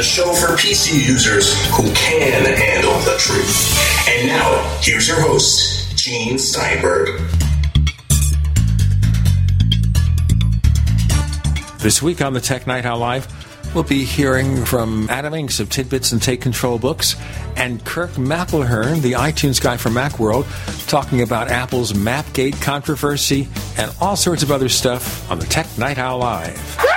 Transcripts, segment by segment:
the show for PC users who can handle the truth. And now, here's your host, Gene Steinberg. This week on the Tech Night Owl Live, we'll be hearing from Adam Engst of Tidbits and Take Control Books and Kirk McElhearn, the iTunes guy from Macworld, talking about Apple's Mapgate controversy and all sorts of other stuff on the Tech Night Owl Live.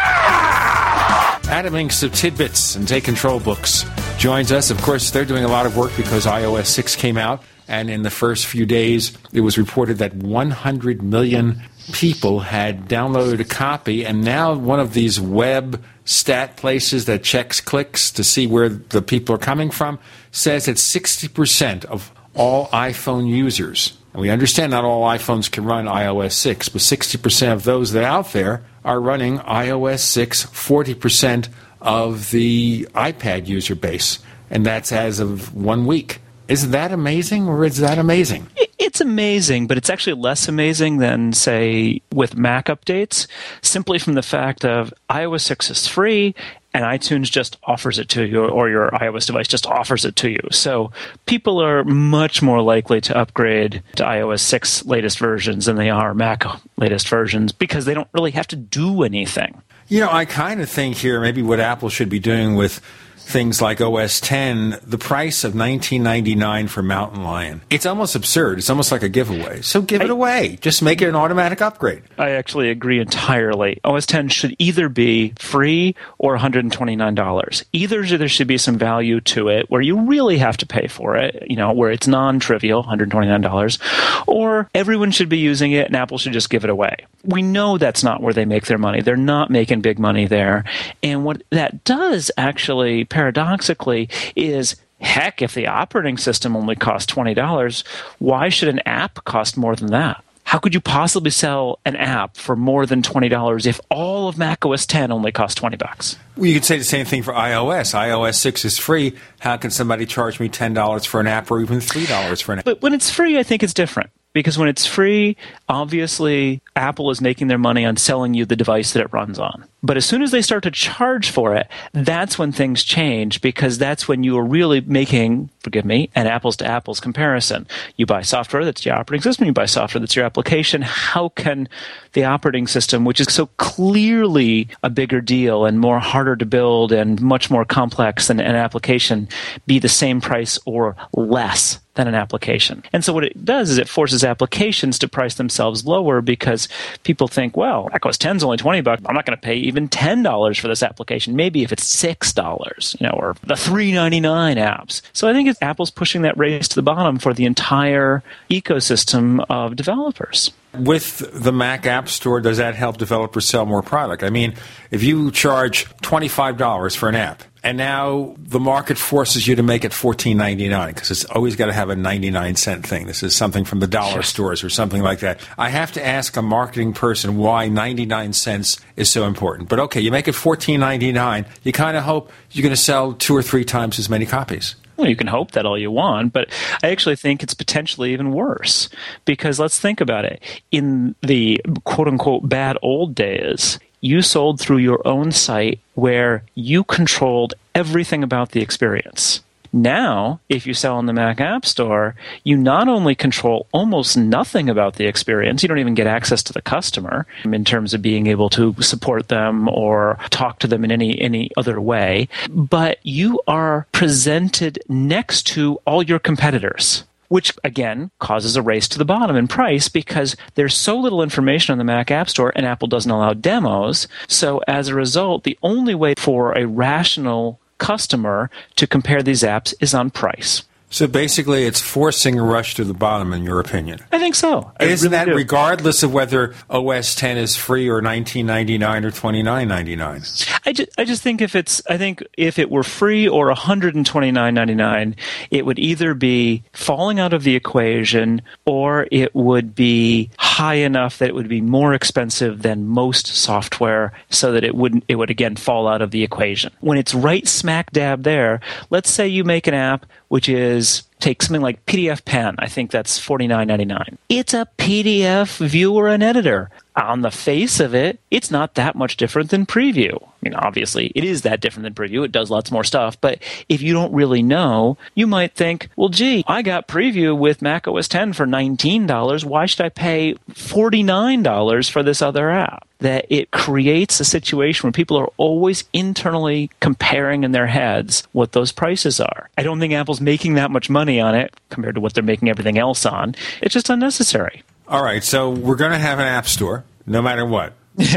Adam Engst of Tidbits and Take Control Books joins us. Of course, they're doing a lot of work because iOS 6 came out, and in the first few days, it was reported that 100 million people had downloaded a copy, and now one of these web stat places that checks clicks to see where the people are coming from says that 60% of all iPhone users, and we understand not all iPhones can run iOS 6, but 60% of those that are out there are running iOS 6, 40% of the iPad user base, and that's as of one week. Is that amazing, or is that amazing? It's amazing, but it's actually less amazing than, say, with Mac updates, simply from the fact of iOS 6 is free and iTunes just offers it to you, or your iOS device just offers it to you. So people are much more likely to upgrade to iOS 6 latest versions than they are Mac latest versions because they don't really have to do anything. You know, I kind of think here maybe what Apple should be doing with things like OS 10, the price of 19.99 for Mountain Lion. It's almost absurd. It's almost like a giveaway. So give I, it away. Just make it an automatic upgrade. I actually agree entirely. OS 10 should either be free or $129. Either there should be some value to it where you really have to pay for it, you know, where it's non-trivial, $129, or everyone should be using it and Apple should just give it away. We know that's not where they make their money. They're not making big money there. And what that does actually paradoxically is heck, if the operating system only costs $20, why should an app cost more than that? How could you possibly sell an app for more than $20 if all of Mac OS 10 only costs 20 bucks? Well, you could say the same thing for iOS. iOS 6 is free. How can somebody charge me $10 for an app or even $3 for an app? But when it's free, I think it's different because when it's free, obviously Apple is making their money on selling you the device that it runs on. But as soon as they start to charge for it, that's when things change because that's when you are really making, forgive me, an apples to apples comparison. You buy software that's your operating system, you buy software that's your application. How can the operating system, which is so clearly a bigger deal and more harder to build and much more complex than an application, be the same price or less than an application. And so what it does is it forces applications to price themselves lower because people think, well, macOS 10 is only 20 bucks. I'm not going to pay even $10 for this application. Maybe if it's $6, you know, or the 3.99 apps. So I think it's Apple's pushing that race to the bottom for the entire ecosystem of developers with the Mac App Store, does that help developers sell more product? I mean, if you charge $25 for an app, and now the market forces you to make it fourteen ninety nine because it's always got to have a ninety nine cent thing. This is something from the dollar stores or something like that. I have to ask a marketing person why ninety nine cents is so important. But okay, you make it fourteen ninety nine. You kind of hope you're going to sell two or three times as many copies. Well, you can hope that all you want, but I actually think it's potentially even worse because let's think about it. In the quote unquote bad old days, you sold through your own site where you controlled everything about the experience. Now, if you sell in the Mac App Store, you not only control almost nothing about the experience, you don't even get access to the customer in terms of being able to support them or talk to them in any, any other way, but you are presented next to all your competitors which again causes a race to the bottom in price because there's so little information on the Mac App Store and Apple doesn't allow demos. So as a result, the only way for a rational customer to compare these apps is on price. So basically, it's forcing a rush to the bottom, in your opinion. I think so. I Isn't really that do. regardless of whether OS 10 is free or 19.99 or 29.99? I just, I just think if it's, I think if it were free or 129.99, it would either be falling out of the equation or it would be high enough that it would be more expensive than most software, so that it wouldn't, it would again fall out of the equation. When it's right smack dab there, let's say you make an app which is take something like PDF Pen. I think that's $49.99. It's a PDF viewer and editor. On the face of it, it's not that much different than Preview. I mean, obviously, it is that different than Preview. It does lots more stuff. But if you don't really know, you might think, well, gee, I got Preview with Mac OS 10 for $19. Why should I pay $49 for this other app? That it creates a situation where people are always internally comparing in their heads what those prices are. I don't think Apple's making that much money on it compared to what they're making everything else on. It's just unnecessary. All right, so we're going to have an app store no matter what. Apple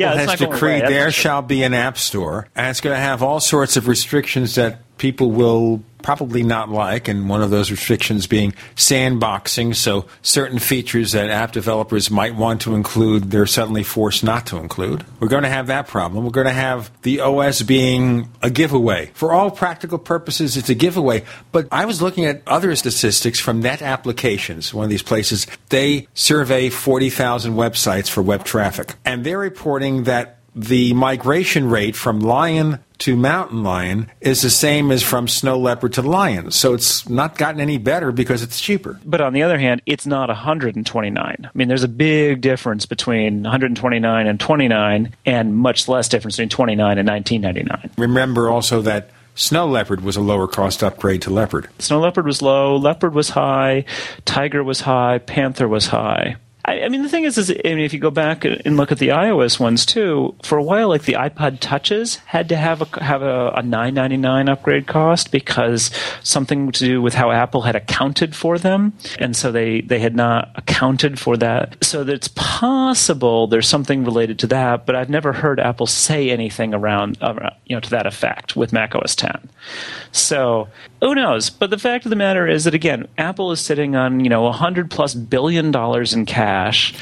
Yeah, has it's not going decreed there shall be an app store, and it's going to have all sorts of restrictions that people will probably not like, and one of those restrictions being sandboxing. So certain features that app developers might want to include, they're suddenly forced not to include. We're going to have that problem. We're going to have the OS being a giveaway. For all practical purposes, it's a giveaway. But I was looking at other statistics from Net Applications, one of these places. They survey 40,000 websites for web traffic, and they're reporting that the migration rate from lion to mountain lion is the same as from snow leopard to lion. So it's not gotten any better because it's cheaper. But on the other hand, it's not 129. I mean, there's a big difference between 129 and 29, and much less difference between 29 and 1999. Remember also that snow leopard was a lower cost upgrade to leopard. Snow leopard was low, leopard was high, tiger was high, panther was high. I, I mean, the thing is, is I mean, if you go back and look at the iOS ones too, for a while, like the iPod Touches had to have a have a, a nine ninety nine upgrade cost because something to do with how Apple had accounted for them, and so they they had not accounted for that. So that it's possible there's something related to that, but I've never heard Apple say anything around, around you know to that effect with Mac OS 10. So who knows? But the fact of the matter is that again, Apple is sitting on you know a hundred plus billion dollars in cash,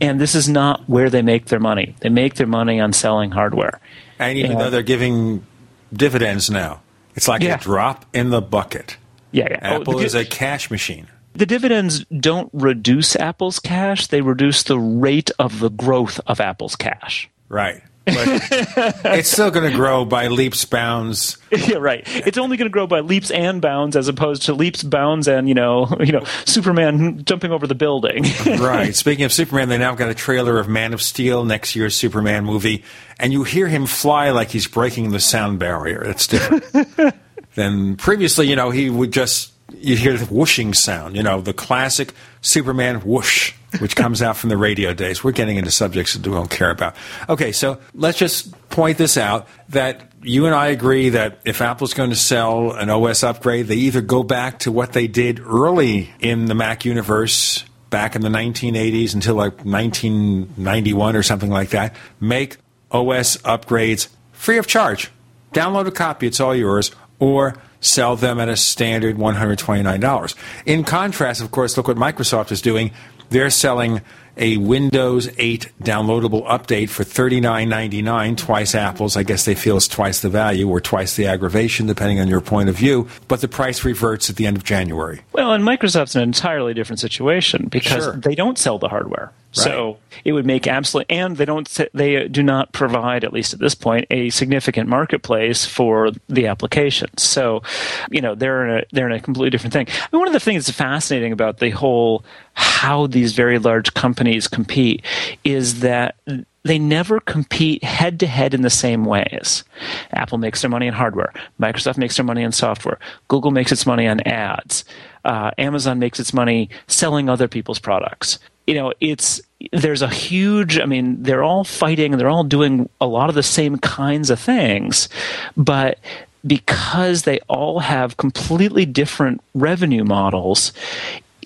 and this is not where they make their money. They make their money on selling hardware. And even though they're giving dividends now, it's like Yeah. a drop in the bucket. Yeah, yeah. Oh, Apple the- is a cash machine. the dividends don't reduce Apple's cash; they reduce the rate of the growth of Apple's cash. Right. But it's still going to grow by leaps, bounds. yeah, right. It's only going to grow by leaps and bounds, as opposed to leaps, bounds, and you know, you know, Superman jumping over the building. right. Speaking of Superman, they now got a trailer of Man of Steel, next year's Superman movie, and you hear him fly like he's breaking the sound barrier. That's different. then previously, you know, he would just you'd hear the whooshing sound, you know, the classic Superman whoosh, which comes out from the radio days. We're getting into subjects that we don't care about. Okay, so let's just point this out that you and I agree that if Apple's going to sell an OS upgrade, they either go back to what they did early in the Mac universe back in the 1980s until like 1991 or something like that, make OS upgrades free of charge. Download a copy, it's all yours, or sell them at a standard $129. In contrast, of course, look what Microsoft is doing. They're selling a Windows 8 downloadable update for $39.99, twice Apple's. I guess they feel it's twice the value or twice the aggravation, depending on your point of view. But the price reverts at the end of January. well, and Microsoft's an entirely different situation because Sure. they don't sell the hardware. So it would make absolute, and they don't, they do not provide, at least at this point, a significant marketplace for the applications. So, you know, they're in a they're in a completely different thing. I mean, one of the things that's fascinating about the whole how these very large companies compete is that they never compete head to head in the same ways. Apple makes their money in hardware. Microsoft makes their money in software. Google makes its money on ads. Uh, Amazon makes its money selling other people's products. You know, it's there's a huge. I mean, they're all fighting. They're all doing a lot of the same kinds of things, but because they all have completely different revenue models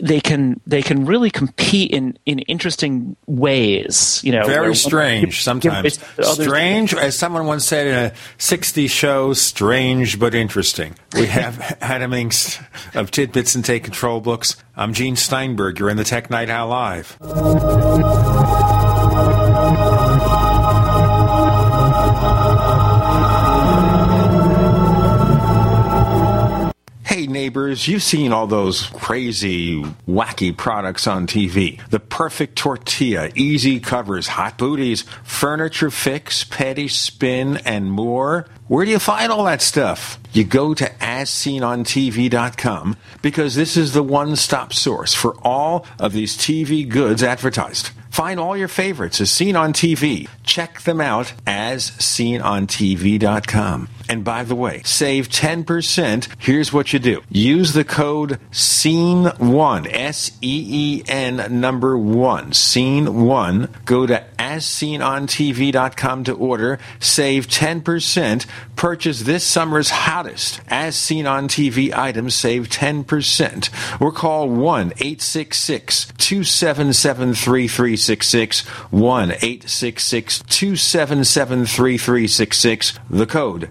they can they can really compete in in interesting ways you know Very strange give- sometimes. give Strange, as someone once said in a 60 show, strange but interesting. We have Adam Engst of Tidbits and Take Control books. I'm Gene Steinberg. You're in the Tech Night Owl Live. Neighbors, you've seen all those crazy, wacky products on TV. The perfect tortilla, easy covers, hot booties, furniture fix, petty spin, and more. Where do you find all that stuff? You go to asseenontv.com because this is the one stop source for all of these TV goods advertised. Find all your favorites as seen on TV. Check them out as seenontv.com. And by the way, save 10%. Here's what you do. Use the code SEEN1, S-E-E-N number 1, SEEN1. Go to asseenontv.com to order. Save 10%. Purchase this summer's hottest As Seen on TV items. Save 10%. Or call 1-866-277-3366. 1-866-277-3366. The code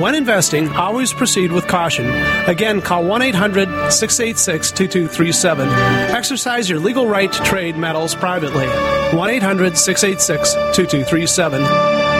When investing, always proceed with caution. Again, call 1 800 686 2237. Exercise your legal right to trade metals privately. 1 800 686 2237.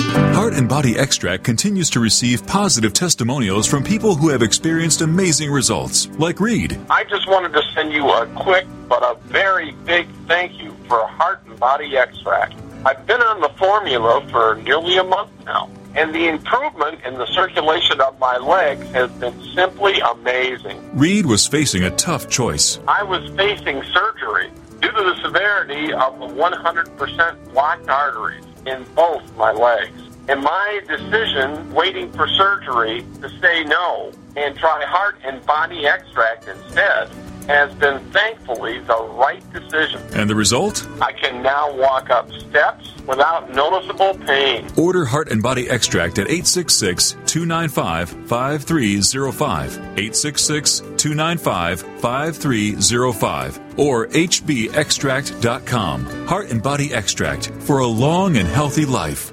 Heart and Body Extract continues to receive positive testimonials from people who have experienced amazing results, like Reed. I just wanted to send you a quick but a very big thank you for Heart and Body Extract. I've been on the formula for nearly a month now, and the improvement in the circulation of my legs has been simply amazing. Reed was facing a tough choice. I was facing surgery due to the severity of the 100% blocked arteries in both my legs. And my decision, waiting for surgery, to say no and try heart and body extract instead, has been thankfully the right decision. And the result? I can now walk up steps without noticeable pain. Order Heart and Body Extract at 866 295 5305, 866 295 5305, or hbextract.com. Heart and Body Extract for a long and healthy life.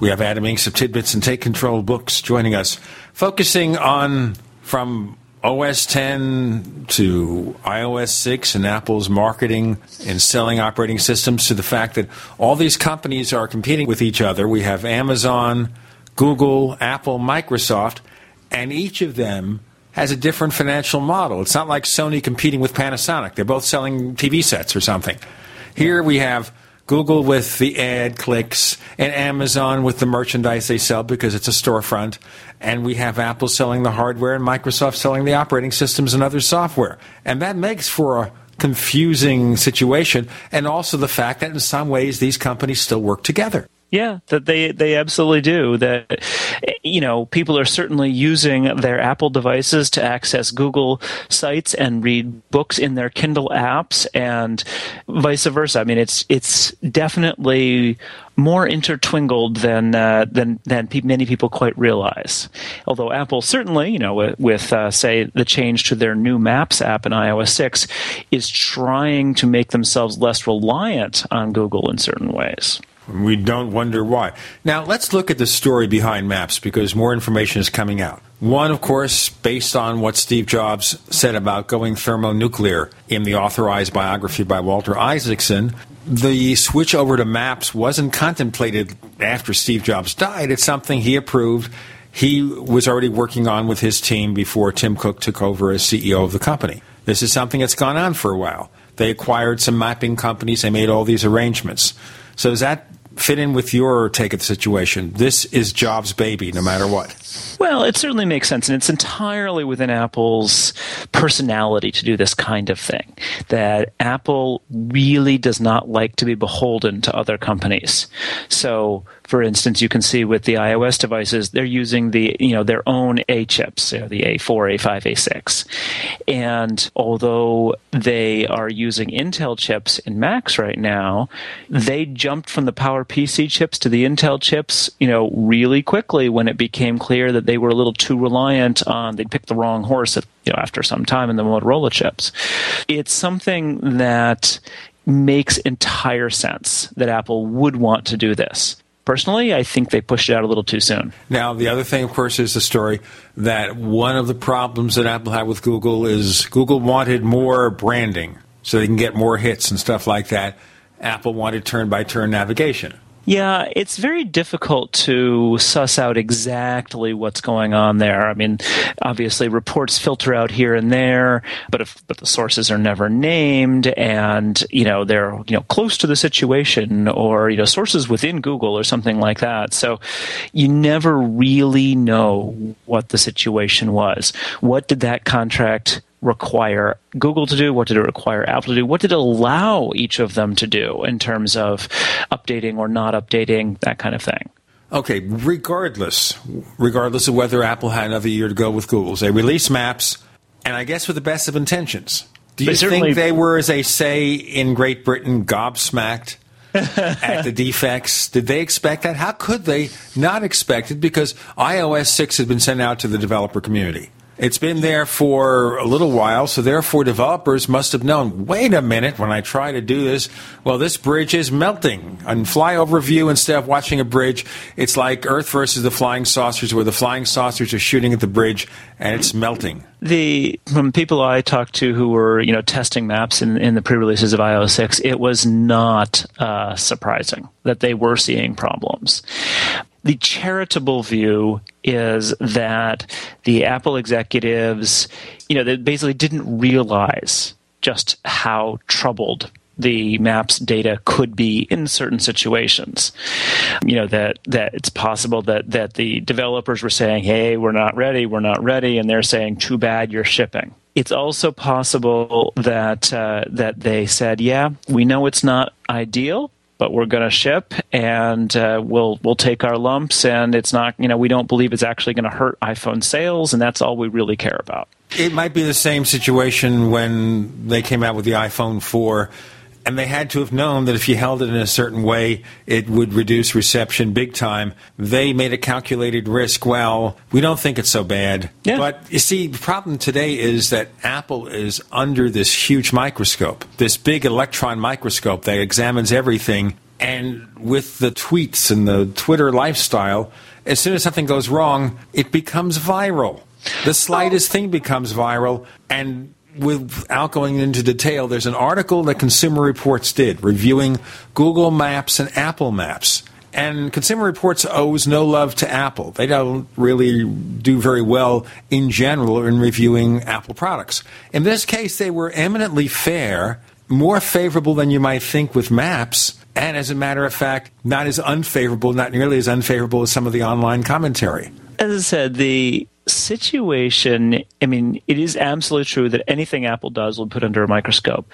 We have Adam Engst of Tidbits and Take Control Books joining us, focusing on from OS 10 to iOS 6 and Apple's marketing and selling operating systems to the fact that all these companies are competing with each other. We have Amazon, Google, Apple, Microsoft, and each of them has a different financial model. It's not like Sony competing with Panasonic. They're both selling TV sets or something. Here we have Google with the ad clicks, and Amazon with the merchandise they sell because it's a storefront. And we have Apple selling the hardware and Microsoft selling the operating systems and other software. And that makes for a confusing situation, and also the fact that in some ways these companies still work together. Yeah, that they they absolutely do. That you know, people are certainly using their Apple devices to access Google sites and read books in their Kindle apps, and vice versa. I mean, it's it's definitely more intertwined than uh, than than pe- many people quite realize. Although Apple certainly, you know, with, with uh, say the change to their new Maps app in iOS six, is trying to make themselves less reliant on Google in certain ways. We don't wonder why. Now, let's look at the story behind Maps because more information is coming out. One, of course, based on what Steve Jobs said about going thermonuclear in the authorized biography by Walter Isaacson. The switch over to Maps wasn't contemplated after Steve Jobs died. It's something he approved. He was already working on with his team before Tim Cook took over as CEO of the company. This is something that's gone on for a while. They acquired some mapping companies. They made all these arrangements. So is that fit in with your take of the situation? This is Jobs' baby, no matter what. Well, it certainly makes sense, and it's entirely within Apple's personality to do this kind of thing. That Apple really does not like to be beholden to other companies. So, for instance, you can see with the iOS devices, they're using the you know their own A chips, you know, the A4, A5, A6, and although they are using Intel chips in Macs right now, they jumped from the PowerPC chips to the Intel chips, you know, really quickly when it became clear that they were a little too reliant on they picked the wrong horse at, you know, after some time in the Motorola chips. It's something that makes entire sense that Apple would want to do this. Personally, I think they pushed it out a little too soon. Now, the other thing, of course, is the story that one of the problems that Apple had with Google is Google wanted more branding so they can get more hits and stuff like that. Apple wanted turn by turn navigation. Yeah, it's very difficult to suss out exactly what's going on there. I mean, obviously reports filter out here and there, but if but the sources are never named and, you know, they're, you know, close to the situation or, you know, sources within Google or something like that. So you never really know what the situation was. What did that contract require Google to do? What did it require Apple to do? What did it allow each of them to do in terms of updating or not updating, that kind of thing? Okay, regardless, regardless of whether Apple had another year to go with Google's, they released Maps, and I guess with the best of intentions. Do you think they were, as they say in Great Britain, gobsmacked at the defects? Did they expect that? How could they not expect it? Because iOS 6 had been sent out to the developer community. It's been there for a little while, so therefore developers must have known, wait a minute, when I try to do this, well, this bridge is melting. On flyover view, instead of watching a bridge, it's like Earth versus the flying saucers, where the flying saucers are shooting at the bridge and it's melting. The from people I talked to who were you know testing maps in, in the pre-releases of iOS 6, it was not uh, surprising that they were seeing problems. The charitable view is that the Apple executives, you know, they basically didn't realize just how troubled the maps data could be in certain situations. You know that that it's possible that that the developers were saying, "Hey, we're not ready, we're not ready," and they're saying, "Too bad, you're shipping." It's also possible that uh, that they said, "Yeah, we know it's not ideal, but we're going to ship and uh, we'll we'll take our lumps and it's not you know we don't believe it's actually going to hurt iPhone sales and that's all we really care about. It might be the same situation when they came out with the iPhone 4 and they had to have known that if you held it in a certain way, it would reduce reception big time. They made a calculated risk. Well, we don't think it's so bad. Yeah. But you see, the problem today is that Apple is under this huge microscope, this big electron microscope that examines everything. And with the tweets and the Twitter lifestyle, as soon as something goes wrong, it becomes viral. The slightest thing becomes viral, and without going into detail, there's an article that Consumer Reports did reviewing Google Maps and Apple Maps. And Consumer Reports owes no love to Apple. They don't really do very well in general in reviewing Apple products. In this case, they were eminently fair, more favorable than you might think with Maps, and as a matter of fact, not as unfavorable, not nearly as unfavorable as some of the online commentary. As I said, the situation, I mean, it is absolutely true that anything Apple does will be put under a microscope.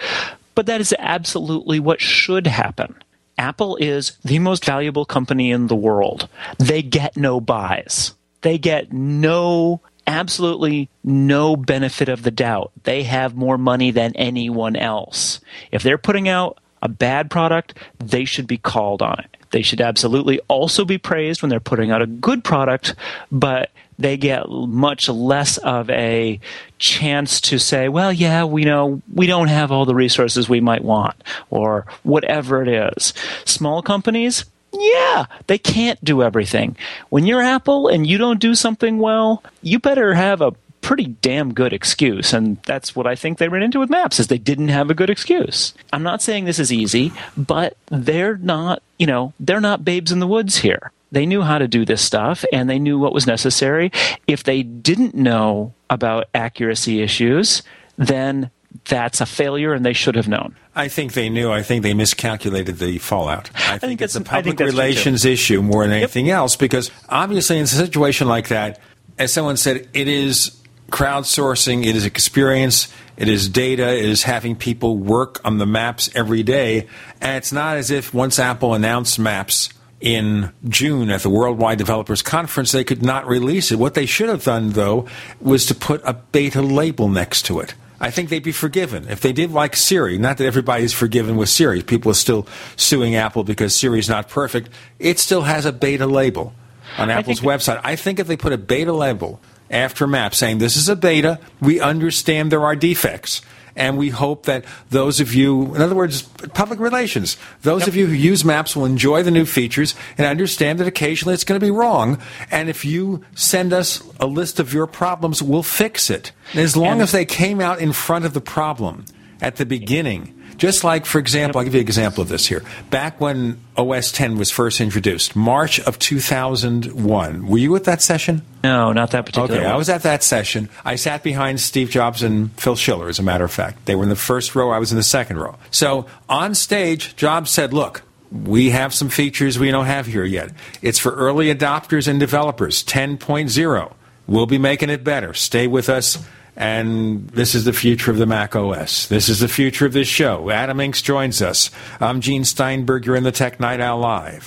But that is absolutely what should happen. Apple is the most valuable company in the world. They get no byes. They get no absolutely no benefit of the doubt. They have more money than anyone else. If they're putting out a bad product, they should be called on it. They should absolutely also be praised when they're putting out a good product, but they get much less of a chance to say, well, yeah, we know we don't have all the resources we might want, or whatever it is. Small companies, yeah, they can't do everything. When you're Apple and you don't do something well, you better have a pretty damn good excuse and that's what i think they ran into with maps is they didn't have a good excuse i'm not saying this is easy but they're not you know they're not babes in the woods here they knew how to do this stuff and they knew what was necessary if they didn't know about accuracy issues then that's a failure and they should have known. I think they knew. I think they miscalculated the fallout. I, think, think it's a I public relations issue more than anything else because obviously in a situation like that, as someone said, it is crowdsourcing, it is experience, it is data, it is having people work on the maps every day. And it's not as if once Apple announced maps in June at the Worldwide Developers Conference, they could not release it. What they should have done, though, was to put a beta label next to it. I think they'd be forgiven. If they did like Siri, not that everybody's forgiven with Siri, people are still suing Apple because Siri's not perfect, it still has a beta label on Apple's think- website. I think if they put a beta label after map saying this is a beta, we understand there are defects. And we hope that those of you, in other words, public relations, those of you who use maps will enjoy the new features and understand that occasionally it's going to be wrong. And if you send us a list of your problems, we'll fix it. And as long And- as they came out in front of the problem at the beginning, just like, for example, I'll give you an example of this here. Back when OS 10 was first introduced, March of 2001, were you at that session? No, not that particular. Okay, I was at that session. I sat behind Steve Jobs and Phil Schiller, as a matter of fact. They were in the first row, I was in the second row. So on stage, Jobs said, Look, we have some features we don't have here yet. It's for early adopters and developers, 10.0. We'll be making it better. Stay with us. And this is the future of the Mac OS. This is the future of this show. Adam Engst joins us. I'm Gene Steinberg. You're in the Tech Night Owl Live.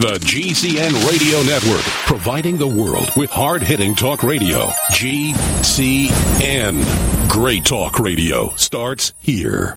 The GCN Radio Network, providing the world with hard hitting talk radio. GCN. Great talk radio starts here.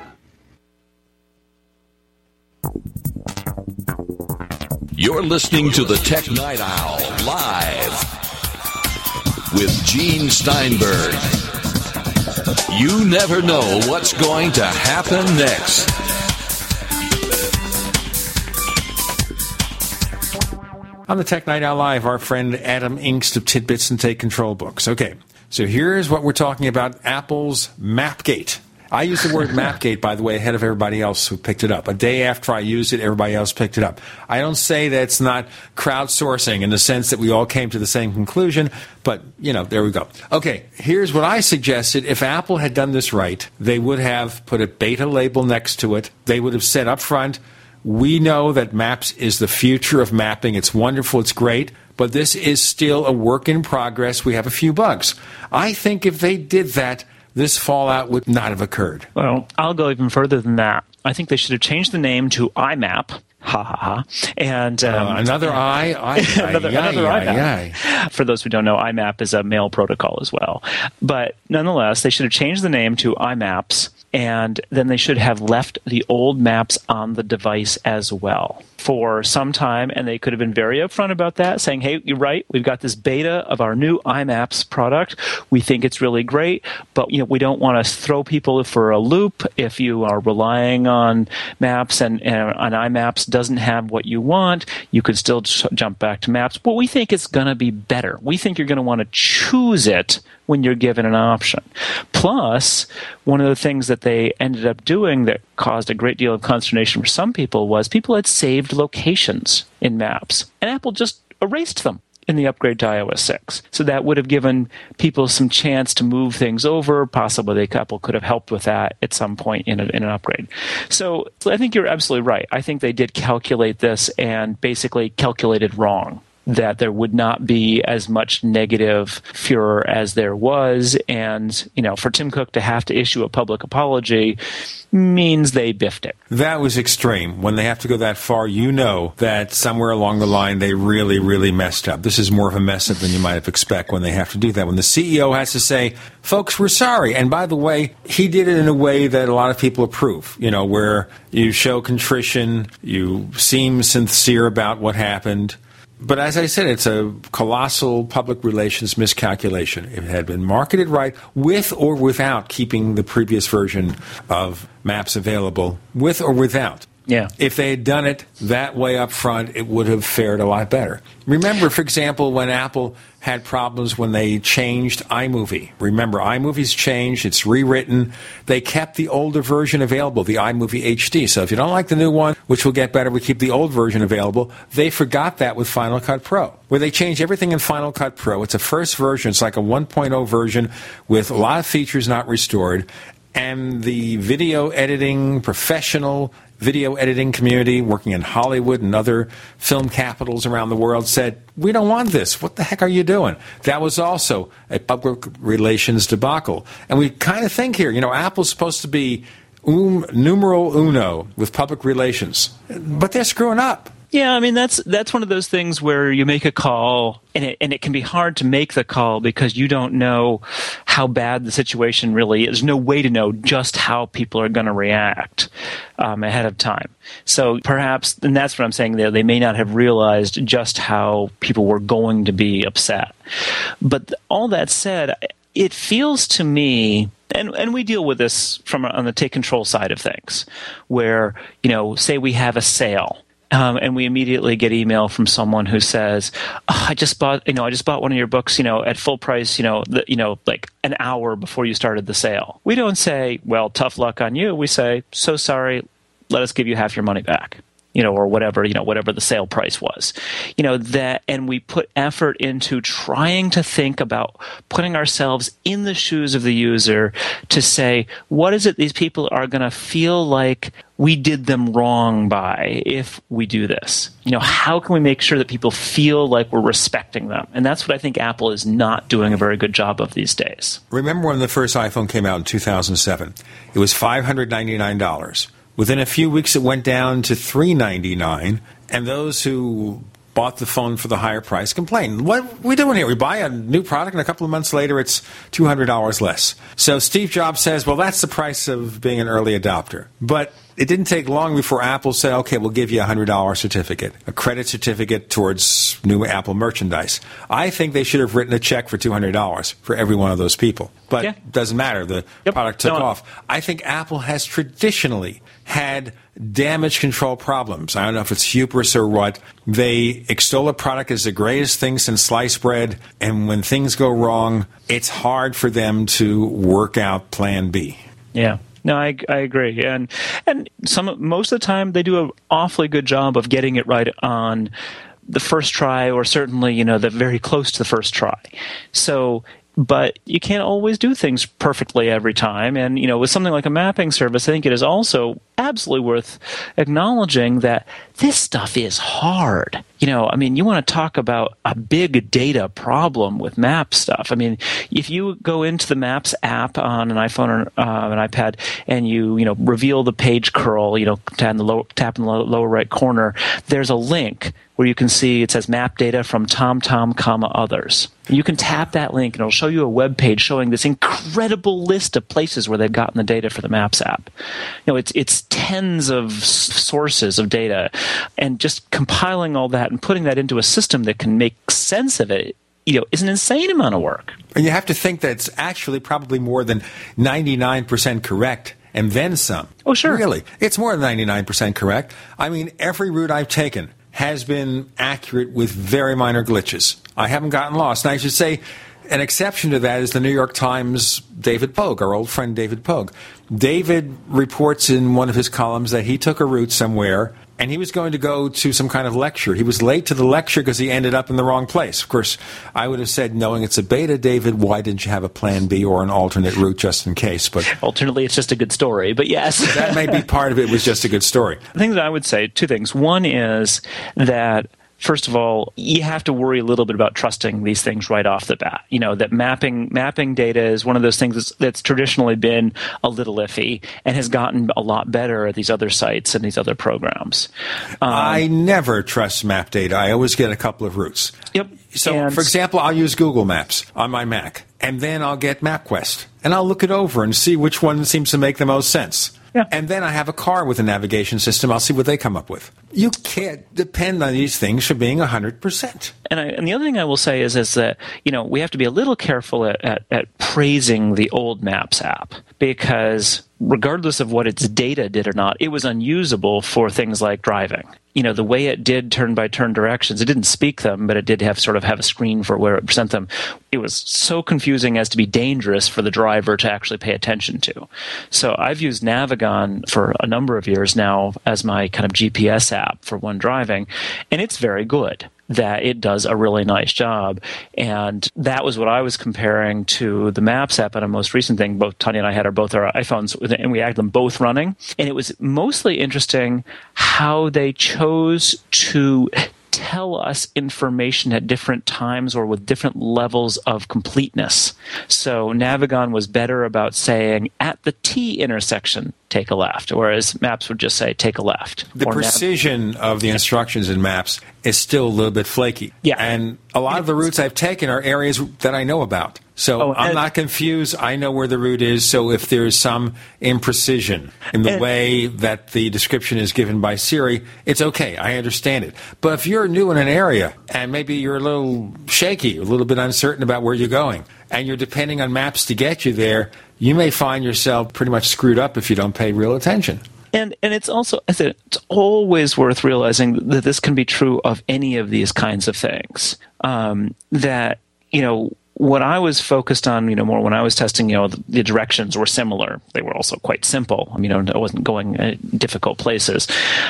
You're listening to the Tech Night Owl live with Gene Steinberg. You never know what's going to happen next. On the Tech Night Owl Live, our friend Adam Engst of Tidbits and Take Control Books. Okay, so here's what we're talking about Apple's Mapgate. I used the word Mapgate, by the way, ahead of everybody else who picked it up. A day after I used it, everybody else picked it up. I don't say that it's not crowdsourcing in the sense that we all came to the same conclusion, but, you know, there we go. Okay, here's what I suggested. If Apple had done this right, they would have put a beta label next to it. They would have said up front, we know that Maps is the future of mapping. It's wonderful, it's great, but this is still a work in progress. We have a few bugs. I think if they did that, this fallout would not have occurred. Well, I'll go even further than that. I think they should have changed the name to IMAP. Ha ha ha! And um, uh, another I, I another, I, another I, IMAP. For those who don't know, IMAP is a mail protocol as well. But nonetheless, they should have changed the name to IMAPS, and then they should have left the old maps on the device as well for some time, and they could have been very upfront about that, saying, "Hey, you're right. We've got this beta of our new IMAPS product. We think it's really great, but you know we don't want to throw people for a loop. If you are relying on Maps and, and IMAPS doesn't have what you want, you could still j- jump back to Maps. But we think it's going to be better. We think you're going to want to choose it when you're given an option. Plus, one of the things that they ended up doing that caused a great deal of consternation for some people was people had saved locations in maps, and Apple just erased them in the upgrade to iOS 6. So that would have given people some chance to move things over. Possibly they Apple could have helped with that at some point in, a, in an upgrade. So I think you're absolutely right. I think they did calculate this and basically calculated wrong that there would not be as much negative furor as there was. And, you know, for Tim Cook to have to issue a public apology means they biffed it. That was extreme. When they have to go that far, you know that somewhere along the line they really, really messed up. This is more of a mess up than you might have expect when they have to do that. When the CEO has to say, folks, we're sorry. And by the way, he did it in a way that a lot of people approve, you know, where you show contrition, you seem sincere about what happened. But as I said, it's a colossal public relations miscalculation. It had been marketed right, with or without keeping the previous version of maps available, with or without, Yeah. If they had done it that way up front, it would have fared a lot better. Remember, for example, when Apple had problems when they changed iMovie. Remember, iMovie's changed, it's rewritten. They kept the older version available, the iMovie HD. So if you don't like the new one, which will get better, we keep the old version available. They forgot that with Final Cut Pro, where they changed everything in Final Cut Pro. It's a first version, it's like a 1.0 version with a lot of features not restored. And the video editing professional video editing community working in Hollywood and other film capitals around the world said, We don't want this. What the heck are you doing? That was also a public relations debacle. And we kind of think here, you know, Apple's supposed to be um, numeral uno with public relations, but they're screwing up. Yeah, I mean that's that's one of those things where you make a call and it and it can be hard to make the call because you don't know how bad the situation really is. There's no way to know just how people are going to react um, ahead of time. So perhaps, and that's what I'm saying there. They may not have realized just how people were going to be upset. But all that said, it feels to me and and we deal with this from on the take control side of things where you know say we have a sale um, and we immediately get email from someone who says, oh, "I just bought, you know, I just bought one of your books, you know, at full price, you know, the, you know, like an hour before you started the sale." We don't say, "Well, tough luck on you." We say, "So sorry, let us give you half your money back." You know, or whatever, you know, whatever the sale price was. You know, that, and we put effort into trying to think about putting ourselves in the shoes of the user to say, what is it these people are going to feel like we did them wrong by if we do this? You know, how can we make sure that people feel like we're respecting them? And that's what I think Apple is not doing a very good job of these days. Remember when the first iPhone came out in 2007? It was $599. Within a few weeks, it went down to 399, and those who bought the phone for the higher price complained. What are we doing here? We buy a new product, and a couple of months later, it's $200 less. So Steve Jobs says, well, that's the price of being an early adopter. But it didn't take long before Apple said, okay, we'll give you a $100 certificate, a credit certificate towards new Apple merchandise. I think they should have written a check for $200 for every one of those people. But Yeah. it doesn't matter. The Yep. product took No. off. I think Apple has traditionally had damage control problems. I don't know if it's hubris or what. They extol a product as the greatest thing since sliced bread, and when things go wrong, it's hard for them to work out plan B. Yeah. No, I, I agree, and and some most of the time they do an awfully good job of getting it right on the first try, or certainly you know the very close to the first try. So, but you can't always do things perfectly every time, and you know with something like a mapping service, I think it is also absolutely worth acknowledging that this stuff is hard. You know, I mean, you want to talk about a big data problem with map stuff. I mean, if you go into the Maps app on an iPhone or uh, an iPad and you, you know, reveal the page curl, you know, tap in the lower, tap in the low- lower right corner, there's a link where you can see it says map data from TomTom, comma others. You can tap that link and it'll show you a web page showing this incredible list of places where they've gotten the data for the Maps app. You know, it's it's tens of sources of data, and just compiling all that and putting that into a system that can make sense of it, you know, is an insane amount of work. And you have to think that it's actually probably more than 99% correct and then some. Oh, sure. Really. It's more than 99% correct. I mean, every route I've taken has been accurate with very minor glitches. I haven't gotten lost. And I should say, an exception to that is the New York Times' David Pogue, our old friend David Pogue. David reports in one of his columns that he took a route somewhere and he was going to go to some kind of lecture. He was late to the lecture because he ended up in the wrong place. Of course, I would have said, knowing it's a beta, David, why didn't you have a plan B or an alternate route just in case? But Alternately, it's just a good story, but yes. that may be part of it was just a good story. The thing that I would say, two things. One is that first of all, you have to worry a little bit about trusting these things right off the bat. You know that mapping mapping data is one of those things that's, that's traditionally been a little iffy and has gotten a lot better at these other sites and these other programs. Um, I never trust map data. I always get a couple of routes. Yep. So, And- for example, I'll use Google Maps on my Mac, and then I'll get MapQuest, and I'll look it over and see which one seems to make the most sense. Yeah. And then I have a car with a navigation system. I'll see what they come up with. You can't depend on these things for being 100%. and, I, and the other thing I will say is is that you know we have to be a little careful at, at, at praising the old Maps app because regardless of what its data did or not, it was unusable for things like driving. You know, the way it did turn by turn directions, it didn't speak them, but it did have sort of have a screen for where it sent them. It was so confusing as to be dangerous for the driver to actually pay attention to. So I've used Navigon for a number of years now as my kind of GPS app for when driving, and it's very good that it does a really nice job. And that was what I was comparing to the Maps app and a most recent thing. Both Tanya and I had our both our iPhones and we had them both running. And it was mostly interesting how they chose to tell us information at different times or with different levels of completeness. So Navigon was better about saying at the T intersection, take a left, whereas Maps would just say take a left. The precision Nav- of the instructions in Maps is still a little bit flaky. Yeah. And a lot of the routes I've taken are areas that I know about. So Oh, I'm not confused. I know where the route is. So if there's some imprecision in the And- way that the description is given by Siri, it's okay. I understand it. But if you're new in an area and maybe you're a little shaky, a little bit uncertain about where you're going, and you're depending on maps to get you there, you may find yourself pretty much screwed up if you don't pay real attention. And and it's also I said it's always worth realizing that this can be true of any of these kinds of things. Um, that you know what I was focused on, you know, more when I was testing, you know, the, the directions were similar. They were also quite simple. I mean, you know, I wasn't going uh, difficult places,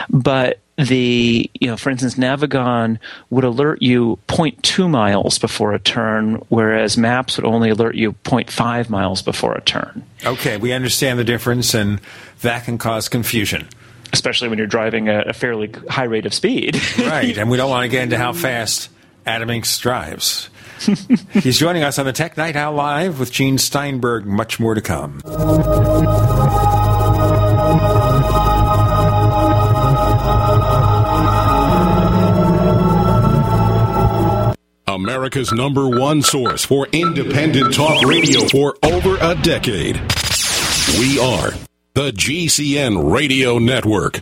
but the you know, for instance, Navigon would alert you 0.2 miles before a turn, whereas Maps would only alert you 0.5 miles before a turn. Okay, we understand the difference, and that can cause confusion. especially when you're driving at a fairly high rate of speed. Right, and we don't want to get into how fast Adam Engst drives. He's joining us on the Tech Night Owl Live with Gene Steinberg. Much more to come. America's number one source for independent talk radio for over a decade. We are the GCN Radio Network.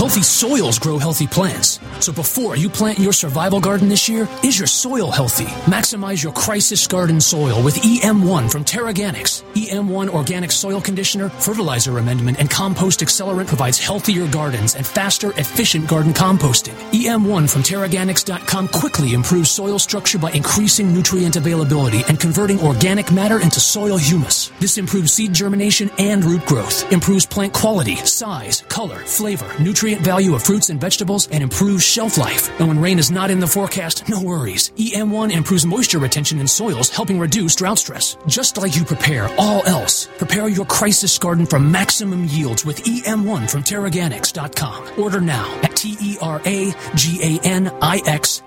Healthy soils grow healthy plants. So before you plant your survival garden this year, is your soil healthy? Maximize your crisis garden soil with EM1 from TeraGanix. EM1 organic soil conditioner, fertilizer amendment, and compost accelerant provides healthier gardens and faster, efficient garden composting. EM1 from TeraGanix.com quickly improves soil structure by increasing nutrient availability and converting organic matter into soil humus. This improves seed germination and root growth, improves plant quality, size, color, flavor, nutrient value of fruits and vegetables, and improves shelf life. And when rain is not in the forecast, no worries. EM1 improves moisture retention in soils, helping reduce drought stress. Just like you prepare all else, prepare your crisis garden for maximum yields with EM1 from TeraGanix.com. Order now at E T-E-R-A-G-A-N-I-X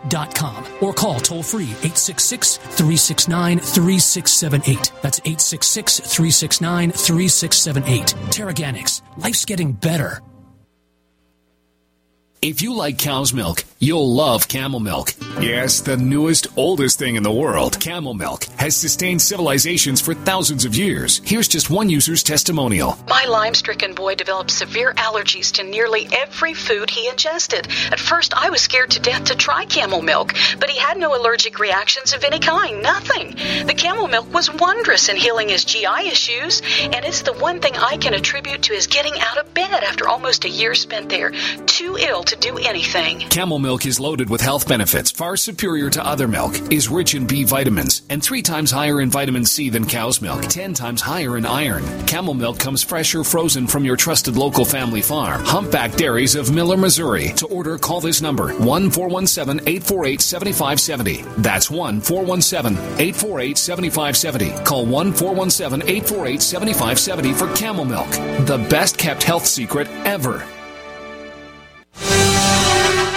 dot com or call toll free 866-369-3678. That's 866-369-3678. TeraGanix. Life's getting better. If you like cow's milk, you'll love camel milk. Yes, the newest, oldest thing in the world, camel milk, has sustained civilizations for thousands of years. Here's just one user's testimonial. My Lyme stricken boy developed severe allergies to nearly every food he ingested. At first, I was scared to death to try camel milk, but he had no allergic reactions of any kind, nothing. The camel milk was wondrous in healing his GI issues, and it's the one thing I can attribute to his getting out of bed after almost a year spent there, too ill to do anything. Camel milk milk is loaded with health benefits far superior to other milk, is rich in B vitamins, and three times higher in vitamin C than cow's milk, ten times higher in iron. Camel milk comes fresh or frozen from your trusted local family farm. Humpback Dairies of Miller, Missouri. To order, call this number 1 417 848 7570. That's 1 417 848 7570. Call 1 417 848 7570 for camel milk. The best kept health secret ever.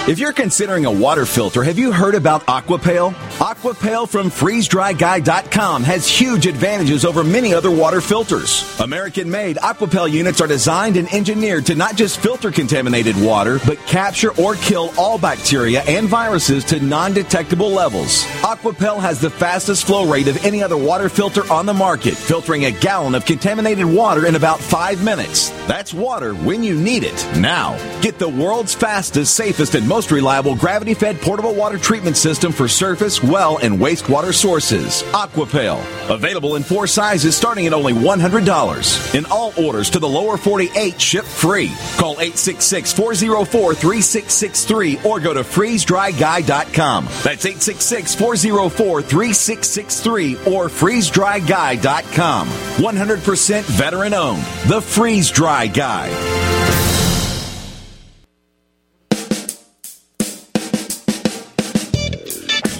If you're considering a water filter, have you heard about Aquapail? Aquapail from freezedryguy.com has huge advantages over many other water filters. American made Aquapail units are designed and engineered to not just filter contaminated water, but capture or kill all bacteria and viruses to non detectable levels. Aquapail has the fastest flow rate of any other water filter on the market, filtering a gallon of contaminated water in about five minutes. That's water when you need it. Now, get the world's fastest, safest, and most reliable gravity fed portable water treatment system for surface, well, and wastewater sources. Aquapail. Available in four sizes starting at only $100. In all orders to the lower 48, ship free. Call 866 404 3663 or go to freezedryguy.com. That's 866 404 3663 or freezedryguy.com. 100% veteran owned. The Freeze Dry Guy.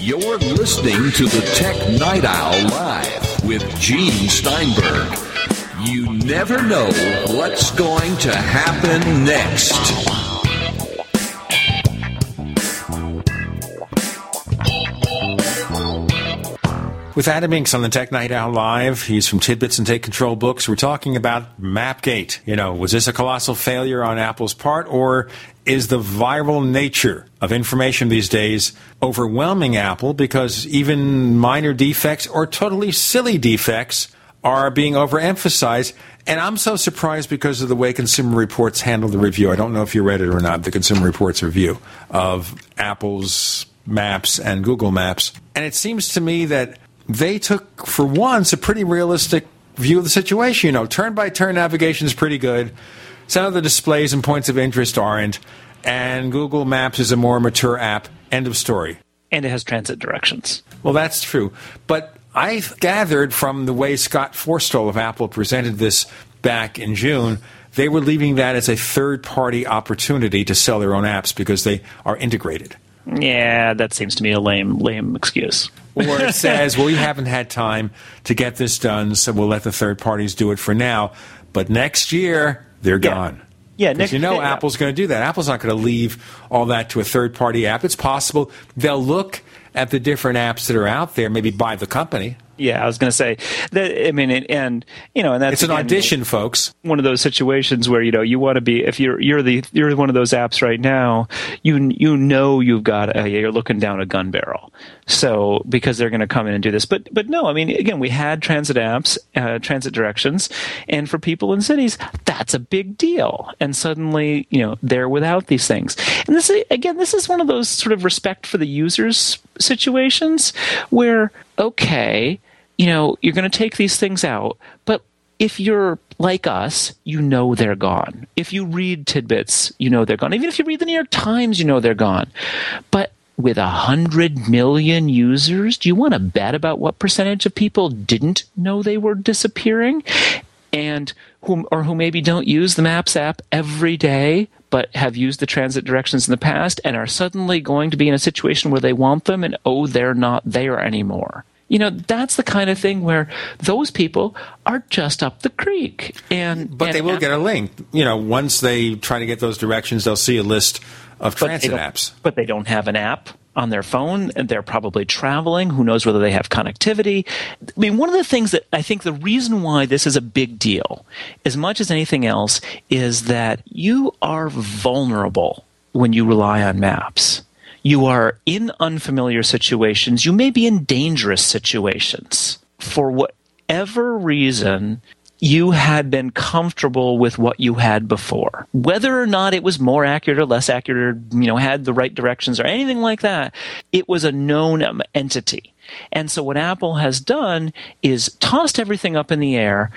You're listening to the Tech Night Owl Live with Gene Steinberg. You never know what's going to happen next. With Adam Engst on the Tech Night Owl Live, he's from Tidbits and Take Control Books. We're talking about Mapgate. You know, was this a colossal failure on Apple's part, or is the viral nature of information these days overwhelming Apple because even minor defects or totally silly defects are being overemphasized? And I'm so surprised because of the way Consumer Reports handled the review. I don't know if you read it or not, the Consumer Reports review of Apple's Maps and Google Maps. And it seems to me that they took, for once, a pretty realistic view of the situation. You know, turn by turn navigation is pretty good. Some of the displays and points of interest aren't. And Google Maps is a more mature app. End of story. And it has transit directions. Well, that's true. But I gathered from the way Scott Forstall of Apple presented this back in June, they were leaving that as a third party opportunity to sell their own apps because they are integrated. Yeah, that seems to me a lame, lame excuse. or it says, well, we haven't had time to get this done, so we'll let the third parties do it for now. But next year, they're Yeah. gone. Yeah, Because next- you know yeah. Apple's going to do that. Apple's not going to leave all that to a third party app. It's possible they'll look at the different apps that are out there, maybe buy the company. Yeah, I was going to say that. I mean, and, and you know, and that's It's an again, audition, folks. One of those situations where you know you want to be if you're you're the you're one of those apps right now. You you know you've got a, you're looking down a gun barrel. So because they're going to come in and do this, but but no, I mean again, we had transit apps, uh, transit directions, and for people in cities, that's a big deal. And suddenly, you know, they're without these things. And this again, this is one of those sort of respect for the users situations where okay, you know, you're going to take these things out, but if you're like us, you know they're gone. If you read tidbits, you know they're gone. Even if you read the New York Times, you know they're gone. But with a hundred million users, do you want to bet about what percentage of people didn't know they were disappearing? And who or who maybe don't use the Maps app every day, but have used the transit directions in the past and are suddenly going to be in a situation where they want them and oh, they're not there anymore. You know, that's the kind of thing where those people are just up the creek. And But and they will app- get a link. You know, once they try to get those directions, they'll see a list of transit apps. But they don't have an app on their phone and they're probably traveling. Who knows whether they have connectivity? I mean, one of the things that I think the reason why this is a big deal, as much as anything else, is that you are vulnerable when you rely on maps. You are in unfamiliar situations. You may be in dangerous situations. For whatever reason, you had been comfortable with what you had before. Whether or not it was more accurate or less accurate, or, you know, had the right directions or anything like that, it was a known entity. And so what Apple has done is tossed everything up in the air,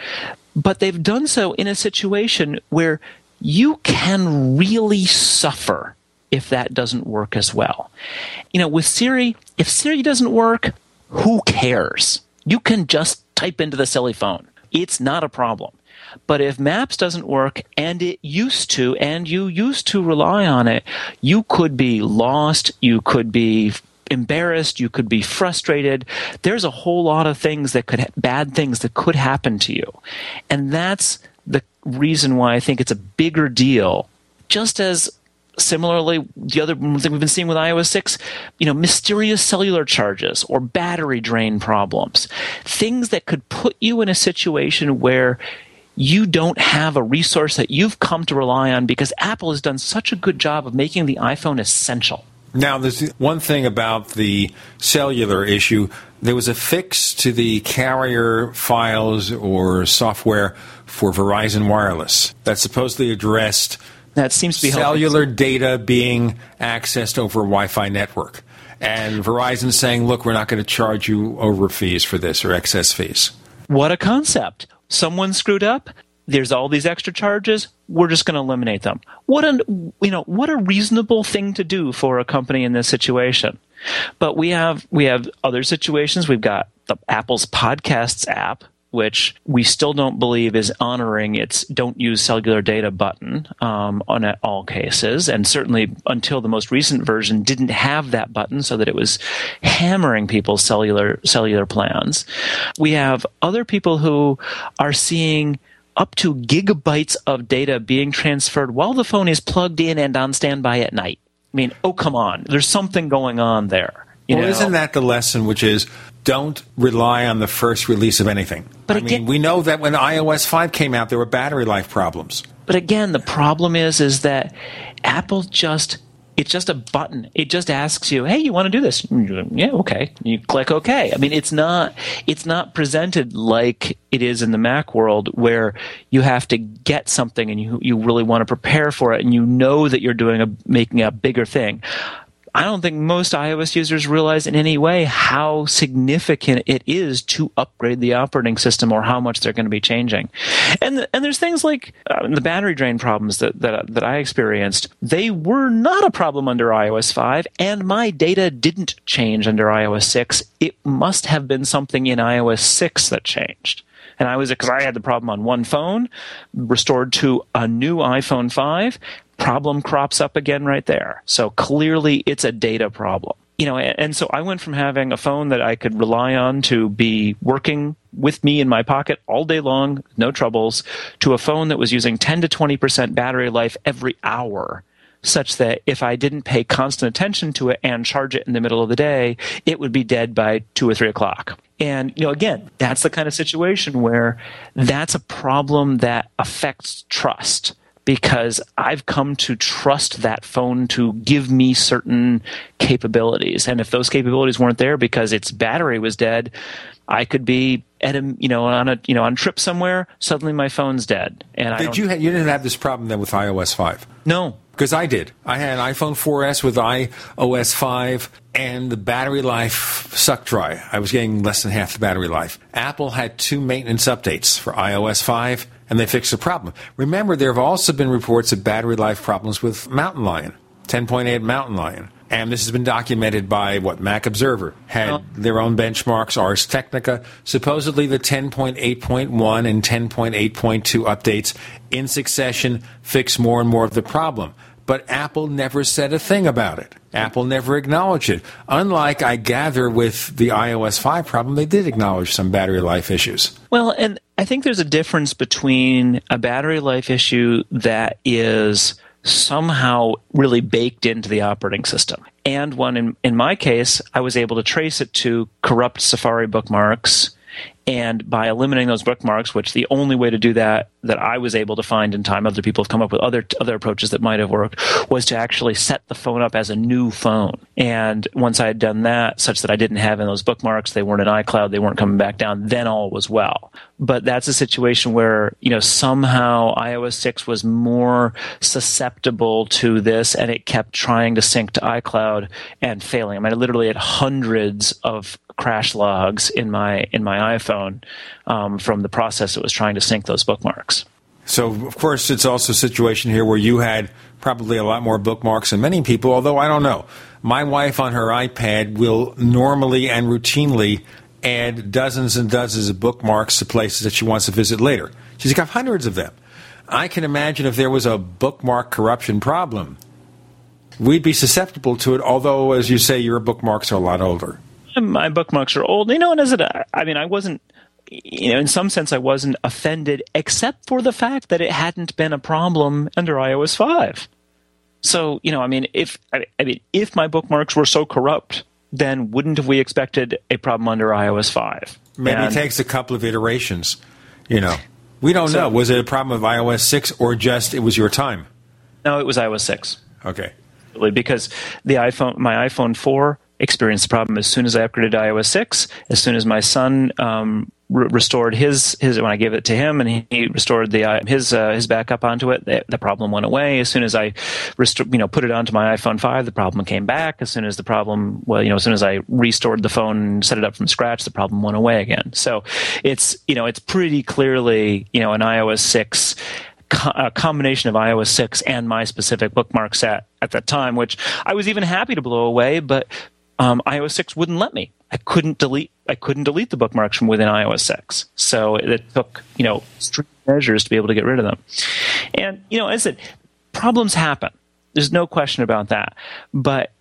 but they've done so in a situation where you can really suffer if that doesn't work as well. You know, with Siri, if Siri doesn't work, who cares? You can just type into the silly phone. It's not a problem. But if Maps doesn't work and it used to, and you used to rely on it, you could be lost, you could be embarrassed, you could be frustrated. There's a whole lot of things that could, bad things that could happen to you. And that's the reason why I think it's a bigger deal. Just as similarly, the other thing we've been seeing with iOS 6, you know, mysterious cellular charges or battery drain problems, things that could put you in a situation where you don't have a resource that you've come to rely on because Apple has done such a good job of making the iPhone essential. Now, there's one thing about the cellular issue. There was a fix to the carrier files or software for Verizon Wireless that supposedly addressed that seems to be cellular data being accessed over a Wi-Fi network, and Verizon saying, "Look, we're not going to charge you over fees for this or excess fees." What a concept! Someone screwed up. There's all these extra charges. We're just going to eliminate them. What a you know what a reasonable thing to do for a company in this situation. But we have we have other situations. We've got the Apple's Podcasts app, which we still don't believe is honoring its "Don't use cellular data" button um, on all cases, and certainly until the most recent version didn't have that button, so that it was hammering people's cellular cellular plans. We have other people who are seeing up to gigabytes of data being transferred while the phone is plugged in and on standby at night. I mean, oh come on, there's something going on there. well, know? isn't that the lesson? Which is don't rely on the first release of anything. But I again, mean, we know that when iOS 5 came out, there were battery life problems. But again, the problem is is that Apple just it's just a button. It just asks you, "Hey, you want to do this?" Yeah, okay. You click OK. I mean, it's not it's not presented like it is in the Mac world where you have to get something and you you really want to prepare for it and you know that you're doing a making a bigger thing. I don't think most iOS users realize in any way how significant it is to upgrade the operating system or how much they're going to be changing. And and there's things like uh, the battery drain problems that, that that I experienced. They were not a problem under iOS 5, and my data didn't change under iOS 6. It must have been something in iOS 6 that changed and I was because I had the problem on one phone, restored to a new iPhone 5, problem crops up again right there. So clearly it's a data problem. You know, and so I went from having a phone that I could rely on to be working with me in my pocket all day long, no troubles, to a phone that was using 10 to 20% battery life every hour such that if I didn't pay constant attention to it and charge it in the middle of the day, it would be dead by two or three o'clock. And, you know, again, that's the kind of situation where that's a problem that affects trust because I've come to trust that phone to give me certain capabilities. And if those capabilities weren't there because its battery was dead, I could be at a you know on a you know on a trip somewhere. Suddenly my phone's dead. And did you ha- you didn't have this problem then with iOS five? No, because I did. I had an iPhone 4S with iOS 5, and the battery life sucked dry. I was getting less than half the battery life. Apple had two maintenance updates for iOS 5 and they fixed the problem. Remember, there have also been reports of battery life problems with Mountain Lion, 10.8 Mountain Lion. And this has been documented by what Mac Observer had their own benchmarks. Ars Technica, supposedly the 10.8.1 and 10.8.2 updates in succession fix more and more of the problem. But Apple never said a thing about it. Apple never acknowledged it. Unlike, I gather, with the iOS 5 problem, they did acknowledge some battery life issues. Well, and I think there's a difference between a battery life issue that is somehow really baked into the operating system. And one, in, in my case, I was able to trace it to corrupt Safari bookmarks and by eliminating those bookmarks, which the only way to do that that I was able to find in time, other people have come up with other other approaches that might have worked, was to actually set the phone up as a new phone. And once I had done that, such that I didn't have in those bookmarks, they weren't in iCloud, they weren't coming back down, then all was well. But that's a situation where, you know, somehow iOS 6 was more susceptible to this and it kept trying to sync to iCloud and failing. I mean, literally had hundreds of crash logs in my in my iPhone um, from the process that was trying to sync those bookmarks. So, of course, it's also a situation here where you had probably a lot more bookmarks than many people, although I don't know. My wife on her iPad will normally and routinely add dozens and dozens of bookmarks to places that she wants to visit later. She's got hundreds of them. I can imagine if there was a bookmark corruption problem, we'd be susceptible to it, although, as you say, your bookmarks are a lot older. My bookmarks are old. You know, and as it, I mean, I wasn't you know, in some sense, I wasn't offended, except for the fact that it hadn't been a problem under iOS five. So, you know, I mean, if I mean, if my bookmarks were so corrupt, then wouldn't we expected a problem under iOS five? Maybe and, it takes a couple of iterations. You know, we don't so, know. Was it a problem of iOS six or just it was your time? No, it was iOS six. Okay. Because the iPhone, my iPhone four experienced the problem as soon as I upgraded to iOS six. As soon as my son um, re- restored his his when I gave it to him, and he, restored the uh, his uh, his backup onto it. The, the, problem went away as soon as I you know put it onto my iPhone five. The problem came back as soon as the problem well you know as soon as I restored the phone and set it up from scratch. The problem went away again. So it's you know it's pretty clearly you know an iOS six a combination of iOS 6 and my specific bookmark set at that time, which I was even happy to blow away, but um, iOS 6 wouldn't let me. I couldn't delete I couldn't delete the bookmarks from within iOS 6. So it took, you know, strict measures to be able to get rid of them. And, you know, as I said, problems happen. There's no question about that. But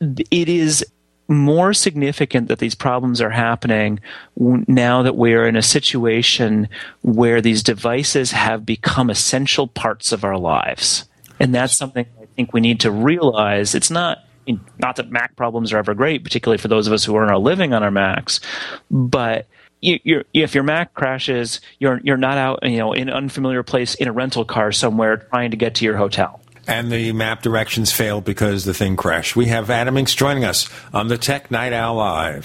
it is more significant that these problems are happening now that we're in a situation where these devices have become essential parts of our lives. And that's something I think we need to realize. It's not not that Mac problems are ever great, particularly for those of us who earn our living on our Macs, but you, if your Mac crashes, you're you're not out, you know, in an unfamiliar place in a rental car somewhere trying to get to your hotel. And the map directions failed because the thing crashed. We have Adam Engst joining us on the Tech Night Owl Live.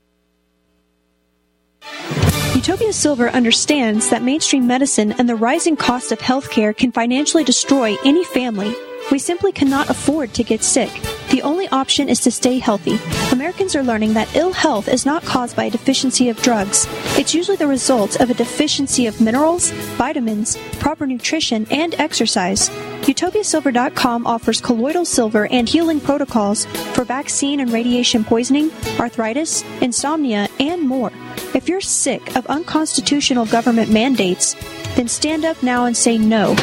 Utopia Silver understands that mainstream medicine and the rising cost of healthcare can financially destroy any family. We simply cannot afford to get sick. The only option is to stay healthy. Americans are learning that ill health is not caused by a deficiency of drugs. It's usually the result of a deficiency of minerals, vitamins, proper nutrition, and exercise. UtopiaSilver.com offers colloidal silver and healing protocols for vaccine and radiation poisoning, arthritis, insomnia, and more. If you're sick of unconstitutional government mandates, then stand up now and say no.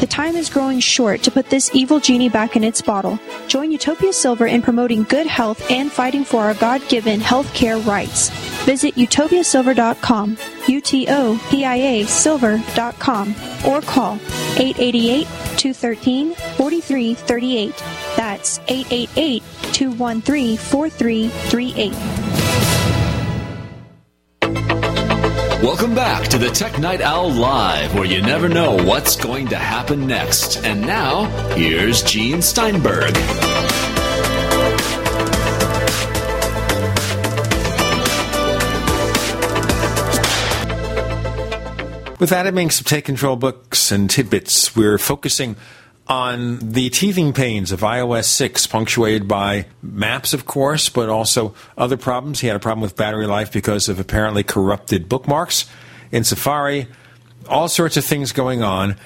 The time is growing short to put this evil genie back in its bottle. Join Utopia Silver in promoting good health and fighting for our God given health care rights. Visit utopiasilver.com, U T O P I A silver.com, or call 888 213 4338. That's 888 213 4338. Welcome back to the Tech Night Owl Live, where you never know what's going to happen next. And now, here's Gene Steinberg. With Adam Engst of Take Control Books and Tidbits, we're focusing on the teething pains of iOS 6, punctuated by maps, of course, but also other problems. He had a problem with battery life because of apparently corrupted bookmarks in Safari, all sorts of things going on.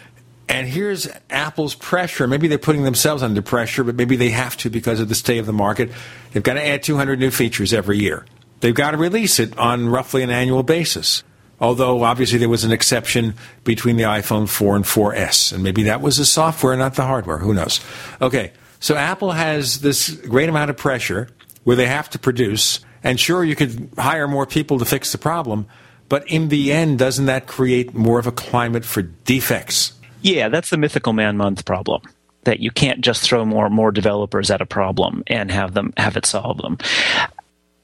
And here's Apple's pressure. Maybe they're putting themselves under pressure, but maybe they have to because of the state of the market. They've got to add 200 new features every year. They've got to release it on roughly an annual basis. Although obviously there was an exception between the iPhone 4 and 4S, and maybe that was the software, not the hardware. Who knows? Okay, so Apple has this great amount of pressure where they have to produce, and sure, you could hire more people to fix the problem, but in the end, doesn't that create more of a climate for defects? Yeah, that's the mythical man month problem. That you can't just throw more more developers at a problem and have them have it solve them.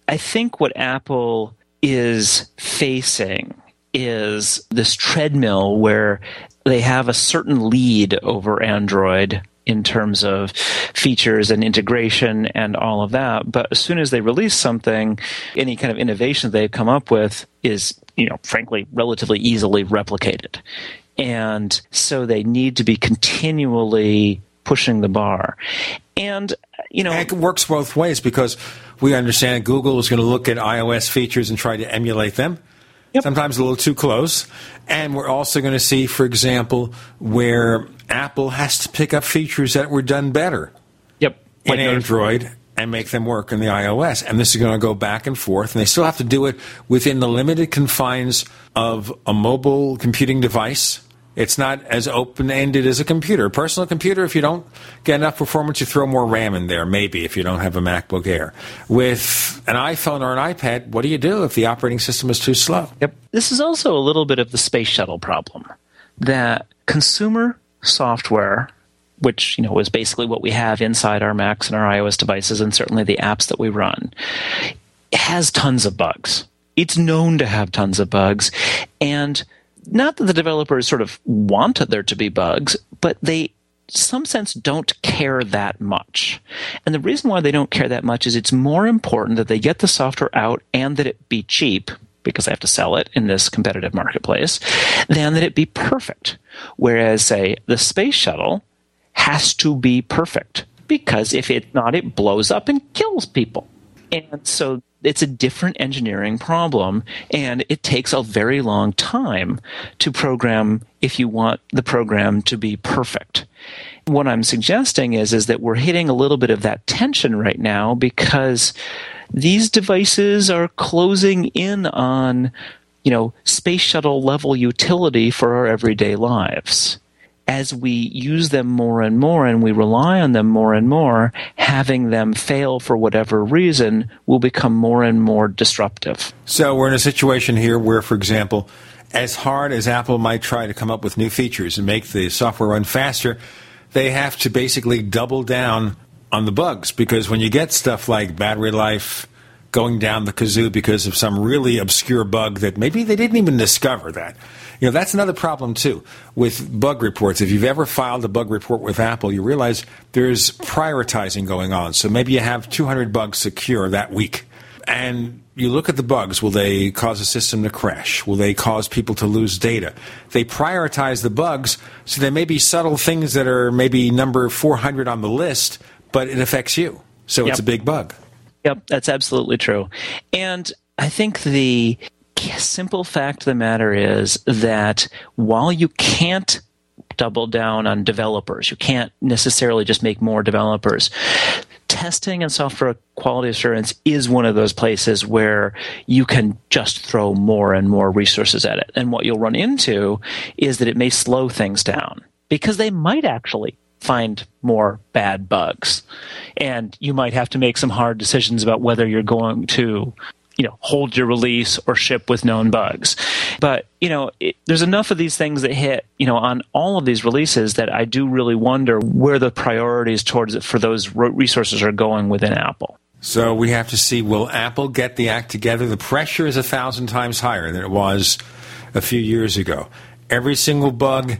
I think what Apple is facing is this treadmill where they have a certain lead over Android in terms of features and integration and all of that. But as soon as they release something, any kind of innovation they've come up with is, you know, frankly, relatively easily replicated. And so they need to be continually pushing the bar. And, you know. And it works both ways because we understand Google is going to look at iOS features and try to emulate them. Yep. Sometimes a little too close. And we're also going to see, for example, where Apple has to pick up features that were done better yep. in Android and make them work in the iOS. And this is going to go back and forth. And they still have to do it within the limited confines of a mobile computing device it's not as open ended as a computer. A personal computer, if you don't get enough performance, you throw more RAM in there, maybe, if you don't have a MacBook Air. With an iPhone or an iPad, what do you do if the operating system is too slow? Yep. This is also a little bit of the space shuttle problem that consumer software which you know is basically what we have inside our Macs and our iOS devices, and certainly the apps that we run, has tons of bugs. It's known to have tons of bugs, and not that the developers sort of want there to be bugs, but they some sense don't care that much. And the reason why they don't care that much is it's more important that they get the software out and that it be cheap because they have to sell it in this competitive marketplace than that it be perfect. Whereas say the space shuttle has to be perfect because if it's not it blows up and kills people. And so it's a different engineering problem and it takes a very long time to program if you want the program to be perfect. What I'm suggesting is is that we're hitting a little bit of that tension right now because these devices are closing in on you know space shuttle level utility for our everyday lives as we use them more and more and we rely on them more and more, having them fail for whatever reason will become more and more disruptive. So we're in a situation here where, for example, as hard as Apple might try to come up with new features and make the software run faster, they have to basically double down on the bugs because when you get stuff like battery life going down the kazoo because of some really obscure bug that maybe they didn't even discover that you know, that's another problem too with bug reports. If you've ever filed a bug report with Apple, you realize there's prioritizing going on. So maybe you have 200 bugs secure that week. And you look at the bugs. Will they cause a system to crash? Will they cause people to lose data? They prioritize the bugs, so there may be subtle things that are maybe number 400 on the list, but it affects you. So yep. it's a big bug. Yep, that's absolutely true. And I think the simple fact of the matter is that while you can't double down on developers, you can't necessarily just make more developers. Testing and software quality assurance is one of those places where you can just throw more and more resources at it. And what you'll run into is that it may slow things down because they might actually find more bad bugs. And you might have to make some hard decisions about whether you're going to you know hold your release or ship with known bugs. But you know it, there's enough of these things that hit you know on all of these releases that i do really wonder where the priorities towards it for those resources are going within apple. So we have to see will apple get the act together? The pressure is a thousand times higher than it was a few years ago. Every single bug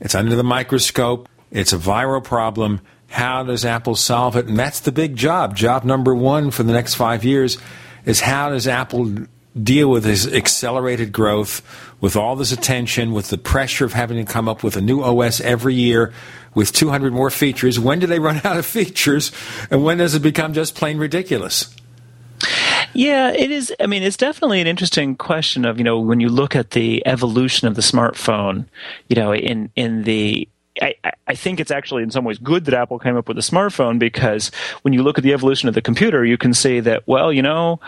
it's under the microscope. It's a viral problem. How does apple solve it? And that's the big job job number one for the next five years is how does Apple deal with this accelerated growth, with all this attention, with the pressure of having to come up with a new OS every year, with 200 more features? When do they run out of features, and when does it become just plain ridiculous? Yeah, it is. I mean, it's definitely an interesting question of you know when you look at the evolution of the smartphone, you know, in in the I, I think it's actually in some ways good that Apple came up with a smartphone because when you look at the evolution of the computer, you can say that, well, you know,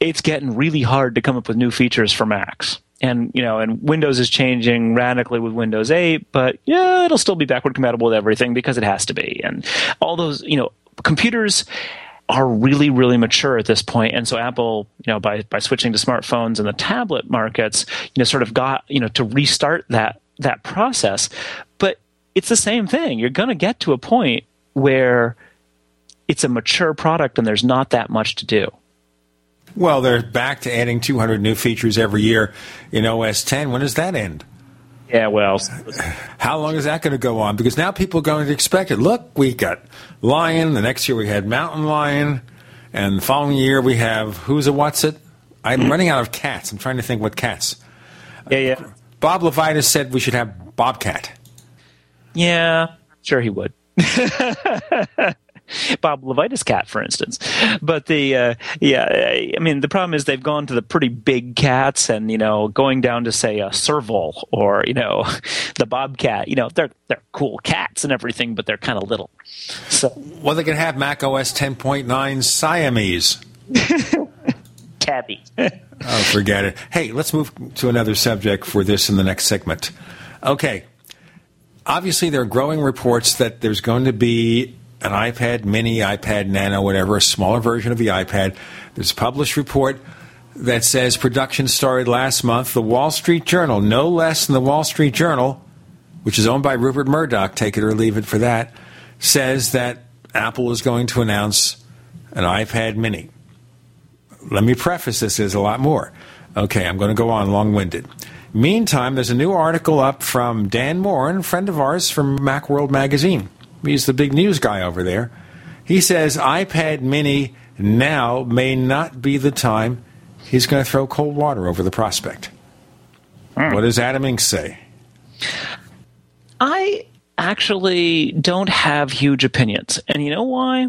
it's getting really hard to come up with new features for Macs. And you know, and Windows is changing radically with Windows 8, but yeah, it'll still be backward compatible with everything because it has to be. And all those, you know, computers are really really mature at this point and so apple you know by by switching to smartphones and the tablet markets you know sort of got you know to restart that that process but it's the same thing you're going to get to a point where it's a mature product and there's not that much to do well they're back to adding 200 new features every year in os 10 when does that end yeah, well, how long is that going to go on? Because now people are going to expect it. Look, we got lion. The next year we had mountain lion, and the following year we have who's a what's it? I'm hmm. running out of cats. I'm trying to think what cats. Yeah, yeah. Bob LeVitus said we should have Bobcat. Yeah, sure he would. Bob LeVitus cat, for instance. But the uh, yeah, I mean, the problem is they've gone to the pretty big cats, and you know, going down to say a serval or you know, the bobcat. You know, they're they're cool cats and everything, but they're kind of little. So well, they can have Mac OS 10.9 Siamese. Tabby. oh, forget it. Hey, let's move to another subject for this in the next segment. Okay. Obviously, there are growing reports that there's going to be an iPad mini, iPad nano, whatever, a smaller version of the iPad. There's a published report that says production started last month. The Wall Street Journal, no less than the Wall Street Journal, which is owned by Rupert Murdoch, take it or leave it for that, says that Apple is going to announce an iPad mini. Let me preface this, there's a lot more. Okay, I'm going to go on long winded. Meantime, there's a new article up from Dan Moren, friend of ours from Macworld Magazine. He's the big news guy over there. He says iPad mini now may not be the time he's going to throw cold water over the prospect. Mm. What does Adam Engst say? I actually don't have huge opinions. And you know why?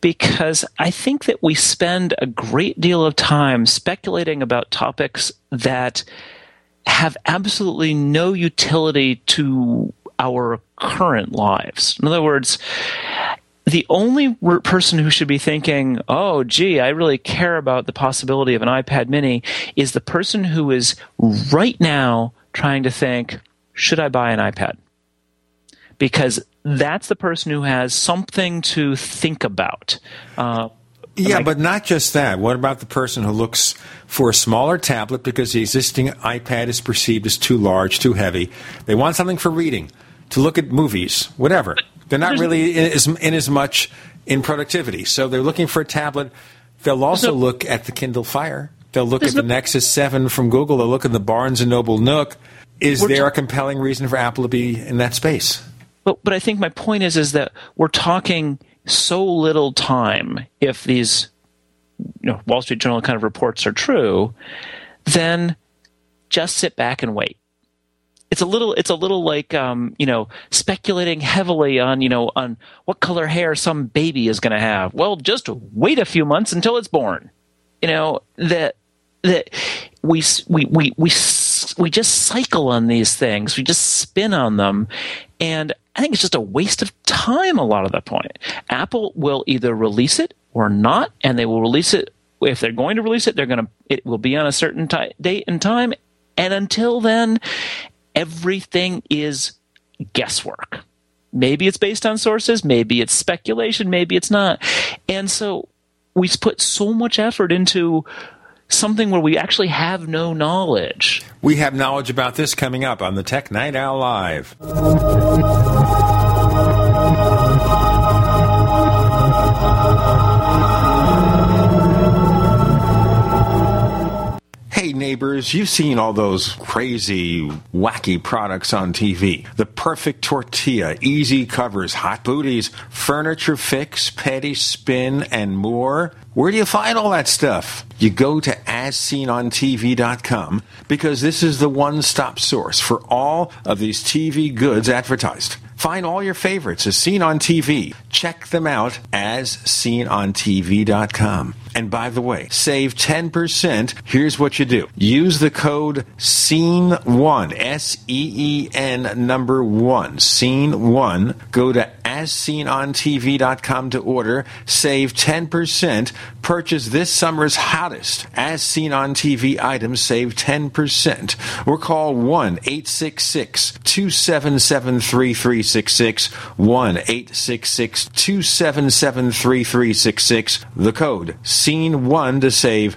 Because I think that we spend a great deal of time speculating about topics that have absolutely no utility to our current lives. In other words, the only person who should be thinking, oh, gee, I really care about the possibility of an iPad mini is the person who is right now trying to think, should I buy an iPad? Because that's the person who has something to think about. Uh, yeah, like, but not just that. What about the person who looks for a smaller tablet because the existing iPad is perceived as too large, too heavy? They want something for reading to look at movies, whatever. They're not really in as, in as much in productivity. So they're looking for a tablet. They'll also look at the Kindle Fire. They'll look at the Nexus 7 from Google. They'll look at the Barnes & Noble Nook. Is there a compelling reason for Apple to be in that space? But, but I think my point is, is that we're talking so little time if these you know, Wall Street Journal kind of reports are true, then just sit back and wait it's a little it's a little like um, you know speculating heavily on you know on what color hair some baby is going to have. Well, just wait a few months until it's born. You know that that we we we we we just cycle on these things. We just spin on them, and I think it's just a waste of time. A lot of the point, Apple will either release it or not, and they will release it if they're going to release it. They're going to it will be on a certain t- date and time, and until then, everything is guesswork. Maybe it's based on sources, maybe it's speculation, maybe it's not. And so we put so much effort into something where we actually have no knowledge. We have knowledge about this coming up on the Tech Night Owl Live. Neighbors, you've seen all those crazy, wacky products on TV. The perfect tortilla, easy covers, hot booties, furniture fix, petty spin, and more. Where do you find all that stuff? You go to AsSeenOnTV.com because this is the one stop source for all of these TV goods advertised. Find all your favorites as seen on TV. Check them out as seenontv.com. And by the way, save 10%. Here's what you do. Use the code SEEN1, S E E N number 1, SEEN1. Go to asseenontv.com to order. Save 10%. Purchase this summer's hottest As Seen on TV items. Save 10%. Or call 1-866-277-3366. 1-866-277-3366. The code SEEN1 to save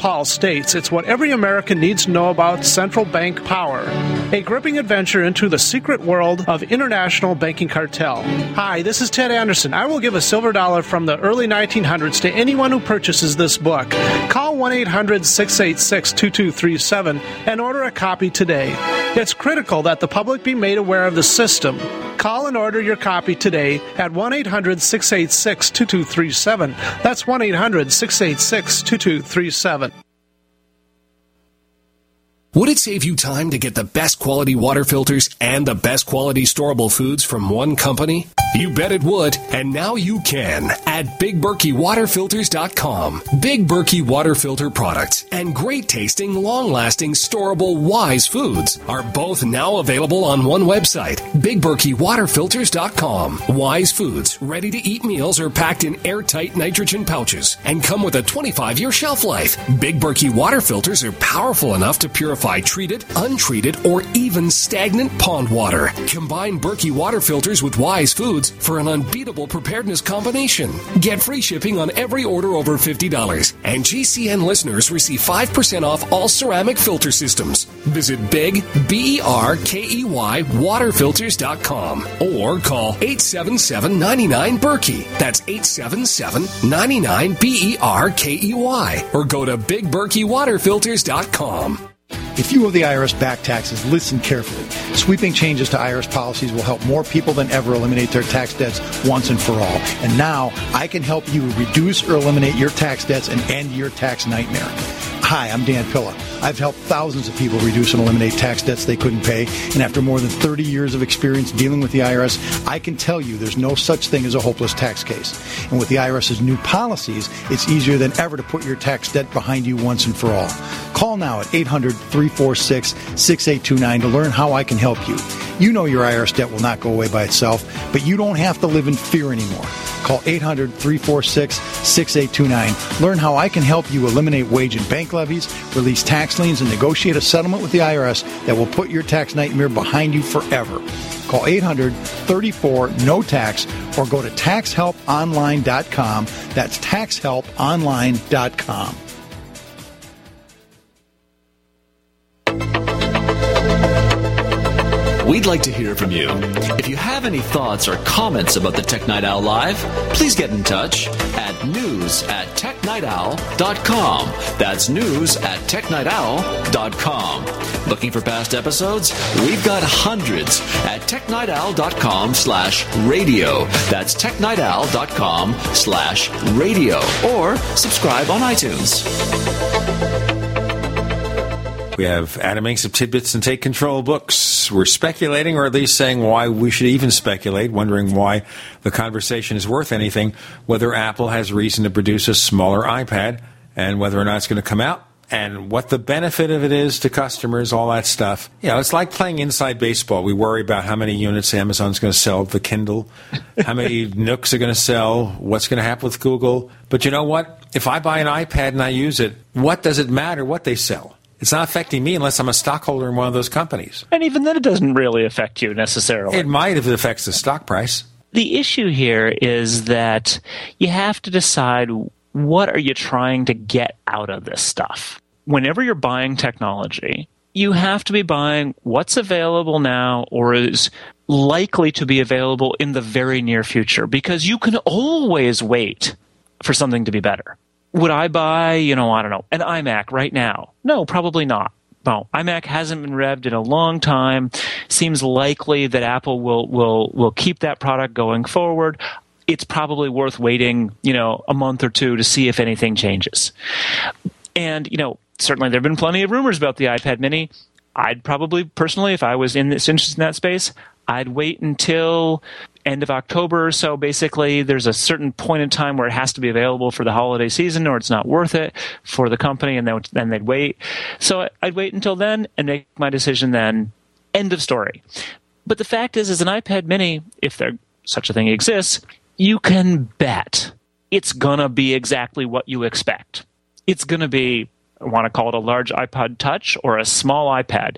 Paul states it's what every American needs to know about central bank power. A gripping adventure into the secret world of international banking cartel. Hi, this is Ted Anderson. I will give a silver dollar from the early 1900s to anyone who purchases this book. Call 1 800 686 2237 and order a copy today. It's critical that the public be made aware of the system. Call and order your copy today at 1 800 686 2237. That's 1 800 686 2237. Would it save you time to get the best quality water filters and the best quality storable foods from one company? You bet it would, and now you can at BigBerkeyWaterFilters.com. Big Berkey water filter products and great tasting, long lasting, storable Wise foods are both now available on one website, BigBerkeyWaterFilters.com. Wise foods, ready to eat meals are packed in airtight nitrogen pouches and come with a 25 year shelf life. Big Berkey water filters are powerful enough to purify treated, untreated, or even stagnant pond water. Combine Berkey water filters with Wise foods for an unbeatable preparedness combination. Get free shipping on every order over $50. And GCN listeners receive 5% off all ceramic filter systems. Visit Big, B E R K E Y, waterfilters.com or call 877 99 Berkey. That's 877 99 B E R K E Y. Or go to BigBerkeyWaterFilters.com. If you owe the IRS back taxes, listen carefully. Sweeping changes to IRS policies will help more people than ever eliminate their tax debts once and for all. And now I can help you reduce or eliminate your tax debts and end your tax nightmare. Hi, I'm Dan Pilla. I've helped thousands of people reduce and eliminate tax debts they couldn't pay. And after more than 30 years of experience dealing with the IRS, I can tell you there's no such thing as a hopeless tax case. And with the IRS's new policies, it's easier than ever to put your tax debt behind you once and for all. Call now at 800 346 6829 to learn how I can help you. You know your IRS debt will not go away by itself, but you don't have to live in fear anymore. Call 800 346 6829. Learn how I can help you eliminate wage and bank levies, release tax liens, and negotiate a settlement with the IRS that will put your tax nightmare behind you forever. Call 800 34 no tax or go to taxhelponline.com. That's taxhelponline.com. We'd like to hear from you. If you have any thoughts or comments about the Tech Night Owl Live, please get in touch at news at technightowl.com. That's news at technightowl.com. Looking for past episodes? We've got hundreds at technightowl.com slash radio. That's technightowl.com slash radio. Or subscribe on iTunes. We have Adam Engst of Tidbits and Take Control books. We're speculating, or at least saying why we should even speculate, wondering why the conversation is worth anything, whether Apple has reason to produce a smaller iPad, and whether or not it's going to come out, and what the benefit of it is to customers, all that stuff. You know, it's like playing inside baseball. We worry about how many units Amazon's going to sell the Kindle, how many Nooks are going to sell, what's going to happen with Google. But you know what? If I buy an iPad and I use it, what does it matter what they sell? It's not affecting me unless I'm a stockholder in one of those companies. And even then, it doesn't really affect you necessarily. It might if it affects the stock price. The issue here is that you have to decide what are you trying to get out of this stuff. Whenever you're buying technology, you have to be buying what's available now or is likely to be available in the very near future because you can always wait for something to be better. Would I buy, you know, I don't know, an iMac right now? No, probably not. No, iMac hasn't been revved in a long time. Seems likely that Apple will will will keep that product going forward. It's probably worth waiting, you know, a month or two to see if anything changes. And you know, certainly there have been plenty of rumors about the iPad Mini. I'd probably personally, if I was in this interest in that space, I'd wait until end of October so. Basically, there's a certain point in time where it has to be available for the holiday season, or it's not worth it for the company, and then then they'd wait. So I'd wait until then and make my decision then. End of story. But the fact is, as an iPad Mini, if there such a thing exists, you can bet it's gonna be exactly what you expect. It's gonna be want to call it a large iPod Touch or a small iPad.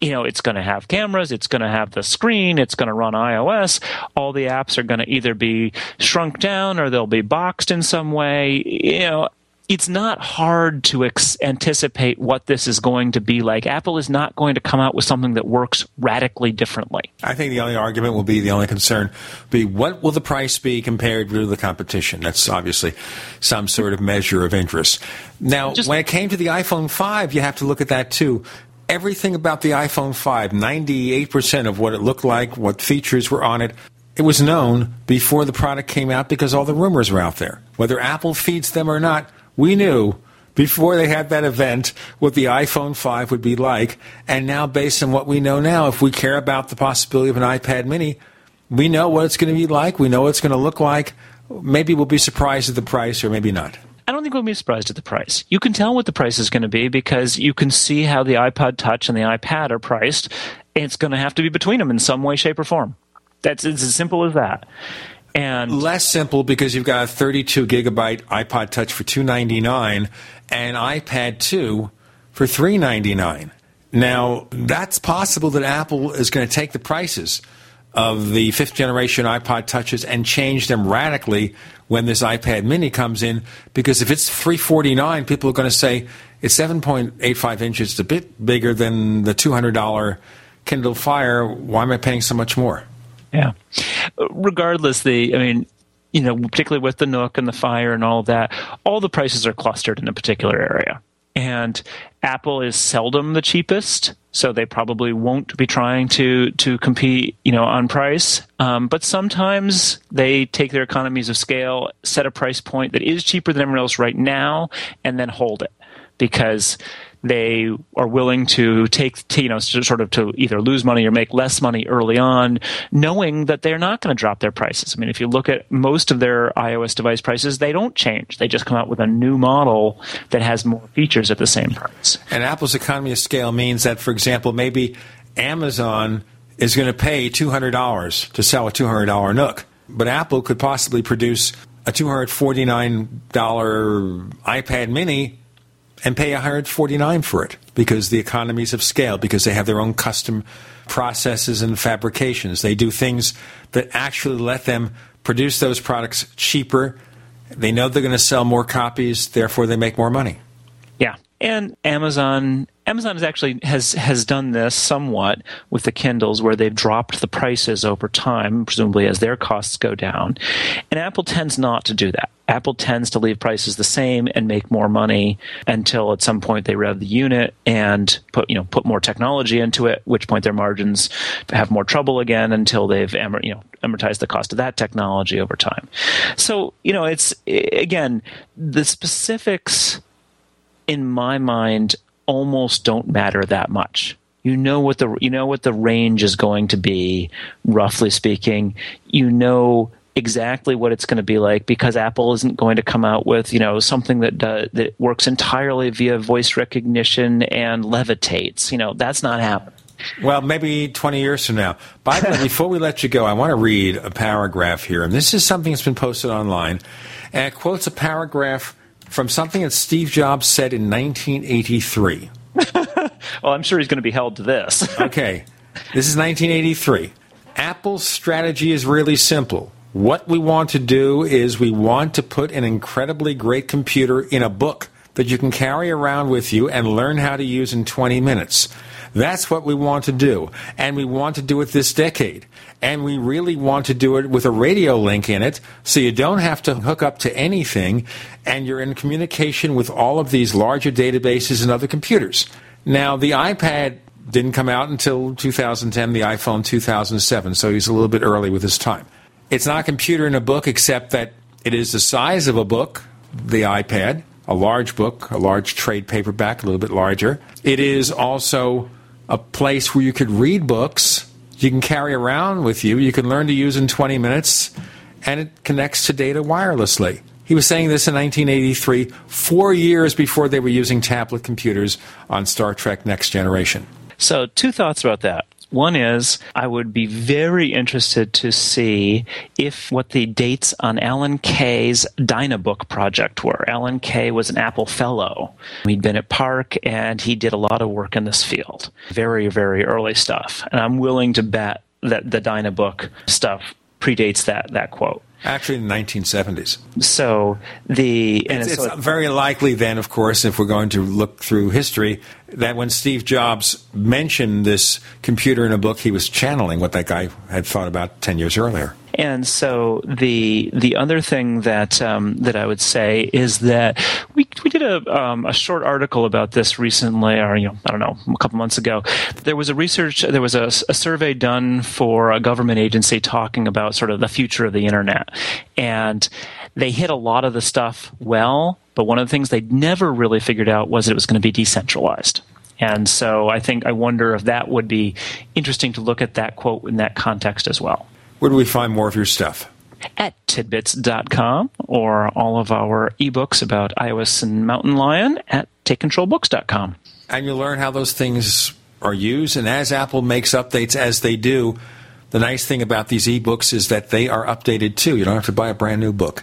You know, it's going to have cameras, it's going to have the screen, it's going to run iOS. All the apps are going to either be shrunk down or they'll be boxed in some way. You know, it's not hard to ex- anticipate what this is going to be like. Apple is not going to come out with something that works radically differently. I think the only argument will be the only concern be what will the price be compared to the competition? That's obviously some sort of measure of interest. Now, Just, when it came to the iPhone 5, you have to look at that too. Everything about the iPhone 5, 98% of what it looked like, what features were on it, it was known before the product came out because all the rumors were out there. Whether Apple feeds them or not, we knew before they had that event what the iPhone 5 would be like. And now, based on what we know now, if we care about the possibility of an iPad mini, we know what it's going to be like. We know what it's going to look like. Maybe we'll be surprised at the price, or maybe not. I don't think we'll be surprised at the price. You can tell what the price is going to be because you can see how the iPod Touch and the iPad are priced. It's going to have to be between them in some way, shape, or form. That's it's as simple as that and less simple because you've got a 32 gigabyte iPod Touch for 299 and iPad 2 for 399. Now, that's possible that Apple is going to take the prices of the fifth generation iPod Touches and change them radically when this iPad Mini comes in because if it's 349, people are going to say it's 7.85 inches, it's a bit bigger than the $200 Kindle Fire. Why am I paying so much more? Yeah. Regardless, the I mean, you know, particularly with the Nook and the Fire and all that, all the prices are clustered in a particular area. And Apple is seldom the cheapest, so they probably won't be trying to to compete, you know, on price. Um, but sometimes they take their economies of scale, set a price point that is cheaper than everyone else right now, and then hold it because they are willing to take, to, you know, sort of to either lose money or make less money early on, knowing that they're not going to drop their prices. I mean, if you look at most of their iOS device prices, they don't change. They just come out with a new model that has more features at the same price. And Apple's economy of scale means that, for example, maybe Amazon is going to pay $200 to sell a $200 Nook, but Apple could possibly produce a $249 iPad mini and pay 149 for it because the economies of scale, because they have their own custom processes and fabrications. They do things that actually let them produce those products cheaper. They know they're going to sell more copies, therefore they make more money. Yeah. And Amazon Amazon has actually has has done this somewhat with the Kindles, where they've dropped the prices over time, presumably as their costs go down. And Apple tends not to do that. Apple tends to leave prices the same and make more money until at some point they rev the unit and put you know put more technology into it. Which point their margins have more trouble again until they've you know amortized the cost of that technology over time. So you know it's again the specifics in my mind almost don't matter that much. You know what the you know what the range is going to be, roughly speaking. You know exactly what it's going to be like because Apple isn't going to come out with you know something that does, that works entirely via voice recognition and levitates. You know that's not happening. Well, maybe 20 years from now. By the way, before we let you go, I want to read a paragraph here, and this is something that's been posted online, and it quotes a paragraph from something that Steve Jobs said in 1983. well, I'm sure he's going to be held to this. okay. This is 1983. Apple's strategy is really simple. What we want to do is we want to put an incredibly great computer in a book that you can carry around with you and learn how to use in 20 minutes. That's what we want to do. And we want to do it this decade. And we really want to do it with a radio link in it so you don't have to hook up to anything and you're in communication with all of these larger databases and other computers. Now, the iPad didn't come out until 2010, the iPhone 2007, so he's a little bit early with his time. It's not a computer in a book, except that it is the size of a book, the iPad, a large book, a large trade paperback, a little bit larger. It is also a place where you could read books you can carry around with you, you can learn to use in 20 minutes, and it connects to data wirelessly. He was saying this in 1983, four years before they were using tablet computers on Star Trek Next Generation. So, two thoughts about that. One is I would be very interested to see if what the dates on Alan Kay's Dynabook project were. Alan Kay was an Apple Fellow. He'd been at PARC and he did a lot of work in this field. Very, very early stuff. And I'm willing to bet that the Dynabook stuff predates that, that quote. Actually, in the 1970s. So the and it's, it's so very likely then, of course, if we're going to look through history, that when Steve Jobs mentioned this computer in a book, he was channeling what that guy had thought about 10 years earlier. And so the the other thing that um, that I would say is that we we did a um, a short article about this recently, or you know I don't know a couple months ago. There was a research, there was a, a survey done for a government agency talking about sort of the future of the internet, and they hit a lot of the stuff well. But one of the things they never really figured out was it was going to be decentralized. And so I think I wonder if that would be interesting to look at that quote in that context as well. Where do we find more of your stuff? At tidbits.com or all of our ebooks about iOS and Mountain Lion at takecontrolbooks.com. And you learn how those things are used. And as Apple makes updates as they do, the nice thing about these ebooks is that they are updated too. You don't have to buy a brand new book.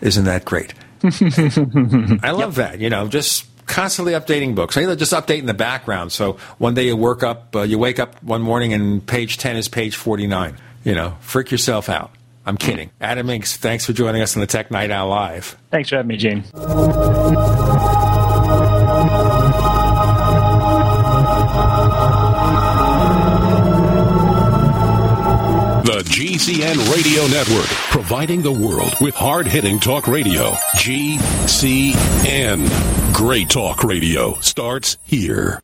Isn't that great? I love yep. that. You know, just constantly updating books. I Just update in the background. So one day you work up, uh, you wake up one morning and page 10 is page 49 you know, freak yourself out. I'm kidding. Adam Engst, thanks for joining us on the Tech Night Owl Live. Thanks for having me, Gene. The GCN Radio Network, providing the world with hard hitting talk radio. GCN. Great talk radio starts here.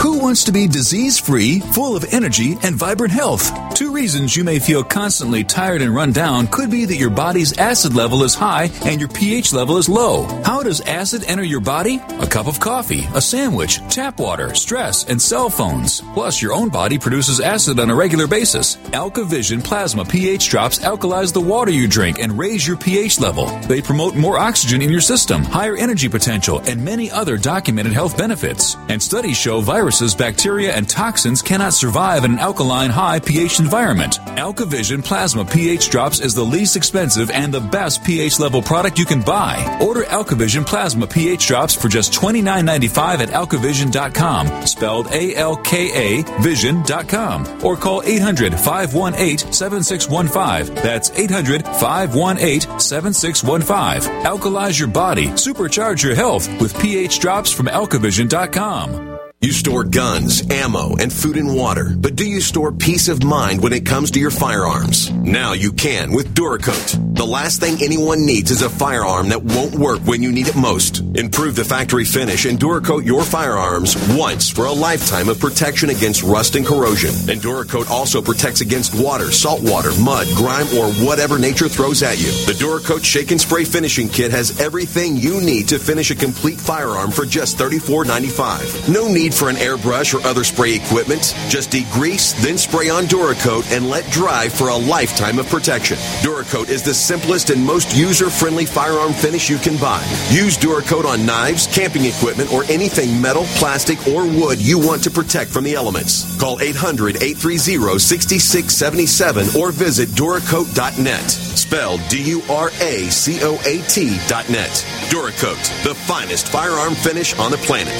Who wants to be disease free, full of energy, and vibrant health? Two reasons you may feel constantly tired and run down could be that your body's acid level is high and your pH level is low. How does acid enter your body? A cup of coffee, a sandwich, tap water, stress, and cell phones. Plus, your own body produces acid on a regular basis. AlkaVision Plasma pH drops alkalize the water you drink and raise your pH level. They promote more oxygen in your system, higher energy potential, and many other documented health benefits. And studies show viruses viruses, bacteria, and toxins cannot survive in an alkaline high pH environment. AlkaVision Plasma pH Drops is the least expensive and the best pH level product you can buy. Order AlkaVision Plasma pH Drops for just $29.95 at alkavision.com, spelled A L K A vision.com, or call 800 518 7615. That's 800 518 7615. Alkalize your body, supercharge your health with pH drops from alkavision.com. You store guns, ammo, and food and water, but do you store peace of mind when it comes to your firearms? Now you can with Duracoat. The last thing anyone needs is a firearm that won't work when you need it most. Improve the factory finish and Duracoat your firearms once for a lifetime of protection against rust and corrosion. And Duracoat also protects against water, salt water, mud, grime, or whatever nature throws at you. The Duracoat Shake and Spray Finishing Kit has everything you need to finish a complete firearm for just $34.95. No need for an airbrush or other spray equipment. Just degrease, then spray on Duracoat and let dry for a lifetime of protection. Duracoat is the simplest and most user-friendly firearm finish you can buy. Use Duracoat on knives, camping equipment, or anything metal, plastic, or wood you want to protect from the elements. Call 800-830-6677 or visit Duracoat.net. Spelled D-U-R-A-C-O-A-T dot net. Duracoat, the finest firearm finish on the planet.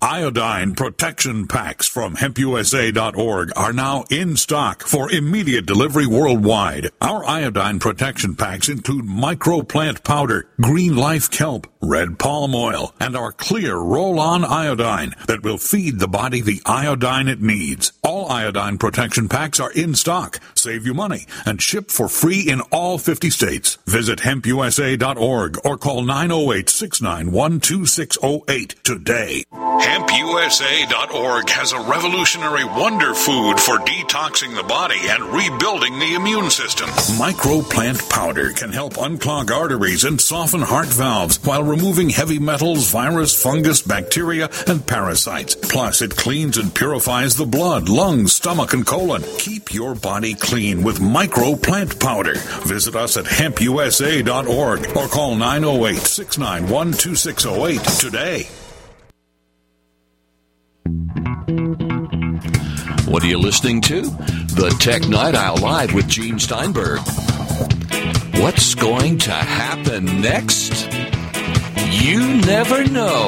Iodine protection packs from hempusa.org are now in stock for immediate delivery worldwide. Our iodine protection packs include microplant powder, green life kelp, red palm oil, and our clear roll-on iodine that will feed the body the iodine it needs. All iodine protection packs are in stock. Save you money and ship for free in all 50 states. Visit hempusa.org or call 908-691-2608 today. HempUSA.org has a revolutionary wonder food for detoxing the body and rebuilding the immune system. Microplant powder can help unclog arteries and soften heart valves while removing heavy metals, virus, fungus, bacteria, and parasites. Plus, it cleans and purifies the blood, lungs, stomach, and colon. Keep your body clean with micro plant powder. Visit us at hempusa.org or call 908 691 2608 today. What are you listening to? The Tech Night Owl Live with Gene Steinberg. What's going to happen next? You never know.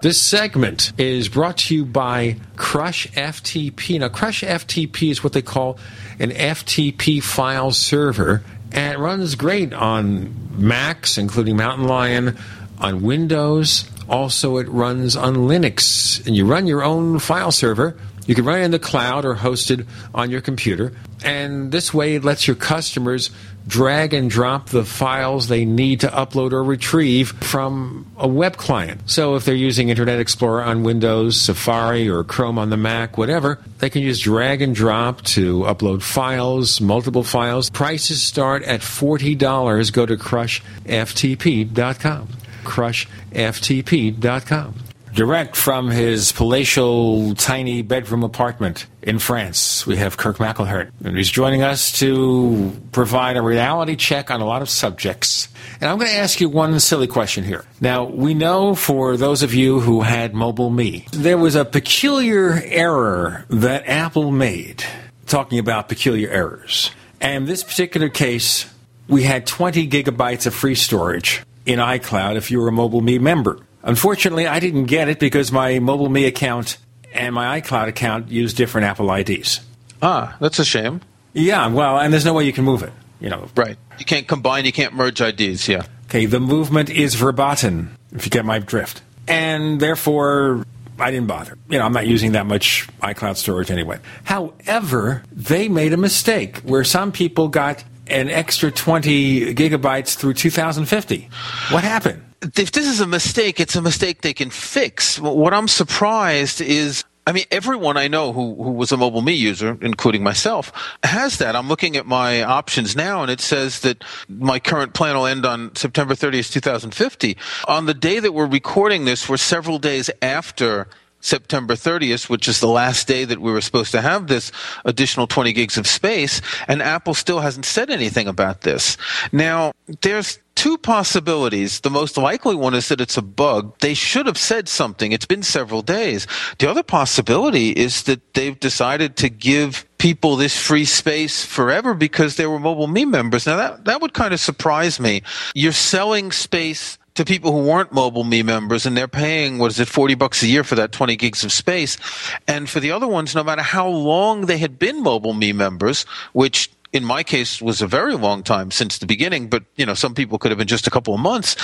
This segment is brought to you by Crush FTP. Now, Crush FTP is what they call an FTP file server, and it runs great on Macs, including Mountain Lion, on Windows. Also, it runs on Linux, and you run your own file server. You can run it in the cloud or hosted on your computer, and this way it lets your customers drag and drop the files they need to upload or retrieve from a web client. So if they're using Internet Explorer on Windows, Safari, or Chrome on the Mac, whatever, they can use drag and drop to upload files, multiple files. Prices start at $40. Go to crushftp.com. Crushftp.com direct from his palatial, tiny bedroom apartment in France. We have Kirk McElhearn, and he's joining us to provide a reality check on a lot of subjects. And I'm going to ask you one silly question here. Now, we know for those of you who had Mobile Me, there was a peculiar error that Apple made, talking about peculiar errors. And this particular case, we had 20 gigabytes of free storage in iCloud if you were a Mobile Me member. Unfortunately, I didn't get it because my Mobile Me account and my iCloud account use different Apple IDs. Ah, that's a shame. Yeah, well, and there's no way you can move it. You know, right? You can't combine. You can't merge IDs. Yeah. Okay, the movement is verboten. If you get my drift, and therefore I didn't bother. You know, I'm not using that much iCloud storage anyway. However, they made a mistake where some people got an extra 20 gigabytes through 2050. What happened? If this is a mistake, it's a mistake they can fix. What I'm surprised is I mean, everyone I know who, who was a mobile me user, including myself, has that. I'm looking at my options now and it says that my current plan will end on September 30th, 2050. On the day that we're recording this, we're several days after September 30th, which is the last day that we were supposed to have this additional 20 gigs of space, and Apple still hasn't said anything about this. Now, there's two possibilities. The most likely one is that it's a bug. They should have said something. It's been several days. The other possibility is that they've decided to give people this free space forever because they were mobile me members. Now that that would kind of surprise me. You're selling space to people who weren't mobile me members and they're paying what is it 40 bucks a year for that 20 gigs of space and for the other ones no matter how long they had been mobile me members which in my case was a very long time since the beginning, but you know, some people could have been just a couple of months.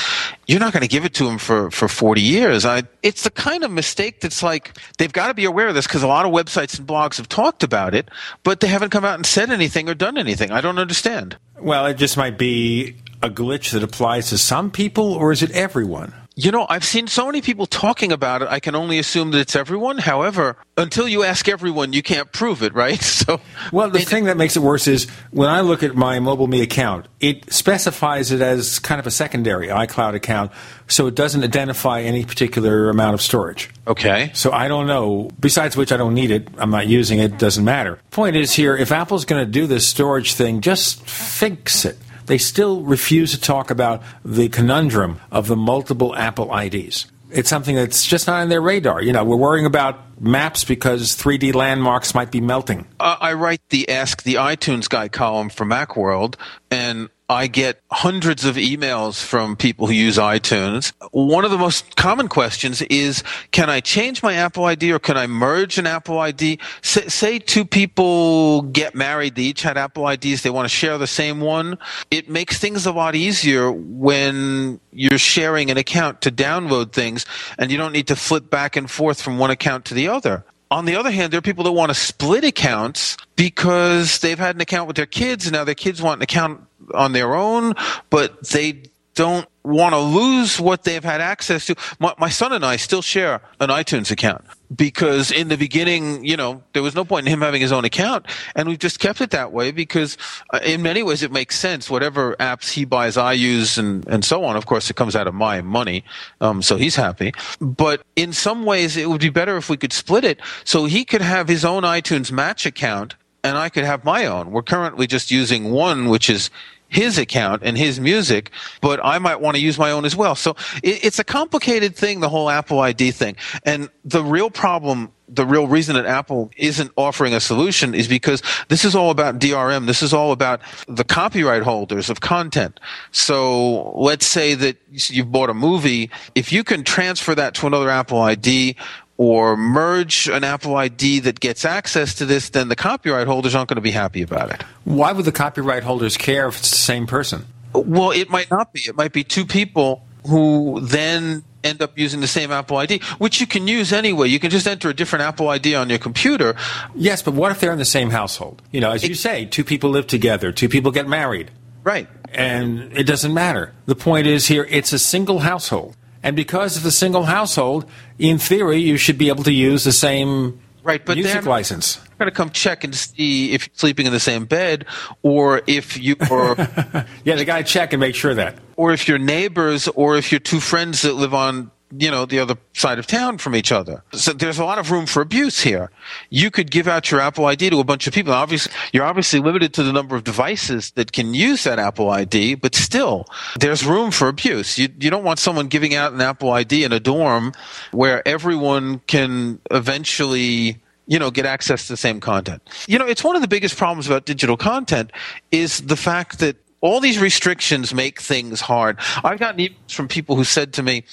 You're not going to give it to them for, for 40 years. I, it's the kind of mistake that's like, they've got to be aware of this because a lot of websites and blogs have talked about it, but they haven't come out and said anything or done anything. I don't understand. Well, it just might be a glitch that applies to some people, or is it everyone? You know, I've seen so many people talking about it. I can only assume that it's everyone. However, until you ask everyone, you can't prove it, right? So, well, the it, thing that makes it worse is when I look at my MobileMe account, it specifies it as kind of a secondary iCloud account, so it doesn't identify any particular amount of storage. Okay. So I don't know. Besides which, I don't need it. I'm not using it. Doesn't matter. Point is here, if Apple's going to do this storage thing, just fix it they still refuse to talk about the conundrum of the multiple Apple IDs. It's something that's just not on their radar. You know, we're worrying about maps because 3D landmarks might be melting. Uh, I write the Ask the iTunes Guy column for Macworld, and I get hundreds of emails from people who use iTunes. One of the most common questions is, can I change my Apple ID or can I merge an Apple ID? Say, say, two people get married, they each had Apple IDs, they want to share the same one. It makes things a lot easier when you're sharing an account to download things and you don't need to flip back and forth from one account to the other. On the other hand, there are people that want to split accounts because they've had an account with their kids and now their kids want an account on their own, but they don't want to lose what they've had access to. My, my, son and I still share an iTunes account because in the beginning, you know, there was no point in him having his own account, and we've just kept it that way because uh, in many ways it makes sense. Whatever apps he buys, I use, and and so on. Of course, it comes out of my money, um, so he's happy. But in some ways, it would be better if we could split it so he could have his own iTunes Match account and I could have my own. We're currently just using one, which is his account and his music, but I might want to use my own as well. So it, it's a complicated thing, the whole Apple ID thing. And the real problem the real reason that Apple isn't offering a solution is because this is all about DRM. This is all about the copyright holders of content. So let's say that you've bought a movie. If you can transfer that to another Apple ID or merge an Apple ID that gets access to this, then the copyright holders aren't going to be happy about it. Why would the copyright holders care if it's the same person? Well, it might not be. It might be two people who then end up using the same Apple ID, which you can use anyway. You can just enter a different Apple ID on your computer. Yes, but what if they're in the same household? You know, as it, you say, two people live together, two people get married. Right. And it doesn't matter. The point is here, it's a single household. And because it's a single household, in theory, you should be able to use the same right, but music license. Going to come check and see if you're sleeping in the same bed, or if you or yeah, they got to check and make sure that, or if you're neighbors, or if you're two friends that live on you know the other side of town from each other. So there's a lot of room for abuse here. You could give out your Apple ID to a bunch of people. Obviously, you're obviously limited to the number of devices that can use that Apple ID, but still, there's room for abuse. You you don't want someone giving out an Apple ID in a dorm where everyone can eventually you know get access to the same content. You know, it's one of the biggest problems about digital content is the fact that all these restrictions make things hard. I've gotten emails from people who said to me,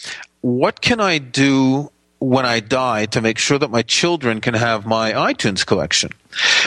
what can I do when I die to make sure that my children can have my iTunes collection?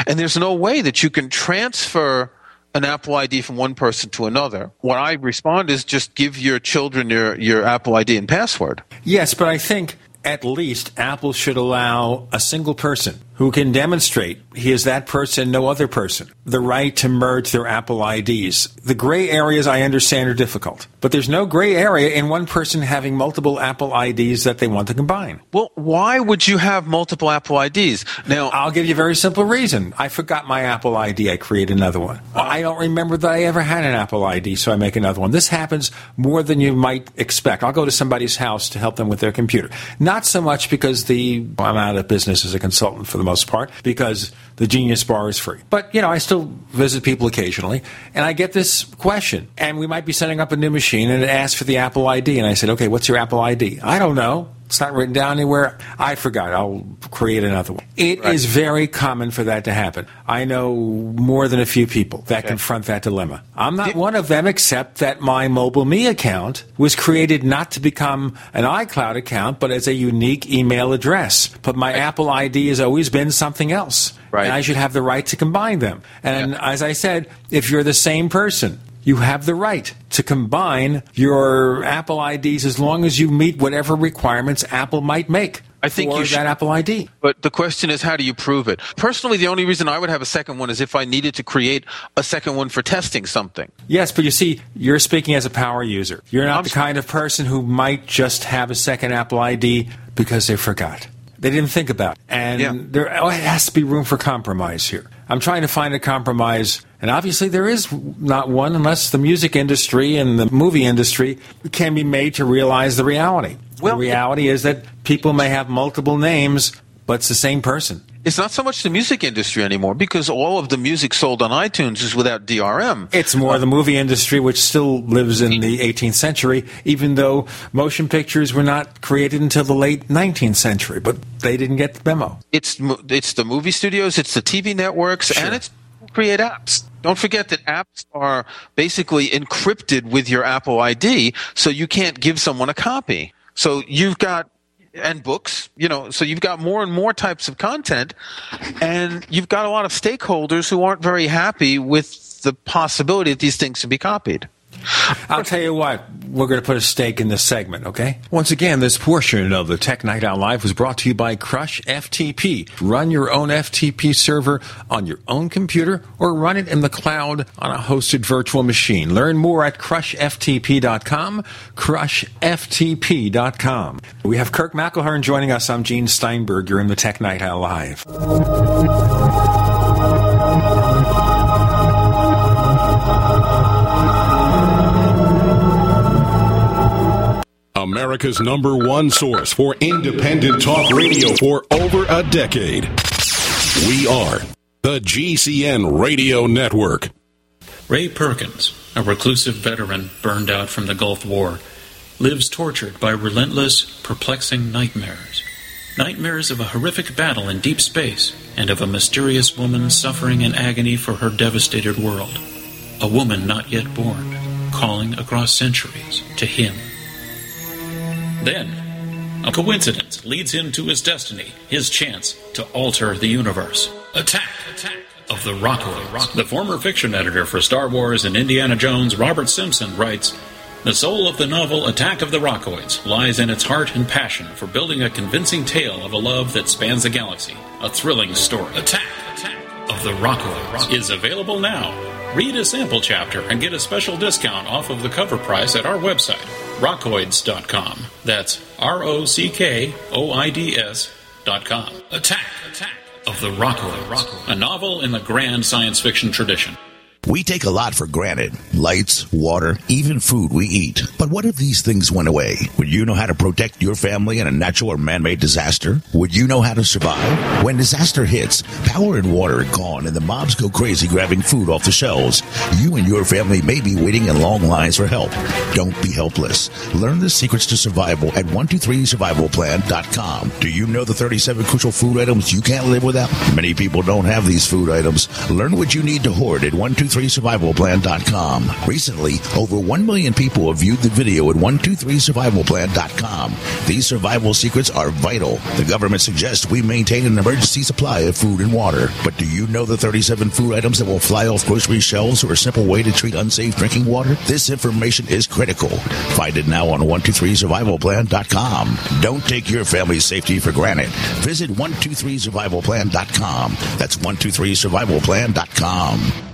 And there's no way that you can transfer an Apple ID from one person to another. What I respond is just give your children your, your Apple ID and password. Yes, but I think at least Apple should allow a single person who can demonstrate he is that person, no other person, the right to merge their Apple IDs. The gray areas I understand are difficult, but there's no gray area in one person having multiple Apple IDs that they want to combine. Well, why would you have multiple Apple IDs? Now, I'll give you a very simple reason. I forgot my Apple ID. I create another one. I don't remember that I ever had an Apple ID, so I make another one. This happens more than you might expect. I'll go to somebody's house to help them with their computer. Not so much because the I'm out of business as a consultant for the most part because the Genius Bar is free. But, you know, I still visit people occasionally, and I get this question. And we might be setting up a new machine, and it asks for the Apple ID. And I said, okay, what's your Apple ID? I don't know. It's not written down anywhere. I forgot. I'll create another one. It is very common for that to happen. I know more than a few people that confront that dilemma. I'm not one of them, except that my Mobile Me account was created not to become an iCloud account, but as a unique email address. But my Apple ID has always been something else. Right. And I should have the right to combine them. And as I said, if you're the same person, you have the right to combine your Apple IDs as long as you meet whatever requirements Apple might make. I think for you should, that Apple ID. But the question is, how do you prove it? Personally, the only reason I would have a second one is if I needed to create a second one for testing something. Yes, but you see, you're speaking as a power user. You're not the kind of person who might just have a second Apple ID because they forgot. They didn't think about it. And there oh, has to be room for compromise here. I'm trying to find a compromise, and obviously there is not one unless the music industry and the movie industry can be made to realize the reality. the reality is that people may have multiple names, but it's the same person. It's not so much the music industry anymore because all of the music sold on iTunes is without DRM. It's more the movie industry, which still lives in the 18th century, even though motion pictures were not created until the late 19th century. But they didn't get the memo. It's it's the movie studios, it's the TV networks, and it's create apps. Don't forget that apps are basically encrypted with your Apple ID, so you can't give someone a copy. So you've got and books, you know, so you've got more and more types of content, and you've got a lot of stakeholders who aren't very happy with the possibility that these things can be copied. I'll tell you what, we're going to put a stake in this segment, okay? Once again, this portion of the Tech Night Owl Live was brought to you by Crush FTP. Run your own FTP server on your own computer or run it in the cloud on a hosted virtual machine. Learn more at crushftp.com, crushftp.com. We have Kirk McElhearn joining us. I'm Gene Steinberg. You're in the Tech Night Owl Live. America's number one source for independent talk radio for over a decade. We are the GCN Radio Network. Ray Perkins, a reclusive veteran burned out from the Gulf War, lives tortured by relentless, perplexing nightmares. Nightmares of a horrific battle in deep space and of a mysterious woman suffering in agony for her devastated world. A woman not yet born, calling across centuries to him. Then, a coincidence leads him to his destiny, his chance to alter the universe. Attack! Attack! Of the Rockoids. The former fiction editor for Star Wars and Indiana Jones, Robert Simpson, writes The soul of the novel Attack of the Rockoids lies in its heart and passion for building a convincing tale of a love that spans the galaxy. A thrilling story. Attack! Attack! Of the Rockoids is available now. Read a sample chapter and get a special discount off of the cover price at our website, rockoids.com. That's R O C K O I D S.com. Attack! Attack! Of the Rockoids. A novel in the grand science fiction tradition. We take a lot for granted lights, water, even food we eat. But what if these things went away? Would you know how to protect your family in a natural or man made disaster? Would you know how to survive? When disaster hits, power and water are gone and the mobs go crazy grabbing food off the shelves. You and your family may be waiting in long lines for help. Don't be helpless. Learn the secrets to survival at 123survivalplan.com. Do you know the 37 crucial food items you can't live without? Many people don't have these food items. Learn what you need to hoard at 123 123survivalplan.com. Recently, over 1 million people have viewed the video at 123survivalplan.com. These survival secrets are vital. The government suggests we maintain an emergency supply of food and water. But do you know the 37 food items that will fly off grocery shelves or a simple way to treat unsafe drinking water? This information is critical. Find it now on 123survivalplan.com. Don't take your family's safety for granted. Visit 123survivalplan.com. That's 123survivalplan.com.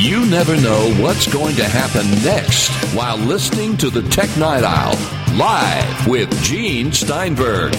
You never know what's going to happen next while listening to the Tech Night Owl live with Gene Steinberg.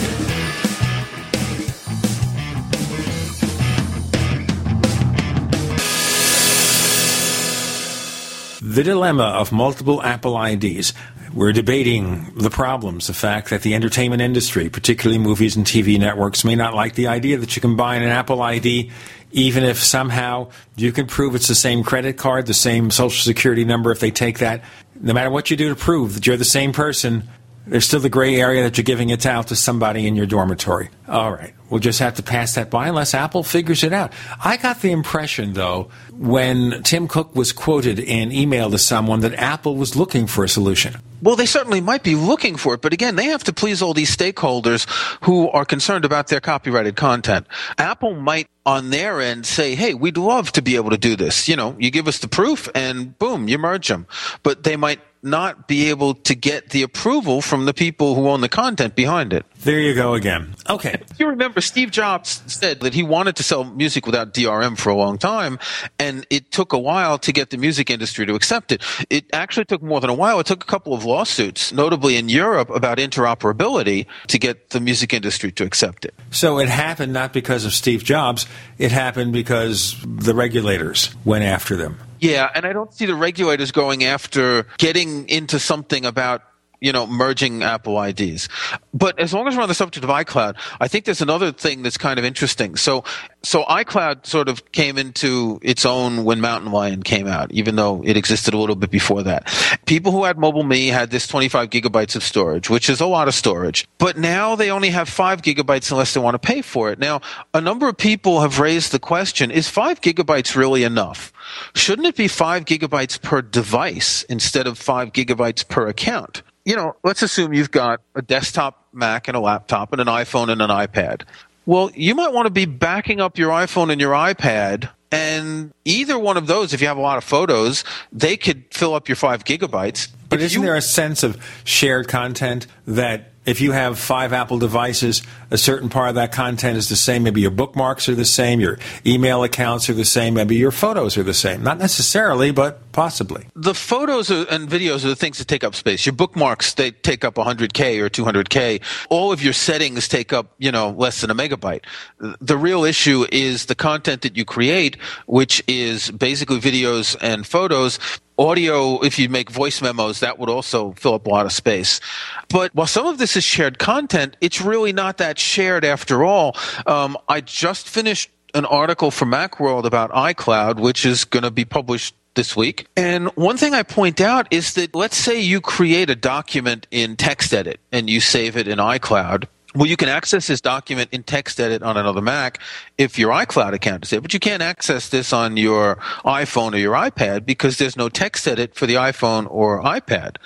The dilemma of multiple Apple IDs. We're debating the problems, the fact that the entertainment industry, particularly movies and TV networks, may not like the idea that you combine an Apple ID even if somehow you can prove it's the same credit card, the same social security number, if they take that, no matter what you do to prove that you're the same person, there's still the gray area that you're giving it out to somebody in your dormitory. All right. We'll just have to pass that by unless Apple figures it out. I got the impression, though, when Tim Cook was quoted in email to someone that Apple was looking for a solution. Well, they certainly might be looking for it, but again, they have to please all these stakeholders who are concerned about their copyrighted content. Apple might on their end say, hey, we'd love to be able to do this. You know, you give us the proof and boom, you merge them. But they might not be able to get the approval from the people who own the content behind it. There you go again. Okay. If you remember, Steve Jobs said that he wanted to sell music without DRM for a long time, and it took a while to get the music industry to accept it. It actually took more than a while. It took a couple of lawsuits, notably in Europe, about interoperability to get the music industry to accept it. So it happened not because of Steve Jobs, it happened because the regulators went after them. Yeah, and I don't see the regulators going after getting into something about you know, merging Apple IDs. But as long as we're on the subject of iCloud, I think there's another thing that's kind of interesting. So, so iCloud sort of came into its own when Mountain Lion came out, even though it existed a little bit before that. People who had Mobile Me had this 25 gigabytes of storage, which is a lot of storage. But now they only have five gigabytes unless they want to pay for it. Now, a number of people have raised the question, is five gigabytes really enough? Shouldn't it be five gigabytes per device instead of five gigabytes per account? You know, let's assume you've got a desktop Mac and a laptop and an iPhone and an iPad. Well, you might want to be backing up your iPhone and your iPad and either one of those, if you have a lot of photos, they could fill up your five gigabytes. But isn't you, there a sense of shared content that if you have five Apple devices, a certain part of that content is the same. Maybe your bookmarks are the same, your email accounts are the same, maybe your photos are the same. Not necessarily, but possibly. The photos and videos are the things that take up space. Your bookmarks, they take up 100K or 200K. All of your settings take up, you know, less than a megabyte. The real issue is the content that you create, which is basically videos and photos audio, if you make voice memos, that would also fill up a lot of space. But while some of this is shared content, it's really not that shared after all. Um, I just finished an article for Macworld about iCloud, which is going to be published this week. And one thing I point out is that let's say you create a document in TextEdit and you save it in iCloud well, you can access this document in TextEdit on another Mac if your iCloud account is there, but you can't access this on your iPhone or your iPad because there's no TextEdit for the iPhone or iPad.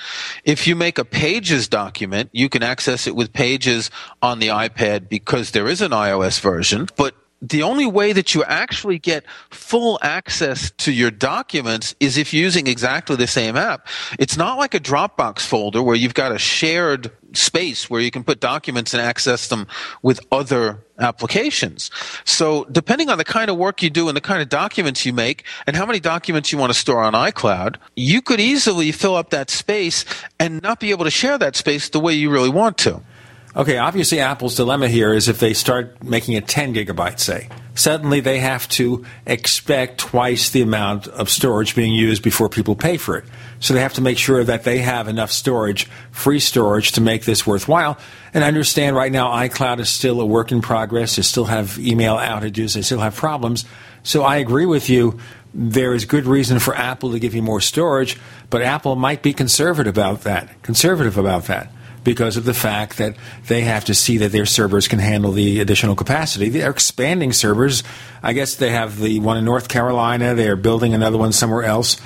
If you make a Pages document, you can access it with Pages on the iPad because there is an iOS version, but the only way that you actually get full access to your documents is if using exactly the same app. It's not like a Dropbox folder where you've got a shared space where you can put documents and access them with other applications. So depending on the kind of work you do and the kind of documents you make and how many documents you want to store on iCloud, you could easily fill up that space and not be able to share that space the way you really want to. Okay, obviously Apple's dilemma here is if they start making it 10 gigabytes, say, suddenly they have to expect twice the amount of storage being used before people pay for it. So they have to make sure that they have enough storage, free storage, to make this worthwhile. And I understand right now iCloud is still a work in progress. They still have email outages. They still have problems. So I agree with you. There is good reason for Apple to give you more storage, but Apple might be conservative about that. Conservative about that because of the fact that they have to see that their servers can handle the additional capacity. They're expanding servers. I guess they have the one in North Carolina, they're building another one somewhere else.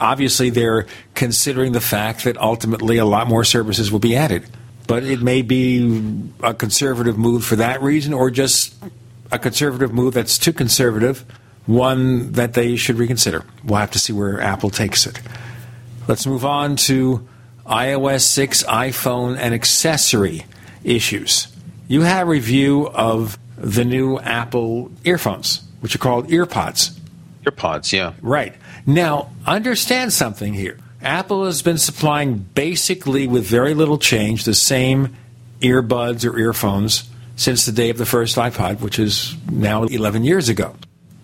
Obviously, they're considering the fact that ultimately a lot more services will be added. But it may be a conservative move for that reason, or just a conservative move that's too conservative, one that they should reconsider. We'll have to see where Apple takes it. Let's move on to iOS 6, iPhone, and accessory issues. You had a review of the new Apple earphones, which are called EarPods. EarPods, yeah. Right. Now, understand something here. Apple has been supplying basically with very little change the same earbuds or earphones since the day of the first iPod, which is now 11 years ago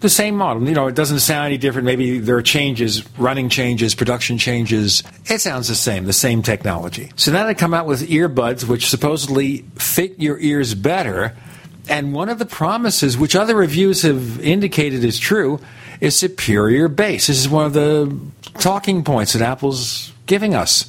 the same model. You know, it doesn't sound any different. Maybe there are changes, running changes, production changes. It sounds the same, the same technology. So now they come out with earbuds, which supposedly fit your ears better. And one of the promises, which other reviews have indicated is true, is superior bass. This is one of the talking points that Apple's giving us.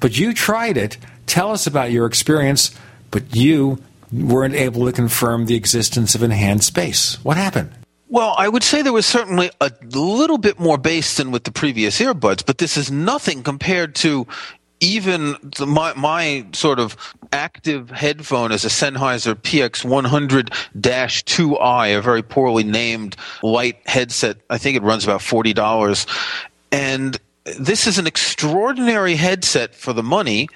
But you tried it. Tell us about your experience, but you weren't able to confirm the existence of enhanced bass. What happened? Well, I would say there was certainly a little bit more bass than with the previous earbuds, but this is nothing compared to even the, my, my sort of active headphone is a Sennheiser PX100-2i, a very poorly named light headset. I think it runs about $40. And this is an extraordinary headset for the money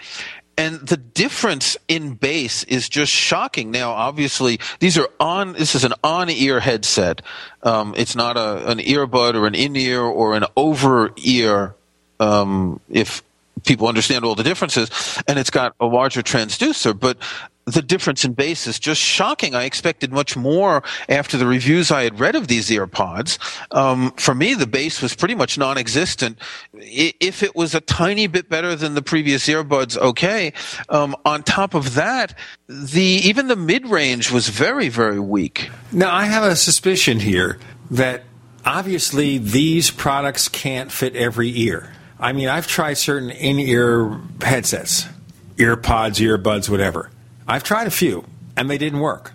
and the difference in bass is just shocking. Now, obviously, these are on. This is an on-ear headset. Um, it's not a, an earbud or an in-ear or an over-ear. Um, if people understand all the differences, and it's got a larger transducer. But the difference in bass is just shocking. I expected much more after the reviews I had read of these earpods. Um, for me, the bass was pretty much non-existent. If it was a tiny bit better than the previous earbuds, okay. Um, on top of that, the even the mid-range was very, very weak. Now, I have a suspicion here that obviously these products can't fit every ear. I mean, I've tried certain in-ear headsets, earpods, earbuds, whatever I've tried a few, and they didn't work.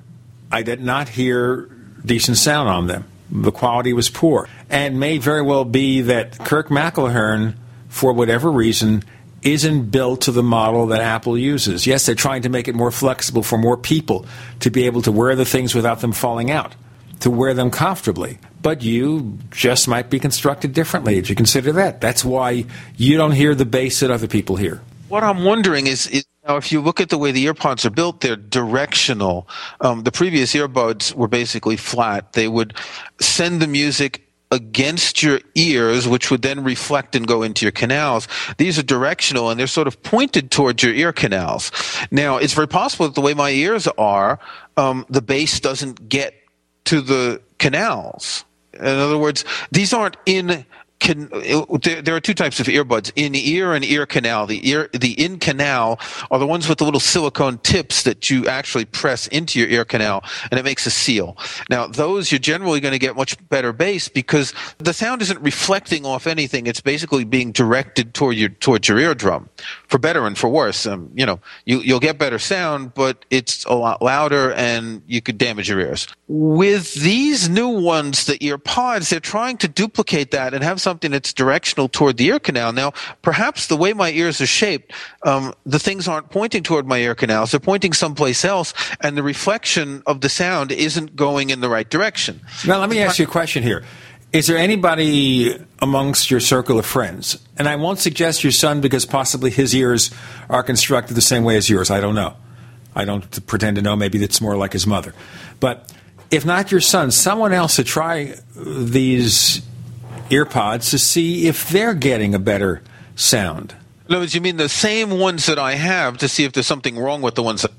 I did not hear decent sound on them. The quality was poor. And may very well be that Kirk McElhearn, for whatever reason, isn't built to the model that Apple uses. Yes, they're trying to make it more flexible for more people to be able to wear the things without them falling out, to wear them comfortably. But you just might be constructed differently if you consider that. That's why you don't hear the bass that other people hear. What I'm wondering is, is now, if you look at the way the earpods are built, they're directional. Um, the previous earbuds were basically flat. They would send the music against your ears, which would then reflect and go into your canals. These are directional and they're sort of pointed towards your ear canals. Now, it's very possible that the way my ears are, um, the bass doesn't get to the canals. In other words, these aren't in can, there, there, are two types of earbuds in ear and ear canal. The ear the in canal are the ones with the little silicone tips that you actually press into your ear canal and it makes a seal. Now those you're generally going to get much better bass because the sound isn't reflecting off anything. It's basically being directed toward your towards your eardrum for better and for worse. Um, you know you, you'll get better sound but it's a lot louder and you could damage your ears. With these new ones the ear pods they're trying to duplicate that and have some something that's directional toward the ear canal. Now, perhaps the way my ears are shaped, um, the things aren't pointing toward my ear canals; they're pointing someplace else, and the reflection of the sound isn't going in the right direction. Now, let me ask you a question here. Is there anybody amongst your circle of friends, and I won't suggest your son because possibly his ears are constructed the same way as yours. I don't know. I don't pretend to know. Maybe it's more like his mother. But if not your son, someone else to try these earpods to see if they're getting a better sound. In other words, you mean the same ones that I have to see if there's something wrong with the ones that.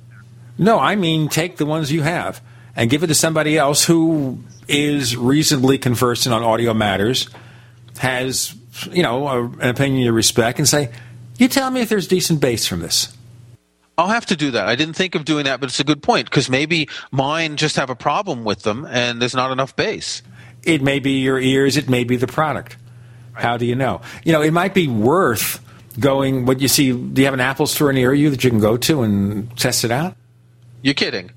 No, I mean take the ones you have and give it to somebody else who is reasonably conversant on audio matters, has you know a, an opinion you respect, and say, "You tell me if there's decent bass from this." I'll have to do that. I didn't think of doing that, but it's a good point because maybe mine just have a problem with them, and there's not enough bass. It may be your ears. It may be the product. Right. How do you know? You know, it might be worth going. What you see? Do you have an Apple store near you that you can go to and test it out? You're kidding.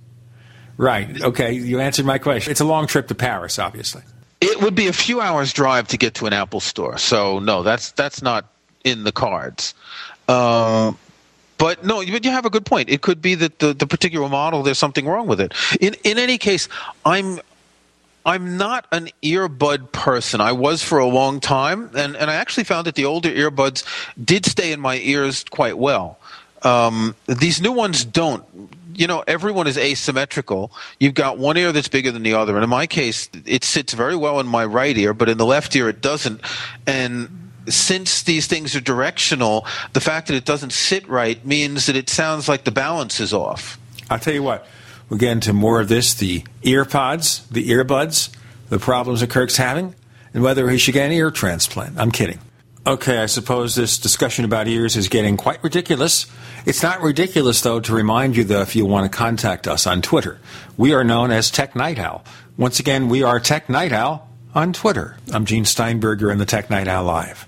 Right. Okay. You answered my question. It's a long trip to Paris, obviously. It would be a few hours drive to get to an Apple store. So no, that's that's not in the cards. Uh, but no, but you have a good point. It could be that the, the particular model there's something wrong with it. In in any case, I'm I'm not an earbud person. I was for a long time, and, and I actually found that the older earbuds did stay in my ears quite well. Um, these new ones don't. You know, everyone is asymmetrical. You've got one ear that's bigger than the other, and in my case, it sits very well in my right ear, but in the left ear, it doesn't. And since these things are directional, the fact that it doesn't sit right means that it sounds like the balance is off. I'll tell you what, we'll get into more of this the ear pods, the earbuds, the problems that Kirk's having, and whether he should get an ear transplant. I'm kidding. Okay, I suppose this discussion about ears is getting quite ridiculous. It's not ridiculous, though, to remind you, though, if you want to contact us on Twitter. We are known as Tech Night Owl. Once again, we are Tech Night Owl on Twitter. I'm Gene Steinberger in the Tech Night Owl Live.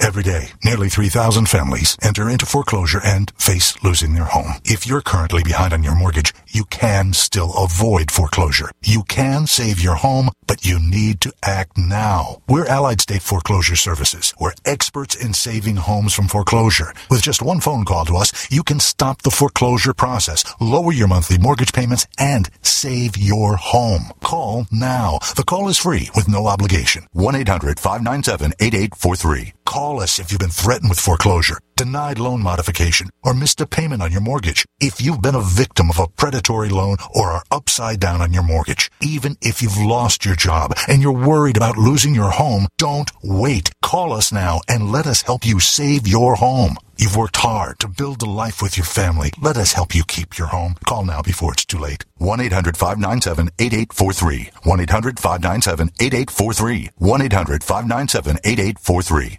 Every day, nearly 3,000 families enter into foreclosure and face losing their home. If you're currently behind on your mortgage, you can still avoid foreclosure. You can save your home, but you need to act now. We're Allied State Foreclosure Services. We're experts in saving homes from foreclosure. With just one phone call to us, you can stop the foreclosure process, lower your monthly mortgage payments, and save your home. Call now. The call is free with no obligation. 1-800-597-8843. Call us if you've been threatened with foreclosure, denied loan modification, or missed a payment on your mortgage. If you've been a victim of a predatory loan or are upside down on your mortgage, even if you've lost your job and you're worried about losing your home, don't wait. Call us now and let us help you save your home. You've worked hard to build a life with your family. Let us help you keep your home. Call now before it's too late. 1-800-597-8843. 1-800-597-8843. 1-800-597-8843.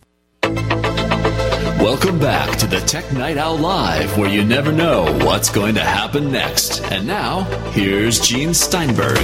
Welcome back to the Tech Night Owl Live, where you never know what's going to happen next. And now, here's Gene Steinberg.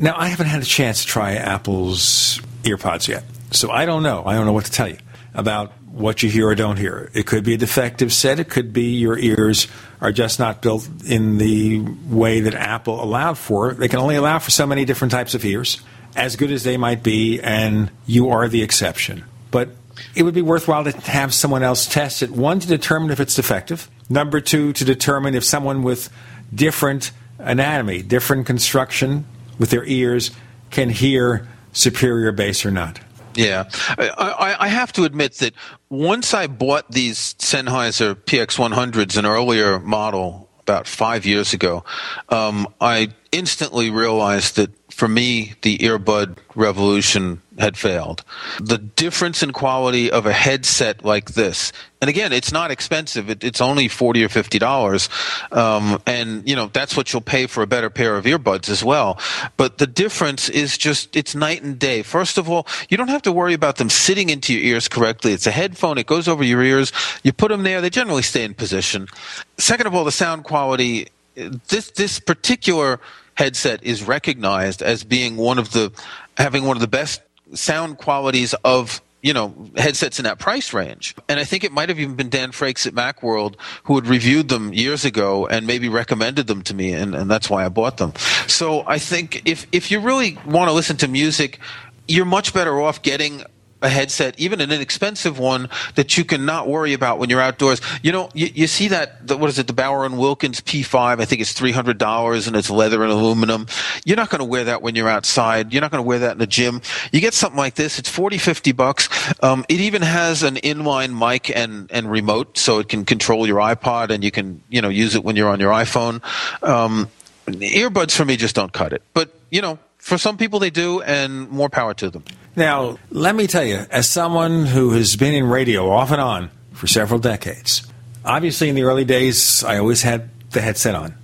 Now, I haven't had a chance to try Apple's EarPods yet, so I don't know. I don't know what to tell you. About what you hear or don't hear. It could be a defective set. It could be your ears are just not built in the way that Apple allowed for. They can only allow for so many different types of ears, as good as they might be, and you are the exception. But it would be worthwhile to have someone else test it. One, to determine if it's defective. Number two, to determine if someone with different anatomy, different construction with their ears can hear superior bass or not. Yeah, I, I, have to admit that once I bought these Sennheiser PX100s, an earlier model about five years ago, um, I instantly realized that for me, the earbud revolution had failed. The difference in quality of a headset like this, and again, it's not expensive. It, it's only forty or fifty dollars, um, and you know that's what you'll pay for a better pair of earbuds as well. But the difference is just it's night and day. First of all, you don't have to worry about them sitting into your ears correctly. It's a headphone; it goes over your ears. You put them there; they generally stay in position. Second of all, the sound quality. This this particular headset is recognized as being one of the having one of the best sound qualities of you know headsets in that price range. And I think it might have even been Dan Frakes at MacWorld who had reviewed them years ago and maybe recommended them to me, and, and that's why I bought them. So I think if if you really want to listen to music, you're much better off getting a headset, even an inexpensive one that you can not worry about when you're outdoors. You know, you, you see that, the, what is it, the Bowers and Wilkins P5, I think it's $300 and it's leather and aluminum. You're not going to wear that when you're outside. You're not going to wear that in the gym. You get something like this, it's 40, 50 bucks. Um, it even has an inline mic and, and remote so it can control your iPod and you can, you know, use it when you're on your iPhone. Um, earbuds for me just don't cut it. But, you know, for some people they do and more power to them. Now, let me tell you, as someone who has been in radio off and on for several decades, obviously in the early days, I always had the headset on.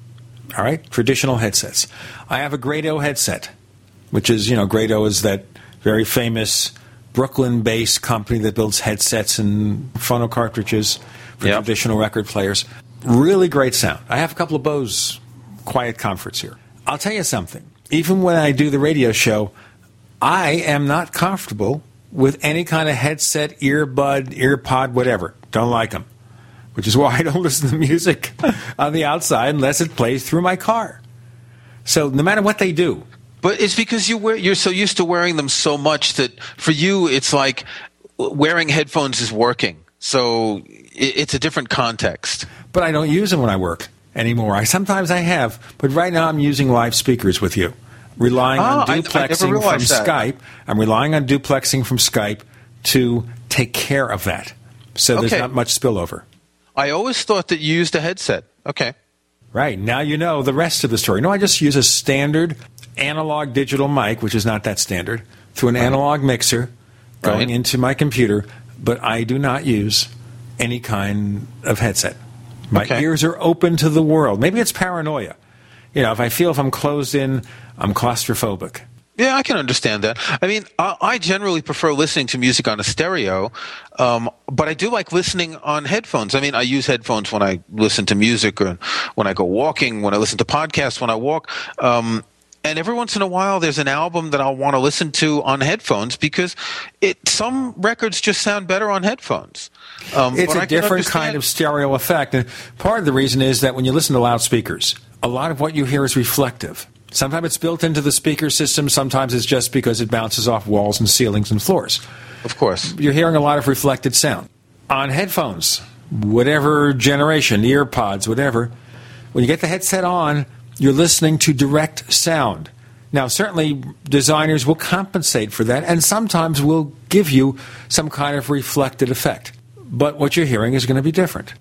All right, traditional headsets. I have a Grado headset, which is, you know, Grado is that very famous Brooklyn based company that builds headsets and phono cartridges for yep. traditional record players. Really great sound. I have a couple of Bose quiet comforts here. I'll tell you something. Even when I do the radio show, I am not comfortable with any kind of headset, earbud, earpod, whatever. Don't like them. Which is why I don't listen to music on the outside unless it plays through my car. So no matter what they do. But it's because you wear, you're so used to wearing them so much that for you it's like wearing headphones is working. So it's a different context. But I don't use them when I work anymore. I sometimes I have, but right now I'm using live speakers with you relying on ah, duplexing I, I from that. Skype. I'm relying on duplexing from Skype to take care of that. So okay. there's not much spillover. I always thought that you used a headset. Okay. Right. Now you know the rest of the story. No, I just use a standard analog digital mic, which is not that standard, through an right. analog mixer going right. into my computer, but I do not use any kind of headset. My okay. ears are open to the world. Maybe it's paranoia you know, if I feel if I'm closed in, I'm claustrophobic. Yeah, I can understand that. I mean, I, I generally prefer listening to music on a stereo, um, but I do like listening on headphones. I mean, I use headphones when I listen to music or when I go walking, when I listen to podcasts, when I walk. Um, and every once in a while, there's an album that I'll want to listen to on headphones because it some records just sound better on headphones. Um, it's a different kind of stereo effect, and part of the reason is that when you listen to loudspeakers a lot of what you hear is reflective. Sometimes it's built into the speaker system, sometimes it's just because it bounces off walls and ceilings and floors. Of course. You're hearing a lot of reflected sound. On headphones, whatever generation, earpods, whatever, when you get the headset on, you're listening to direct sound. Now, certainly designers will compensate for that and sometimes will give you some kind of reflected effect. But what you're hearing is going to be different.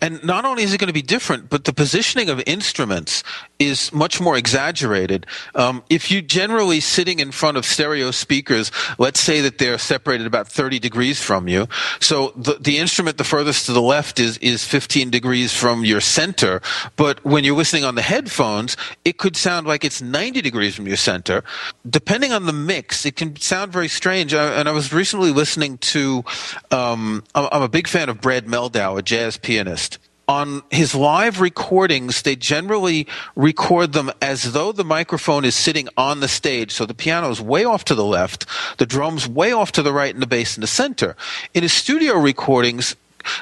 And not only is it going to be different, but the positioning of instruments is much more exaggerated. Um, if you're generally sitting in front of stereo speakers, let's say that they're separated about 30 degrees from you. So the, the instrument the furthest to the left is, is 15 degrees from your center. But when you're listening on the headphones, it could sound like it's 90 degrees from your center. Depending on the mix, it can sound very strange. I, and I was recently listening to, um, I'm a big fan of Brad Mehldau, a jazz pianist pianist. on his live recordings, they generally record them as though the microphone is sitting on the stage. So the piano is way off to the left, the drums way off to the right, and the bass in the center. In his studio recordings,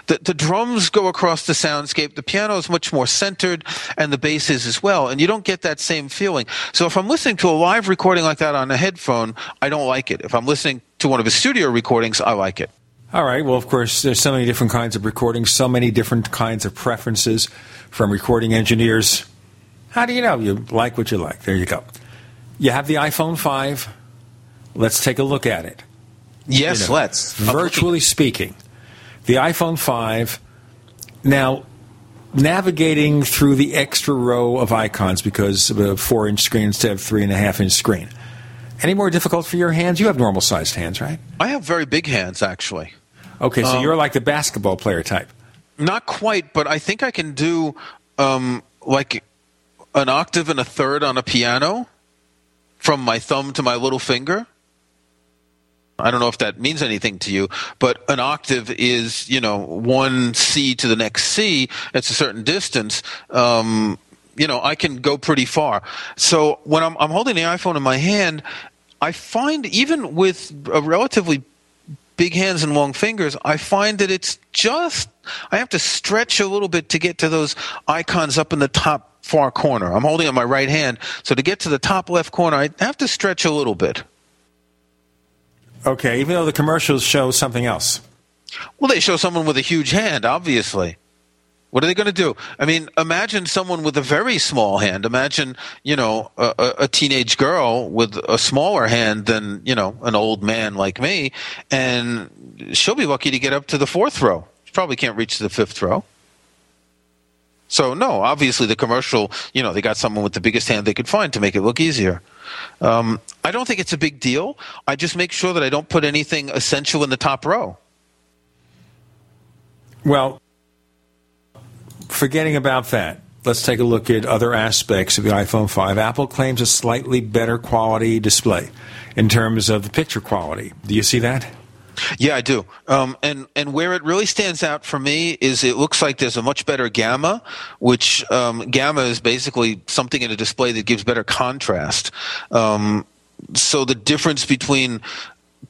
the, the drums go across the soundscape. The piano is much more centered, and the bass is as well. And you don't get that same feeling. So if I'm listening to a live recording like that on a headphone, I don't like it. If I'm listening to one of his studio recordings, I like it. All right. Well, of course, there's so many different kinds of recordings, so many different kinds of preferences from recording engineers. How do you know you like what you like? There you go. You have the iPhone 5. Let's take a look at it. Yes, You know, let's. Virtually speaking, the iPhone 5. Now, navigating through the extra row of icons because of a four inch screen instead of three and a half inch screen. Any more difficult for your hands? You have normal sized hands, right? I have very big hands, actually. Okay, so Um, you're like the basketball player type. Not quite, but I think I can do um, like an octave and a third on a piano from my thumb to my little finger. I don't know if that means anything to you, but an octave is, you know, one C to the next C. It's a certain distance. Um, you know, I can go pretty far. So when I'm, I'm holding the iPhone in my hand, I find even with a relatively big hands and long fingers, I find that it's just, I have to stretch a little bit to get to those icons up in the top far corner. I'm holding it my right hand. So to get to the top left corner, I have to stretch a little bit. Okay, even though the commercials show something else. Well, they show someone with a huge hand, obviously. What are they going to do? I mean, imagine someone with a very small hand. Imagine, you know, a, a- teenage girl with a smaller hand than, you know, an old man like me, and she'll be lucky to get up to the fourth row. She probably can't reach the fifth row. So, no, obviously the commercial, you know, they got someone with the biggest hand they could find to make it look easier. Um, I don't think it's a big deal. I just make sure that I don't put anything essential in the top row. Well, forgetting about that, let's take a look at other aspects of the iPhone 5. Apple claims a slightly better quality display in terms of the picture quality. Do you see that? Yeah, I do. Um, and and where it really stands out for me is it looks like there's a much better gamma, which um, gamma is basically something in a display that gives better contrast. Um, so the difference between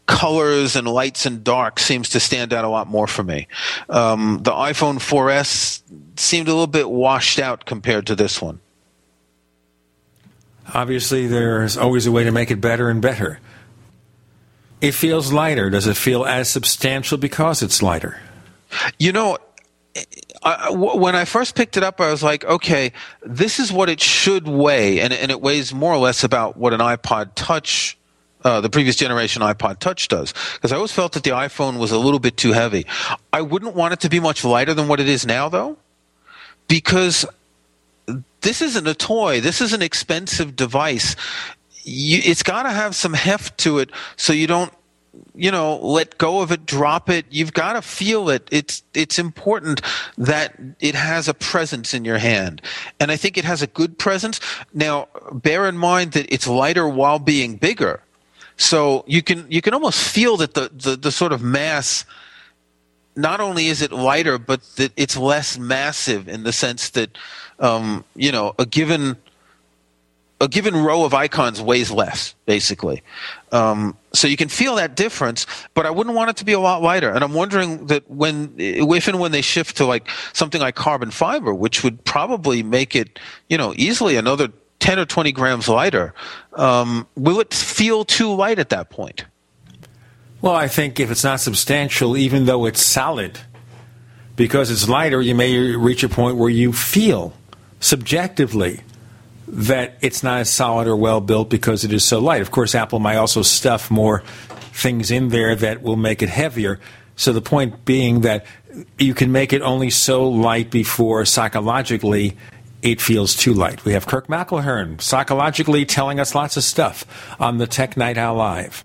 colors and lights and dark seems to stand out a lot more for me. Um, the iPhone 4S seemed a little bit washed out compared to this one. Obviously, there's always a way to make it better and better. It feels lighter. Does it feel as substantial because it's lighter? You know, I, when I first picked it up, I was like, okay, this is what it should weigh, and, and it weighs more or less about what an iPod Touch, uh, the previous generation iPod Touch does. Because I always felt that the iPhone was a little bit too heavy. I wouldn't want it to be much lighter than what it is now, though, because this isn't a toy. This is an expensive device. You, it's got to have some heft to it, so you don't you know let go of it drop it you've got to feel it it's it's important that it has a presence in your hand and i think it has a good presence now bear in mind that it's lighter while being bigger so you can you can almost feel that the the, the sort of mass not only is it lighter but that it's less massive in the sense that um, you know a given a given row of icons weighs less, basically. Um, so you can feel that difference, but I wouldn't want it to be a lot lighter. And I'm wondering that when, if and when they shift to like something like carbon fiber, which would probably make it, you know, easily another 10 or 20 grams lighter, um, will it feel too light at that point? Well, I think if it's not substantial, even though it's solid, because it's lighter, you may reach a point where you feel subjectively that it's not as solid or well built because it is so light. Of course, Apple might also stuff more things in there that will make it heavier. So the point being that you can make it only so light before psychologically it feels too light. We have Kirk McElhearn psychologically telling us lots of stuff on the Tech Night Owl Live.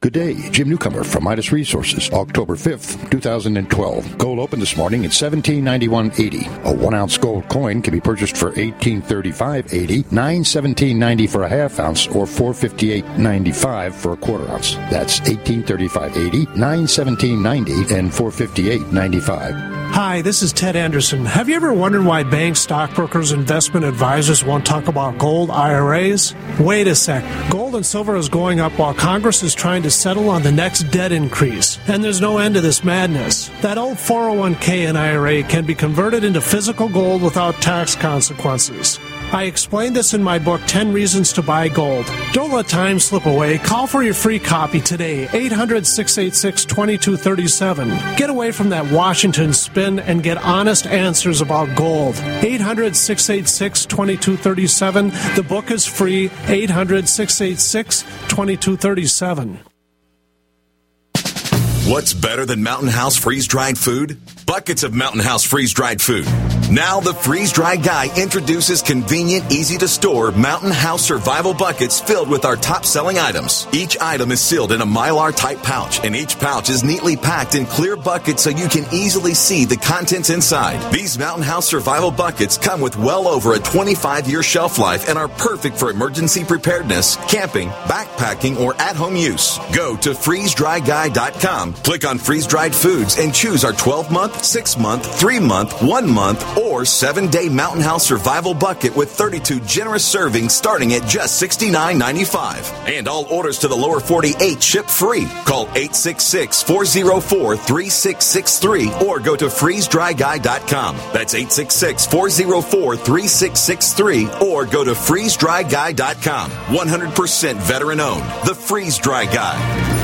Good day, Jim Newcomer from Midas Resources, October 5th, 2012. Gold opened this morning at 1791.80. A one ounce gold coin can be purchased for 1835.80, 917.90 for a half ounce, or 458.95 for a quarter ounce. That's 1835.80, 917.90, and 458.95. Hi, this is Ted Anderson. Have you ever wondered why banks, stockbrokers, investment advisors won't talk about gold IRAs? Wait a sec. Gold and silver is going up while Congress is trying settle on the next debt increase. And there's no end to this madness. That old 401k and IRA can be converted into physical gold without tax consequences. I explained this in my book, 10 Reasons to Buy Gold. Don't let time slip away. Call for your free copy today, 800 686 2237. Get away from that Washington spin and get honest answers about gold. 800 686 2237. The book is free, 800 686 2237. What's better than Mountain House freeze dried food? Buckets of Mountain House freeze dried food. Now, the freeze dried guy introduces convenient, easy to store Mountain House survival buckets filled with our top selling items. Each item is sealed in a mylar type pouch, and each pouch is neatly packed in clear buckets so you can easily see the contents inside. These Mountain House survival buckets come with well over a 25 year shelf life and are perfect for emergency preparedness, camping, backpacking, or at home use. Go to freezedryguy.com, click on freeze dried foods, and choose our 12 month, 6 month, 3 month, 1 month, or 7 day Mountain House survival bucket with 32 generous servings starting at just $69.95. And all orders to the lower 48 ship free. Call 866 404 3663 or go to freezedryguy.com. That's 866 404 3663 or go to freezedryguy.com. 100% veteran owned. The Freeze Dry Guy.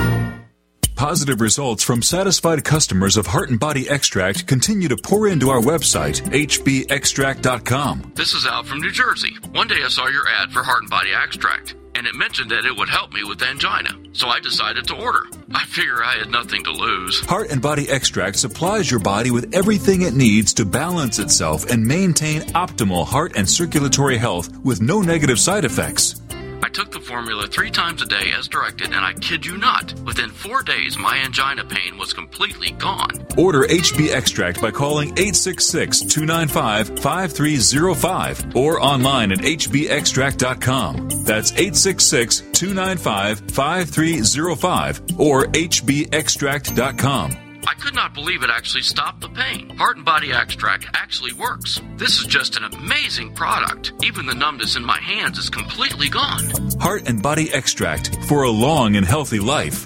Positive results from satisfied customers of Heart and Body Extract continue to pour into our website, hbextract.com. This is Al from New Jersey. One day I saw your ad for Heart and Body Extract, and it mentioned that it would help me with angina. So I decided to order. I figure I had nothing to lose. Heart and Body Extract supplies your body with everything it needs to balance itself and maintain optimal heart and circulatory health with no negative side effects. I took the formula three times a day as directed, and I kid you not, within four days, my angina pain was completely gone. Order HB Extract by calling 866 295 5305 or online at hbextract.com. That's 866 295 5305 or hbextract.com. I could not believe it actually stopped the pain. Heart and Body Extract actually works. This is just an amazing product. Even the numbness in my hands is completely gone. Heart and Body Extract for a long and healthy life.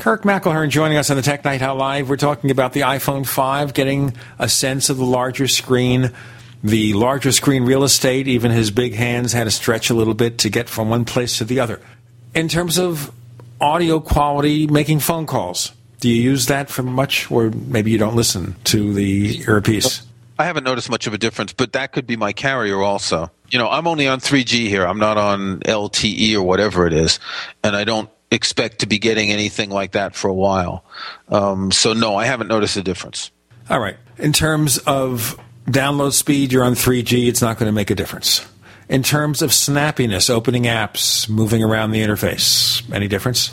Kirk McElhearn joining us on the Tech Night Owl Live. We're talking about the iPhone 5, getting a sense of the larger screen, the larger screen real estate. Even his big hands had to stretch a little bit to get from one place to the other. In terms of audio quality, making phone calls, do you use that for much, or maybe you don't listen to the earpiece? I haven't noticed much of a difference, but that could be my carrier also. You know, I'm only on 3G here. I'm not on LTE or whatever it is, and I don't expect to be getting anything like that for a while. Um, so no, I haven't noticed a difference. All right. In terms of download speed, you're on 3G. It's not going to make a difference. In terms of snappiness, opening apps, moving around the interface, any difference?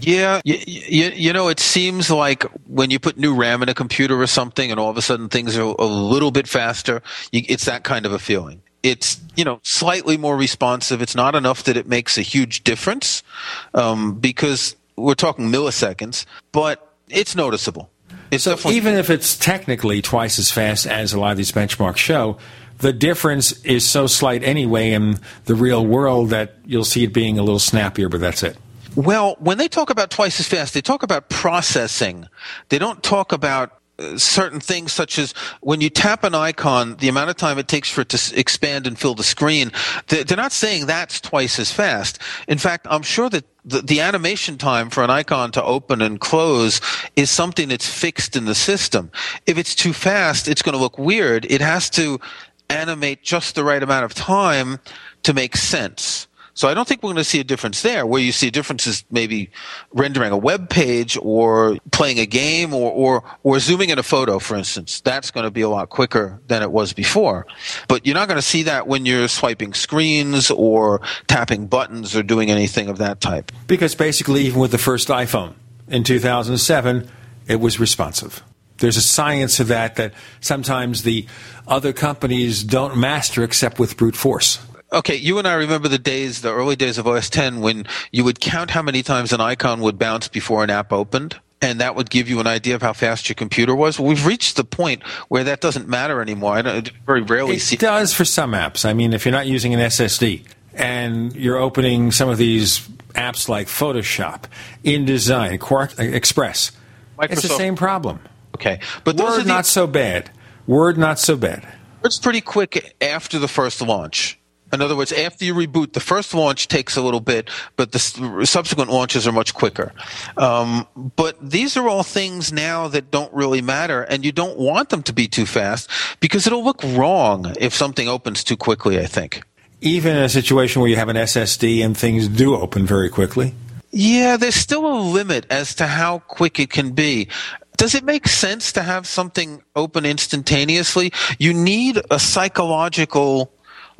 Yeah, you, you, you, know, it seems like when you put new RAM in a computer or something, and all of a sudden things are a little bit faster, you, it's that kind of a feeling. It's you know slightly more responsive. It's not enough that it makes a huge difference um, because we're talking milliseconds, but it's noticeable. It's so even if it's technically twice as fast as a lot of these benchmarks show, the difference is so slight anyway in the real world that you'll see it being a little snappier, but that's it. Well, when they talk about twice as fast, they talk about processing. They don't talk about certain things such as when you tap an icon, the amount of time it takes for it to expand and fill the screen. They're not saying that's twice as fast. In fact, I'm sure that the, animation time for an icon to open and close is something that's fixed in the system. If it's too fast, it's going to look weird. It has to animate just the right amount of time to make sense. So I don't think we're going to see a difference there. Where you see a difference is maybe rendering a web page or playing a game or, or, or zooming in a photo, for instance. That's going to be a lot quicker than it was before. But you're not going to see that when you're swiping screens or tapping buttons or doing anything of that type. Because basically, even with the first iPhone in 2007, it was responsive there's a science to that that sometimes the other companies don't master except with brute force. Okay, you and I remember the days, the early days of OS 10 when you would count how many times an icon would bounce before an app opened and that would give you an idea of how fast your computer was. we've reached the point where that doesn't matter anymore. I don't, very rarely it see. It does for some apps. I mean, if you're not using an SSD and you're opening some of these apps like Photoshop, InDesign, Quark Express, Microsoft. it's the same problem. Okay, but Word the, not so bad. Word not so bad. It's pretty quick after the first launch. In other words, after you reboot, the first launch takes a little bit, but the subsequent launches are much quicker. Um, but these are all things now that don't really matter, and you don't want them to be too fast because it'll look wrong if something opens too quickly, I think. Even in a situation where you have an SSD and things do open very quickly? Yeah, there's still a limit as to how quick it can be. Does it make sense to have something open instantaneously? You need a psychological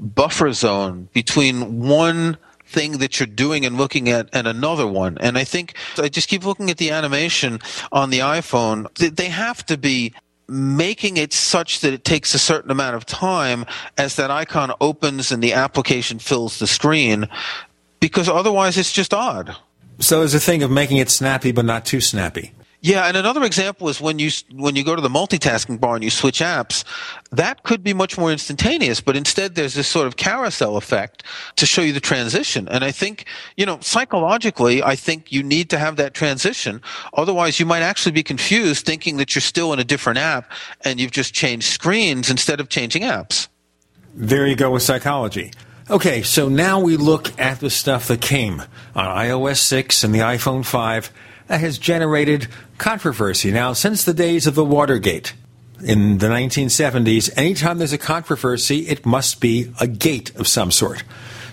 buffer zone between one thing that you're doing and looking at and another one. And I think I just keep looking at the animation on the iPhone. They have to be making it such that it takes a certain amount of time as that icon opens and the application fills the screen because otherwise it's just odd. So it's a thing of making it snappy but not too snappy. Yeah, and another example is when you when you go to the multitasking bar and you switch apps, that could be much more instantaneous, but instead there's this sort of carousel effect to show you the transition. And I think, you know, psychologically, I think you need to have that transition. Otherwise, you might actually be confused thinking that you're still in a different app and you've just changed screens instead of changing apps. There you go with psychology. Okay, so now we look at the stuff that came on iOS 6 and the iPhone 5 that has generated controversy. Now, since the days of the Watergate in the 1970s, anytime there's a controversy, it must be a gate of some sort.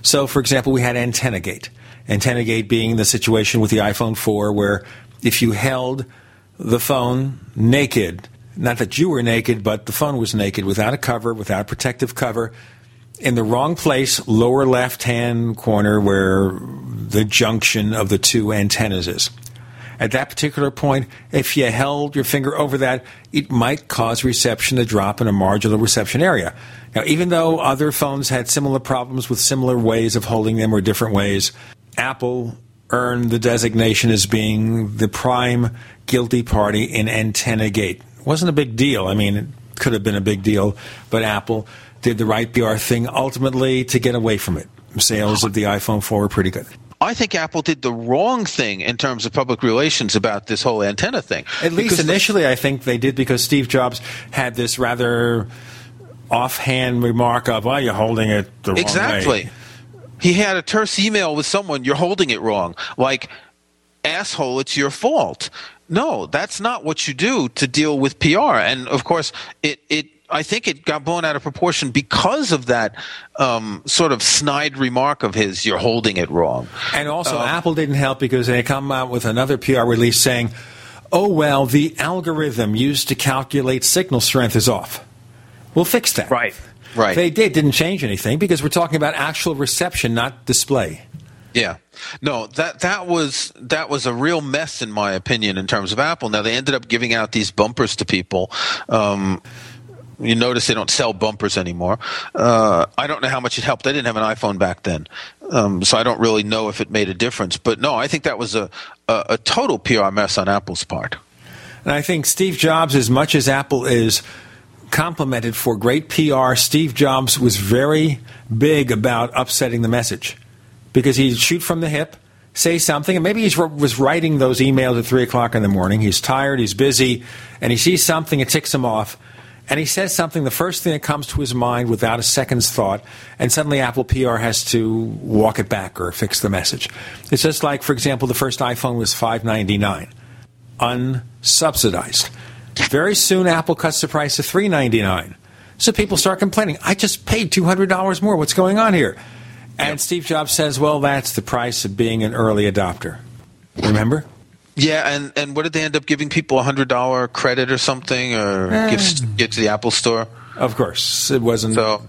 So, for example, we had Antenna Gate. Antenna Gate being the situation with the iPhone 4 where if you held the phone naked, not that you were naked, but the phone was naked without a cover, without a protective cover, in the wrong place, lower left hand corner where the junction of the two antennas is at that particular point, if you held your finger over that, it might cause reception to drop in a marginal reception area. Now, even though other phones had similar problems with similar ways of holding them or different ways, Apple earned the designation as being the prime guilty party in Antenna Gate. It wasn't a big deal. I mean, it could have been a big deal, but Apple did the right PR thing ultimately to get away from it. Sales of the iPhone 4 were pretty good. I think Apple did the wrong thing in terms of public relations about this whole antenna thing. At least initially, I think they did because Steve Jobs had this rather offhand remark of, "Well, you're holding it the wrong exactly. way." Exactly. He had a terse email with someone, "You're holding it wrong." Like, asshole, it's your fault. No, that's not what you do to deal with PR. And of course, it it I think it got blown out of proportion because of that um, sort of snide remark of his. You're holding it wrong. And also, uh, Apple didn't help because they come out with another PR release saying, "Oh well, the algorithm used to calculate signal strength is off. We'll fix that." Right. Right. They did didn't change anything because we're talking about actual reception, not display. Yeah. No, that that was that was a real mess in my opinion in terms of Apple. Now they ended up giving out these bumpers to people. Um, you notice they don't sell bumpers anymore. Uh, I don't know how much it helped. I didn't have an iPhone back then, um, so I don't really know if it made a difference. But no, I think that was a, a, a total PR mess on Apple's part. And I think Steve Jobs, as much as Apple is complimented for great PR, Steve Jobs was very big about upsetting the message because he'd shoot from the hip, say something, and maybe he was writing those emails at 3 o'clock in the morning. He's tired, he's busy, and he sees something, it ticks him off. And he says something, the first thing that comes to his mind without a second's thought, and suddenly Apple PR has to walk it back or fix the message. It's just like, for example, the first iPhone was 599, unsubsidized. Very soon, Apple cuts the price to 399. So people start complaining. I just paid $200 more. What's going on here? And. Steve Jobs says, well, that's the price of being an early adopter. Remember? Yeah, and, and what did they end up giving people a hundred dollar credit or something, or eh. gifts get to the Apple Store? Of course, it wasn't. So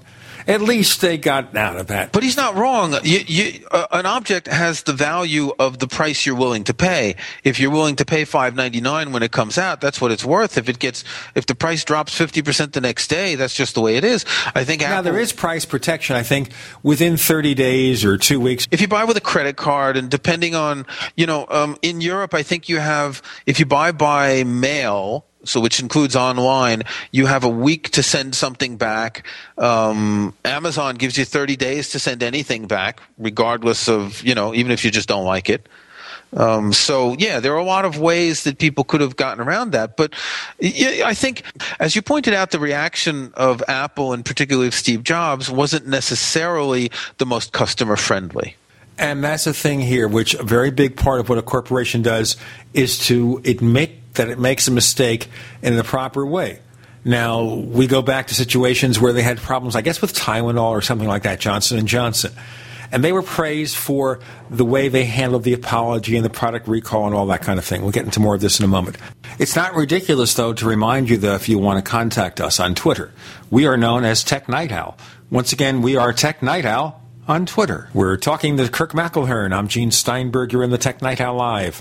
at least they got out of that. But he's not wrong. You, you, uh, an object has the value of the price you're willing to pay. If you're willing to pay five ninety nine when it comes out, that's what it's worth. If it gets, if the price drops fifty percent the next day, that's just the way it is. I think now Apple, there is price protection. I think within thirty days or two weeks. If you buy with a credit card, and depending on you know, um, in Europe, I think you have if you buy by mail so which includes online, you have a week to send something back. Um, Amazon gives you 30 days to send anything back, regardless of, you know, even if you just don't like it. Um, so yeah, there are a lot of ways that people could have gotten around that. But I think, as you pointed out, the reaction of Apple and particularly of Steve Jobs wasn't necessarily the most customer friendly. And that's the thing here, which a very big part of what a corporation does is to admit that it makes a mistake in the proper way. Now we go back to situations where they had problems, I guess, with Tylenol or something like that, Johnson and Johnson, and they were praised for the way they handled the apology and the product recall and all that kind of thing. We'll get into more of this in a moment. It's not ridiculous, though, to remind you that if you want to contact us on Twitter, we are known as Tech Night Owl. Once again, we are Tech Night Owl on Twitter. We're talking to Kirk McElhearn. I'm Gene Steinberg. You're in the Tech Night Owl Live.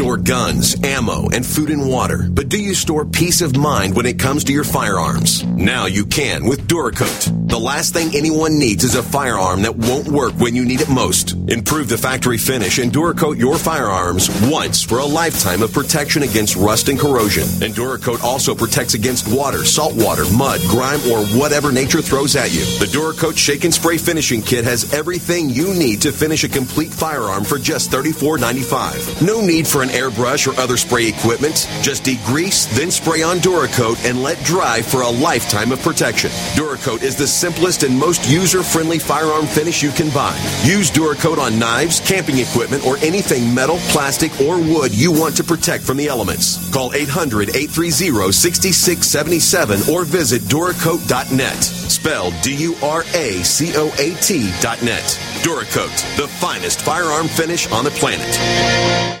store guns, ammo, and food and water, but do you store peace of mind when it comes to your firearms? Now you can with Duracoat. The last thing anyone needs is a firearm that won't work when you need it most. Improve the factory finish and Duracoat your firearms once for a lifetime of protection against rust and corrosion. And Duracoat also protects against water, salt water, mud, grime, or whatever nature throws at you. The Duracoat Shake and Spray Finishing Kit has everything you need to finish a complete firearm for just $34.95. No need for an airbrush or other spray equipment. Just degrease, then spray on Duracoat and let dry for a lifetime of protection. Duracoat is the simplest and most user-friendly firearm finish you can buy. Use Duracoat on knives, camping equipment, or anything metal, plastic, or wood you want to protect from the elements. Call 800-830-6677 or visit Duracoat.net. Spelled D-U-R-A-C-O-A-T dot net. Duracoat, the finest firearm finish on the planet.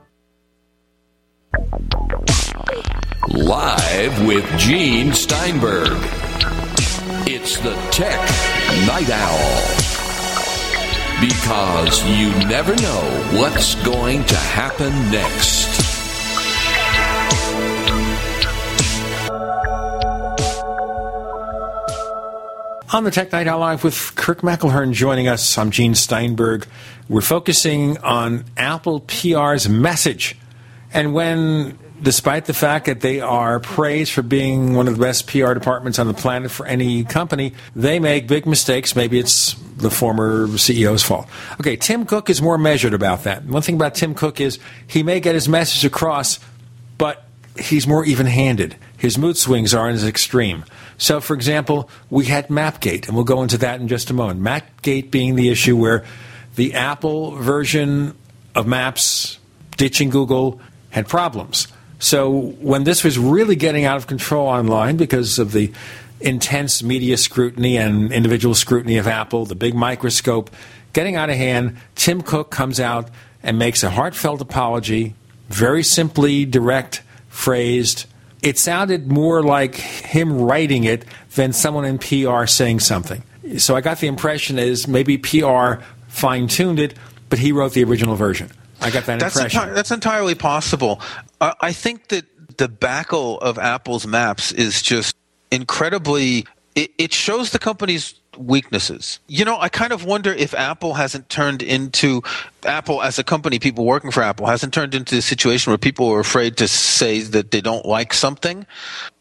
Live with Gene Steinberg. It's the Tech Night Owl. Because you never know what's going to happen next. On the Tech Night Owl Live with Kirk McElhearn joining us, I'm Gene Steinberg. We're focusing on Apple PR's message. And when, despite the fact that they are praised for being one of the best PR departments on the planet for any company, they make big mistakes. Maybe it's the former CEO's fault. Okay, Tim Cook is more measured about that. One thing about Tim Cook is he may get his message across, but he's more even handed. His mood swings aren't as extreme. So, for example, we had Mapgate, and we'll go into that in just a moment. Mapgate being the issue where the Apple version of Maps, ditching Google, had problems. So, when this was really getting out of control online because of the intense media scrutiny and individual scrutiny of Apple, the big microscope, getting out of hand, Tim Cook comes out and makes a heartfelt apology, very simply direct, phrased. It sounded more like him writing it than someone in PR saying something. So I got the impression is maybe PR fine tuned it, but he wrote the original version. I got that that's impression. Enti- that's entirely possible. I think that the debacle of Apple's maps is just incredibly. It, it shows the company's weaknesses. You know, I kind of wonder if Apple hasn't turned into Apple as a company, people working for Apple hasn't turned into a situation where people are afraid to say that they don't like something.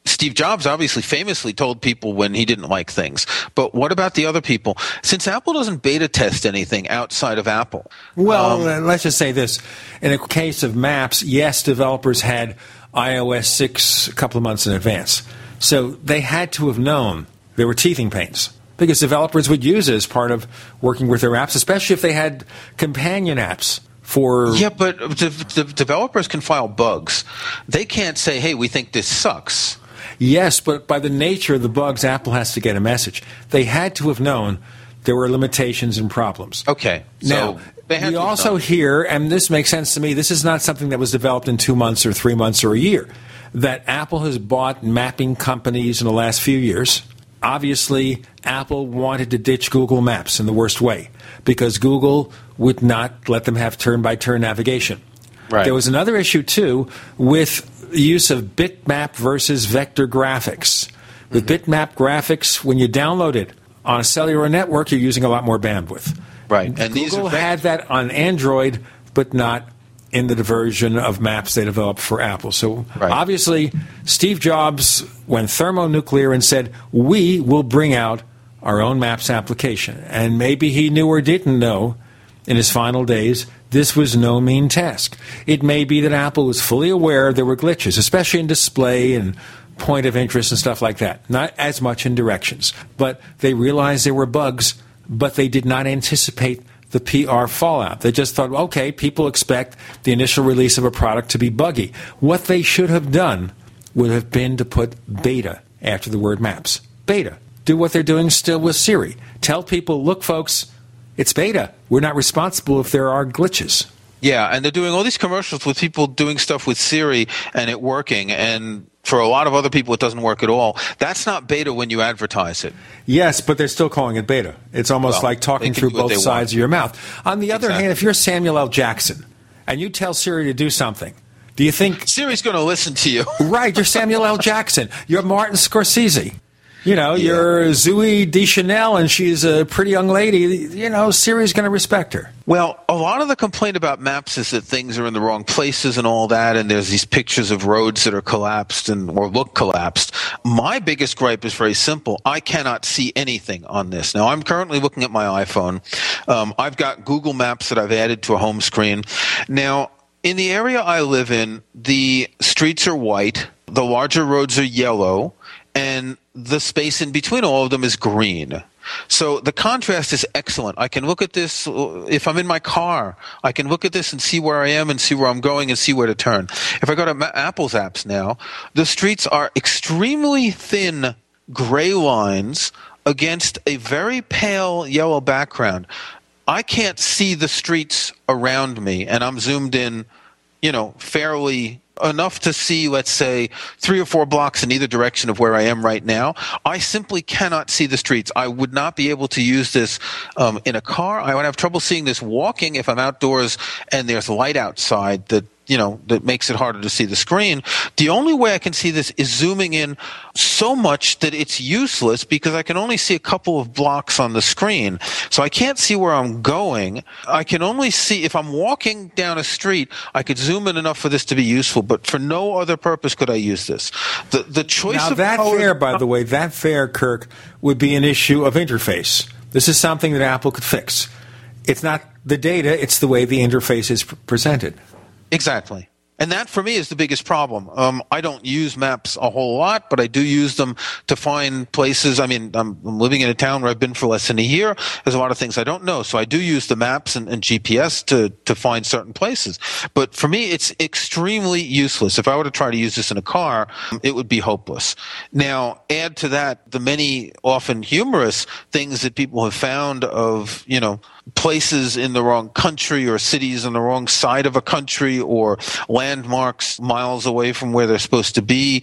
Steve Jobs obviously famously told people when he didn't like things. But what about the other people? Since Apple doesn't beta test anything outside of Apple. Well, um, let's just say this. In a case of Maps, yes, developers had iOS 6 a couple of months in advance. So they had to have known there were teething pains because developers would use it as part of working with their apps, especially if they had companion apps for. Yeah, but the, the developers can file bugs. They can't say, hey, we think this sucks. Yes, but by the nature of the bugs, Apple has to get a message. They had to have known there were limitations and problems. Okay. Now, so we also done. hear, and this makes sense to me, this is not something that was developed in two months or three months or a year, that Apple has bought mapping companies in the last few years. Obviously, Apple wanted to ditch Google Maps in the worst way because Google would not let them have turn by turn navigation. Right. There was another issue, too, with the use of bitmap versus vector graphics. With Mm-hmm. bitmap graphics, when you download it on a cellular network, you're using a lot more bandwidth. Right. And these Google are vec- had that on Android, but not in the version of maps they developed for Apple. So obviously, Steve Jobs went thermonuclear and said, "We will bring out our own maps application." And maybe he knew or didn't know in his final days. This was no mean task. It may be that Apple was fully aware there were glitches, especially in display and point of interest and stuff like that. Not as much in directions, but they realized there were bugs, but they did not anticipate the PR fallout. They just thought, okay, people expect the initial release of a product to be buggy. What they should have done would have been to put beta after the word maps. Beta. Do what they're doing still with Siri. Tell people, look, folks, it's beta. We're not responsible if there are glitches. Yeah, and they're doing all these commercials with people doing stuff with Siri and it working, and for a lot of other people, it doesn't work at all. That's not beta when you advertise it. Yes, but they're still calling it beta. It's almost Well, like talking through both sides want. of your mouth. On the other Exactly. hand, if you're Samuel L. Jackson and you tell Siri to do something, do you think Siri's going to listen to you? right? You're Samuel L. Jackson. You're Martin Scorsese. You know, you're Zooey Deschanel, and she's a pretty young lady. You know, Siri's going to respect her. Well, a lot of the complaint about maps is that things are in the wrong places and all that, and there's these pictures of roads that are collapsed and or look collapsed. My biggest gripe is very simple. I cannot see anything on this. Now, I'm currently looking at my iPhone. Um, I've got Google Maps that I've added to a home screen. Now, in the area I live in, the streets are white, the larger roads are yellow, and the space in between all of them is green. So the contrast is excellent. I can look at this if I'm in my car. I can look at this and see where I am and see where I'm going and see where to turn. If I go to Apple's apps now, the streets are extremely thin gray lines against a very pale yellow background. I can't see the streets around me, and I'm zoomed in, you know, fairly enough to see, let's say, three or four blocks in either direction of where I am right now. I simply cannot see the streets. I would not be able to use this um, in a car. I would have trouble seeing this walking if I'm outdoors and there's light outside that you know that makes it harder to see the screen. The only way I can see this is zooming in so much that it's useless because I can only see a couple of blocks on the screen. So I can't see where I'm going. I can only see if I'm walking down a street, I could zoom in enough for this to be useful, but for no other purpose could I use this. The the choice Now, of that color- fair, by the way, that fair, Kirk, would be an issue of interface. This is something that Apple could fix. It's not the data, it's the way the interface is presented. Exactly. And that for me is the biggest problem. Um, I don't use maps a whole lot, but I do use them to find places. I mean, I'm, I'm living in a town where I've been for less than a year. There's a lot of things I don't know. So I do use the maps and, and GPS to, to find certain places. But for me, it's extremely useless. If I were to try to use this in a car, it would be hopeless. Now, add to that the many often humorous things that people have found of, you know, places in the wrong country or cities on the wrong side of a country or landmarks miles away from where they're supposed to be,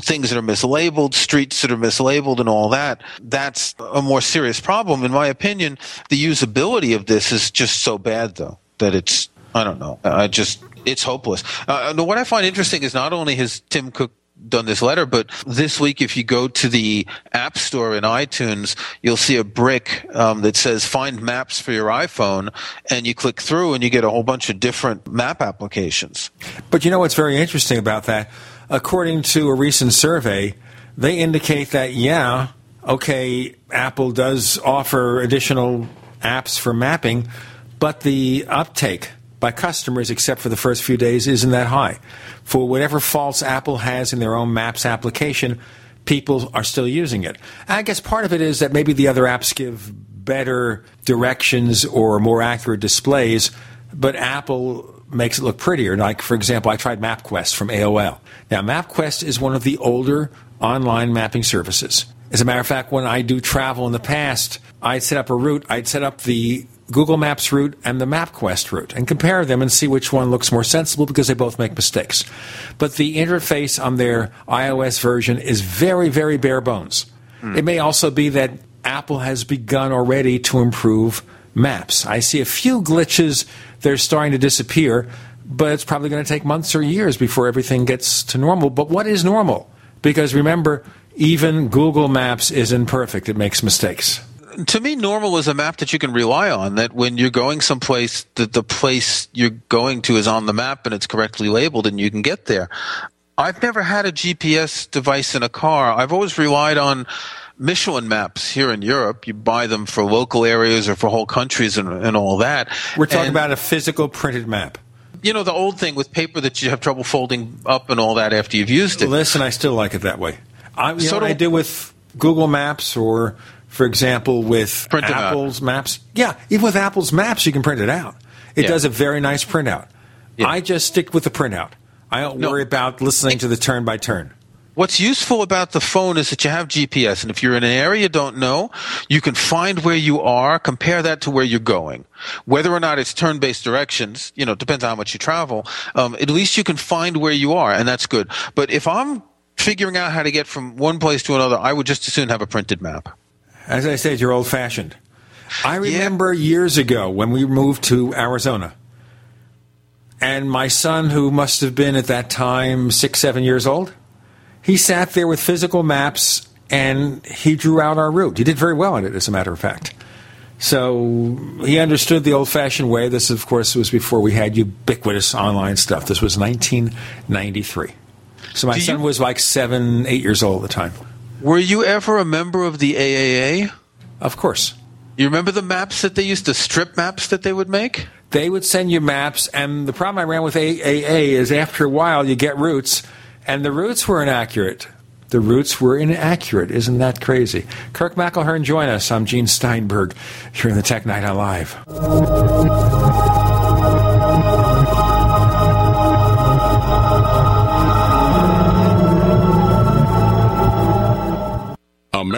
things that are mislabeled, streets that are mislabeled and all that. That's a more serious problem. In my opinion, the usability of this is just so bad though that it's, I don't know. I just, it's hopeless. Uh, what I find interesting is not only has Tim Cook done this letter, but this week, if you go to the App Store in iTunes, you'll see a brick um, that says "Find Maps for your iPhone," and you click through, and you get a whole bunch of different map applications. But you know what's very interesting about that? According to a recent survey, they indicate that, yeah, okay, Apple does offer additional apps for mapping, but the uptake by customers, except for the first few days, isn't that high. For whatever faults Apple has in their own Maps application, people are still using it. I guess part of it is that maybe the other apps give better directions or more accurate displays, but Apple makes it look prettier. Like, for example, I tried MapQuest from AOL. Now, MapQuest is one of the older online mapping services. As a matter of fact, when I do travel in the past, I'd set up a route, I'd set up the Google Maps route and the MapQuest route and compare them and see which one looks more sensible because they both make mistakes. But the interface on their iOS version is very, very bare bones. Mm. It may also be that Apple has begun already to improve maps. I see a few glitches, they're starting to disappear, but it's probably going to take months or years before everything gets to normal. But what is normal? Because remember, even Google Maps isn't perfect, it makes mistakes. To me, normal is a map that you can rely on. That when you're going someplace, that the place you're going to is on the map and it's correctly labeled and you can get there. I've never had a GPS device in a car. I've always relied on Michelin maps here in Europe. You buy them for local areas or for whole countries and, and all that. We're talking and, about a physical printed map you know the old thing with paper that you have trouble folding up and all that after you've used it. Listen, I still like it that way. I, so know what I do with Google Maps or, for example, with Apple's Maps. Yeah, even with Apple's Maps, you can print it out. It yeah. does a very nice printout. Yeah. I just stick with the printout. I don't no. worry about listening to the turn by turn. What's useful about the phone is that you have GPS, and if you're in an area you don't know, you can find where you are, compare that to where you're going. Whether or not it's turn-based directions, you know, depends on how much you travel. Um, at least you can find where you are, and that's good. But if I'm figuring out how to get from one place to another, I would just as soon have a printed map. As I said, you're old-fashioned. I remember yeah. years ago when we moved to Arizona, and my son, who must have been at that time six, seven years old he sat there with physical maps and he drew out our route. He did very well at it, as a matter of fact. So he understood the old fashioned way. This, of course, was before we had ubiquitous online stuff. This was 1993. So my Do son you, was like seven, eight years old at the time. Were you ever a member of the AAA? Of course. You remember the maps that they used, the strip maps that they would make? They would send you maps, and the problem I ran with AAA is after a while you get routes and the routes were inaccurate. The routes were inaccurate. Isn't that crazy? Kirk McElhearn, join us. I'm Gene Steinberg here in the Tech Night Owl Live.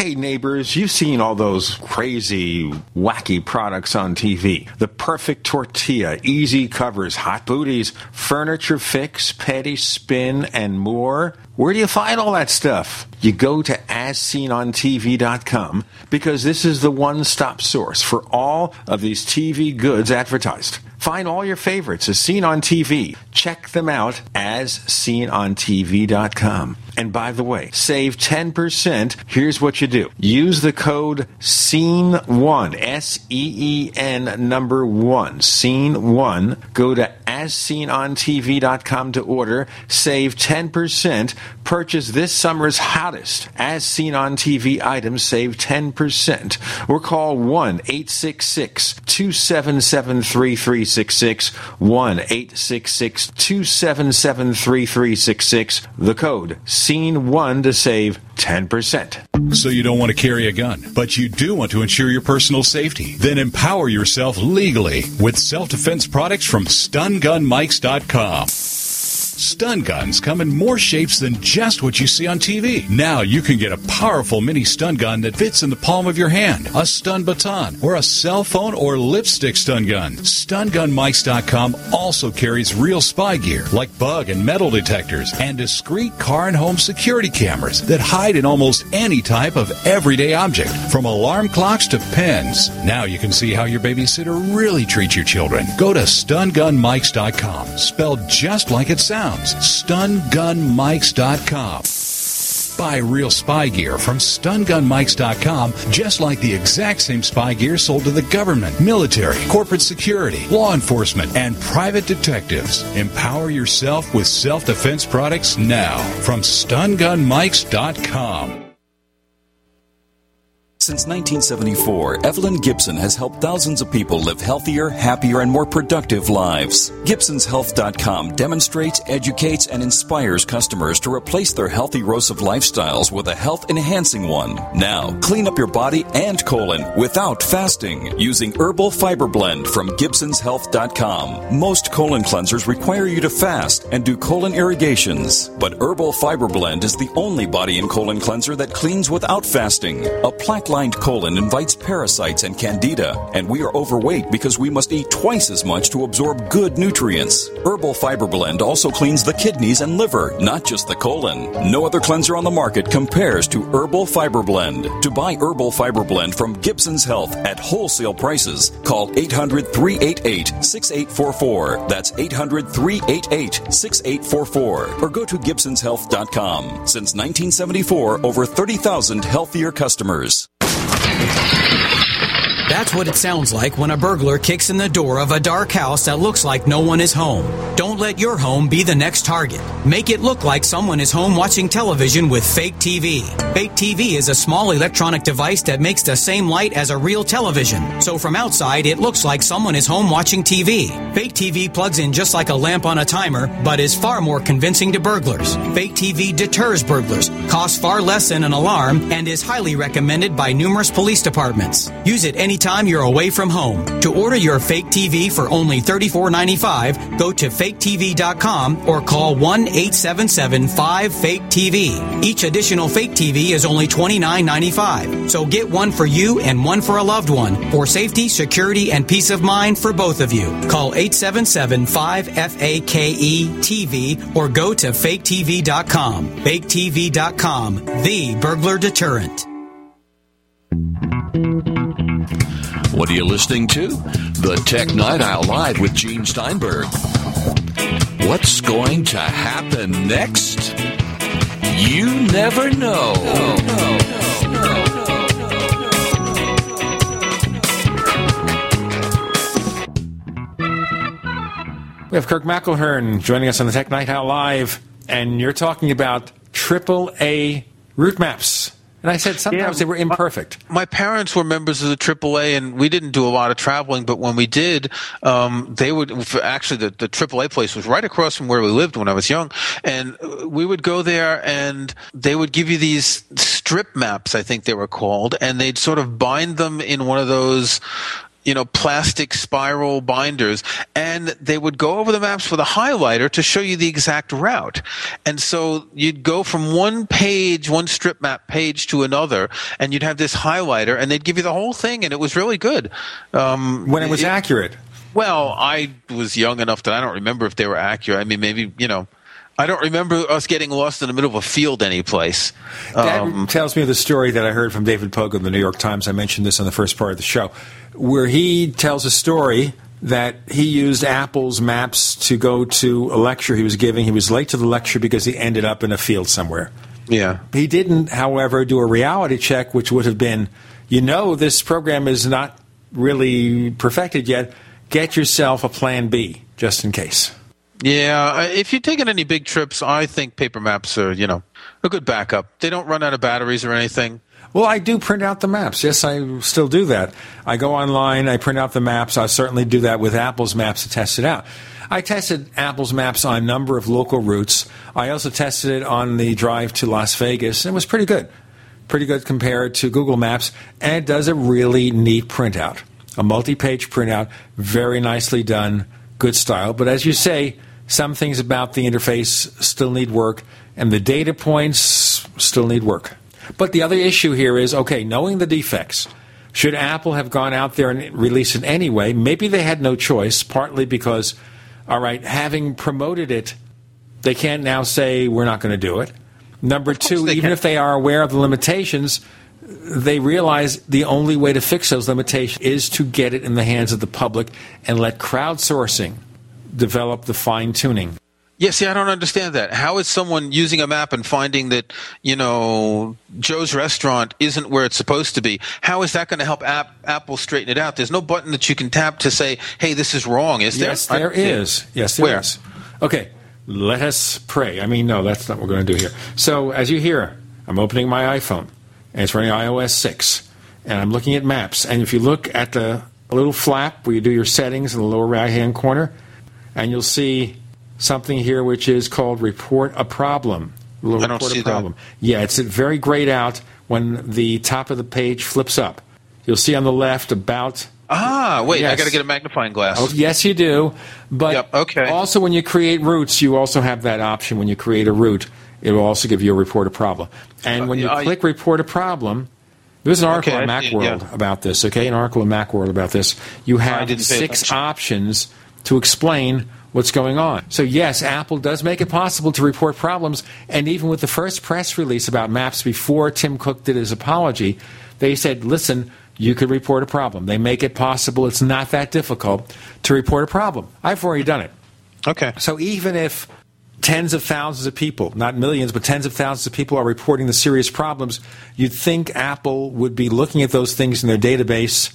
Hey neighbors, you've seen all those crazy, wacky products on TV. The perfect tortilla, easy covers, hot booties, furniture fix, petty spin, and more. Where do you find all that stuff? You go to asseenontv.com because this is the one-stop source for all of these TV goods advertised. Find all your favorites as seen on TV. Check them out as seenontv.com. And by the way, save 10%. Here's what you do. Use the code SEEN1, S-E-E-N number 1, SEEN1. Go to asseenontv.com to order. Save 10%. Purchase this summer's hottest as seen on TV items. Save 10%. Or call 1 866 277 3366. 1 866 277 3366. The code SEEN1 to save 10%. So you don't want to carry a gun, but you do want to ensure your personal safety. Then empower yourself legally with self defense products from stungunmics.com. Stun guns come in more shapes than just what you see on TV. Now you can get a powerful mini stun gun that fits in the palm of your hand, a stun baton, or a cell phone or lipstick stun gun. StunGunMics.com also carries real spy gear like bug and metal detectors and discreet car and home security cameras that hide in almost any type of everyday object, from alarm clocks to pens. Now you can see how your babysitter really treats your children. Go to StunGunMics.com, spelled just like it sounds StunGunMics.com. Buy real spy gear from StunGunMics.com, just like the exact same spy gear sold to the government, military, corporate security, law enforcement, and private detectives. Empower yourself with self defense products now from StunGunMics.com. Since 1974, Evelyn Gibson has helped thousands of people live healthier, happier, and more productive lives. Gibson'sHealth.com demonstrates, educates, and inspires customers to replace their healthy erosive lifestyles with a health enhancing one. Now, clean up your body and colon without fasting using Herbal Fiber Blend from Gibson'sHealth.com. Most colon cleansers require you to fast and do colon irrigations, but Herbal Fiber Blend is the only body and colon cleanser that cleans without fasting. A plaque lined colon invites parasites and candida, and we are overweight because we must eat twice as much to absorb good nutrients. Herbal Fiber Blend also cleans the kidneys and liver, not just the colon. No other cleanser on the market compares to Herbal Fiber Blend. To buy Herbal Fiber Blend from Gibson's Health at wholesale prices, call 800 388 6844. That's 800 388 6844. Or go to Gibson'sHealth.com. Since 1974, over 30,000 healthier customers. That's what it sounds like when a burglar kicks in the door of a dark house that looks like no one is home. Don't let your home be the next target. Make it look like someone is home watching television with fake TV. Fake TV is a small electronic device that makes the same light as a real television. So from outside, it looks like someone is home watching TV. Fake TV plugs in just like a lamp on a timer, but is far more convincing to burglars. Fake TV deters burglars, costs far less than an alarm, and is highly recommended by numerous police departments. Use it anytime you're away from home. To order your fake TV for only $34.95, go to faketv.com or call 1 877 5 Fake TV. Each additional fake TV is only $29.95. So get one for you and one for a loved one for safety, security, and peace of mind for both of you. Call 877 5 FAKE TV or go to faketv.com. Faketv.com, the burglar deterrent. What are you listening to? The Tech Night Owl Live with Gene Steinberg. What's going to happen next? You never know. We have Kirk McElhearn joining us on the Tech Night Owl Live, and you're talking about triple A route maps. And I said sometimes they were imperfect. My parents were members of the AAA, and we didn't do a lot of traveling. But when we did, um, they would actually the, the AAA place was right across from where we lived when I was young, and we would go there, and they would give you these strip maps, I think they were called, and they'd sort of bind them in one of those you know, plastic spiral binders, and they would go over the maps with a highlighter to show you the exact route. And so you'd go from one page, one strip map page to another, and you'd have this highlighter, and they'd give you the whole thing, and it was really good. Um, when it was it, accurate. Well, I was young enough that I don't remember if they were accurate. I mean, maybe, you know, I don't remember us getting lost in the middle of a field any place. That um, tells me the story that I heard from David Pogue of the New York Times. I mentioned this in the first part of the show, where he tells a story that he used Apple's maps to go to a lecture he was giving. He was late to the lecture because he ended up in a field somewhere. Yeah. He didn't, however, do a reality check, which would have been, you know, this program is not really perfected yet. Get yourself a plan B just in case. Yeah, if you're taking any big trips, I think paper maps are, you know, a good backup. They don't run out of batteries or anything. Well, I do print out the maps. Yes, I still do that. I go online, I print out the maps. I certainly do that with Apple's maps to test it out. I tested Apple's maps on a number of local routes. I also tested it on the drive to Las Vegas, and it was pretty good. Pretty good compared to Google Maps, and it does a really neat printout. A multi page printout, very nicely done, good style. But as you say, some things about the interface still need work, and the data points still need work. But the other issue here is okay, knowing the defects, should Apple have gone out there and released it anyway? Maybe they had no choice, partly because, all right, having promoted it, they can't now say we're not going to do it. Number two, even can. if they are aware of the limitations, they realize the only way to fix those limitations is to get it in the hands of the public and let crowdsourcing develop the fine tuning. Yeah, see, I don't understand that. How is someone using a map and finding that, you know, Joe's restaurant isn't where it's supposed to be? How is that going to help App, Apple straighten it out? There's no button that you can tap to say, hey, this is wrong, is there? Yes, there is. Yes, there where? is. Okay, let us pray. I mean, no, that's not what we're going to do here. So, as you hear, I'm opening my iPhone, and it's running iOS 6. and I'm looking at maps. And if you look at the little flap where you do your settings in the lower right hand corner, and you'll see something here which is called report a problem. I don't see a problem. That. Yeah, it's very grayed out when the top of the page flips up. You'll see on the left about. Ah, wait, yes. I got to get a magnifying glass. Oh, yes, you do. But yep, okay. also, when you create routes, you also have that option. When you create a route, it will also give you a report a problem. And when you uh, click report a problem, there's an article okay, on Macworld yeah. about this, okay? An article in Macworld about this. You have six options to explain what's going on. So, yes, Apple does make it possible to report problems. And even with the first press release about maps before Tim Cook did his apology, they said, listen, you could report a problem. They make it possible. It's not that difficult to report a problem. I've already done it. Okay. So, even if tens of thousands of people, not millions, but tens of thousands of people are reporting the serious problems, you'd think Apple would be looking at those things in their database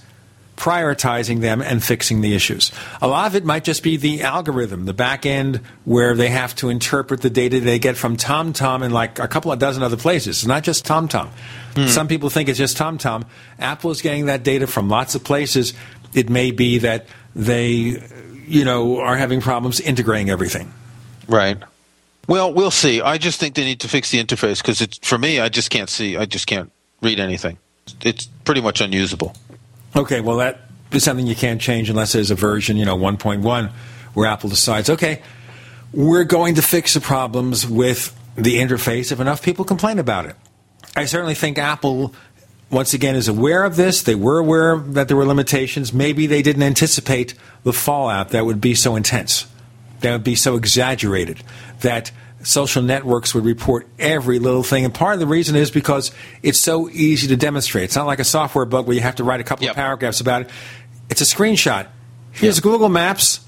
prioritizing them and fixing the issues. A lot of it might just be the algorithm, the back end where they have to interpret the data they get from TomTom and like a couple of dozen other places. It's not just TomTom. Hmm. Some people think it's just TomTom. Apple is getting that data from lots of places. It may be that they, you know, are having problems integrating everything. Right. Well, we'll see. I just think they need to fix the interface because it's for me. I just can't see. I just can't read anything. It's pretty much unusable. Okay, well, that is something you can't change unless there's a version, you know, 1.1, where Apple decides, okay, we're going to fix the problems with the interface if enough people complain about it. I certainly think Apple, once again, is aware of this. They were aware that there were limitations. Maybe they didn't anticipate the fallout that would be so intense, that would be so exaggerated, that social networks would report every little thing. And part of the reason is because it's so easy to demonstrate. It's not like a software bug where you have to write a couple yep. of paragraphs about it. It's a screenshot. Here's yep. Google Maps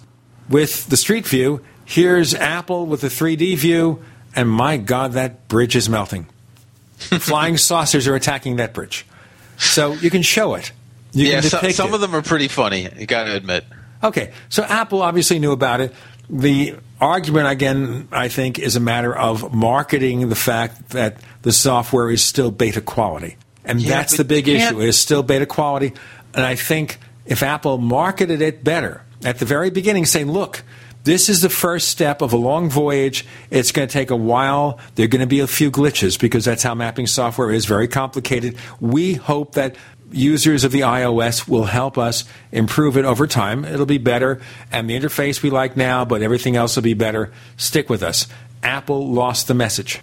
with the street view. Here's Apple with the 3D view. And my God, that bridge is melting. Flying saucers are attacking that bridge. So you can show it. You yeah, so, some it. of them are pretty funny, you got to admit. Okay, so Apple obviously knew about it. The argument, again, I think, is a matter of marketing the fact that the software is still beta quality. And yeah, that's the big issue. It is still beta quality. And I think if Apple marketed it better at the very beginning, saying, look, this is the first step of a long voyage. It's going to take a while. There are going to be a few glitches because that's how mapping software is very complicated. We hope that users of the iOS will help us improve it over time. It'll be better, and the interface we like now, but everything else will be better. Stick with us. Apple lost the message.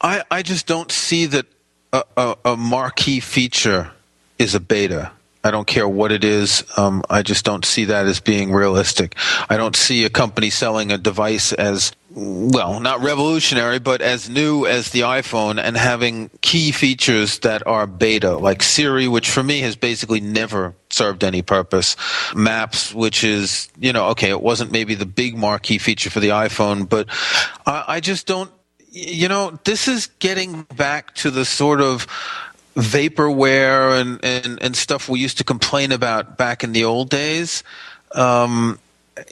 I, I just don't see that a, a, a marquee feature is a beta. I don't care what it is. Um, I just don't see that as being realistic. I don't see a company selling a device as well, not revolutionary, but as new as the iPhone and having key features that are beta, like Siri, which for me has basically never served any purpose. Maps, which is, you know, okay, it wasn't maybe the big marquee feature for the iPhone, but I, I just don't, you know, this is getting back to the sort of vaporware and, and, and stuff we used to complain about back in the old days. Um,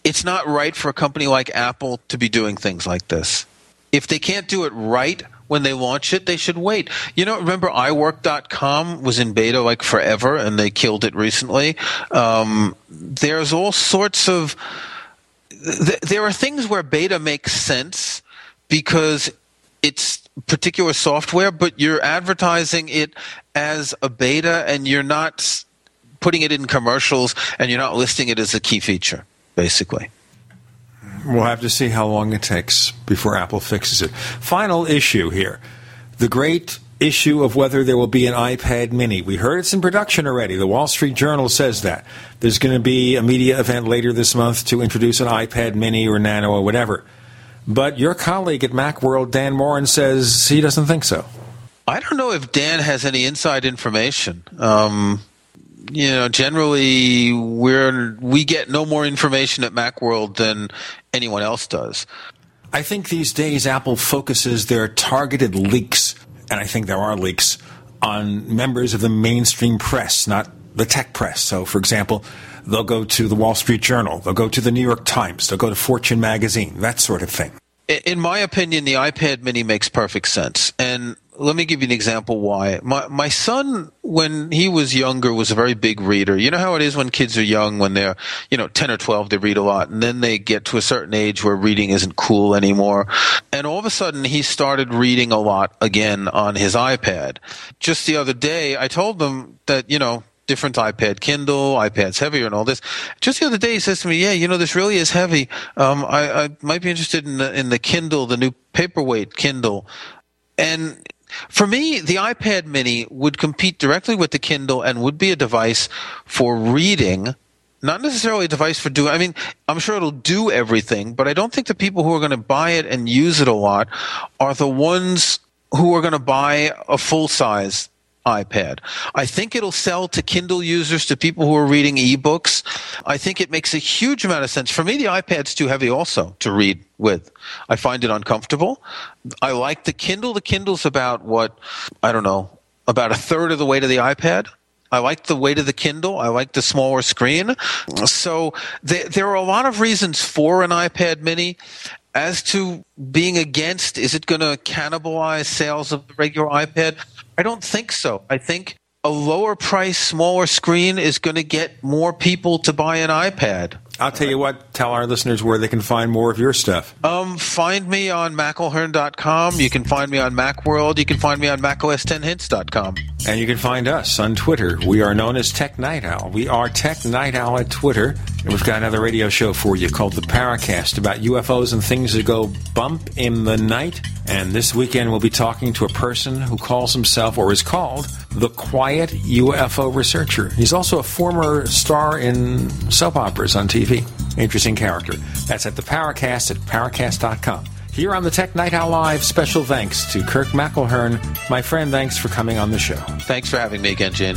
it's not right for a company like Apple to be doing things like this. If they can't do it right when they launch it, they should wait. You know, remember iWork.com was in beta like forever and they killed it recently. Um, there's all sorts of. Th- there are things where beta makes sense because it's particular software, but you're advertising it as a beta and you're not putting it in commercials and you're not listing it as a key feature, basically. We'll have to see how long it takes before Apple fixes it. Final issue here the great issue of whether there will be an iPad mini. We heard it's in production already. The Wall Street Journal says that. There's going to be a media event later this month to introduce an iPad mini or nano or whatever. But your colleague at Macworld, Dan Moren, says he doesn't think so. I don't know if Dan has any inside information. Um, you know, generally we're we get no more information at MacWorld than anyone else does. I think these days Apple focuses their targeted leaks, and I think there are leaks on members of the mainstream press, not the tech press. So, for example, they'll go to the Wall Street Journal, they'll go to the New York Times, they'll go to Fortune magazine, that sort of thing. In my opinion, the iPad Mini makes perfect sense, and let me give you an example why. My my son, when he was younger, was a very big reader. You know how it is when kids are young, when they're you know ten or twelve, they read a lot, and then they get to a certain age where reading isn't cool anymore, and all of a sudden he started reading a lot again on his iPad. Just the other day, I told them that you know different iPad Kindle, iPad's heavier and all this. Just the other day, he says to me, "Yeah, you know, this really is heavy. Um, I, I might be interested in the, in the Kindle, the new paperweight Kindle." And for me, the iPad Mini would compete directly with the Kindle and would be a device for reading. Not necessarily a device for doing. I mean, I'm sure it'll do everything, but I don't think the people who are going to buy it and use it a lot are the ones who are going to buy a full size iPad. I think it'll sell to Kindle users, to people who are reading ebooks. I think it makes a huge amount of sense. For me, the iPad's too heavy also to read with. I find it uncomfortable. I like the Kindle. The Kindle's about what, I don't know, about a third of the weight of the iPad. I like the weight of the Kindle. I like the smaller screen. So there, there are a lot of reasons for an iPad mini. As to being against, is it going to cannibalize sales of the regular iPad? I don't think so. I think a lower price, smaller screen is going to get more people to buy an iPad. I'll tell you what, tell our listeners where they can find more of your stuff. Um, find me on McElhearn.com. You can find me on Macworld. You can find me on MacOS10Hints.com. And you can find us on Twitter. We are known as Tech Night Owl. We are Tech Night Owl at Twitter. And we've got another radio show for you called The Paracast about UFOs and things that go bump in the night. And this weekend we'll be talking to a person who calls himself, or is called, the Quiet UFO Researcher. He's also a former star in soap operas on TV. Interesting character. That's at the Paracast at Paracast.com. Here on the Tech Night Owl Live, special thanks to Kirk McElhearn. My friend, thanks for coming on the show. Thanks for having me again, Gene.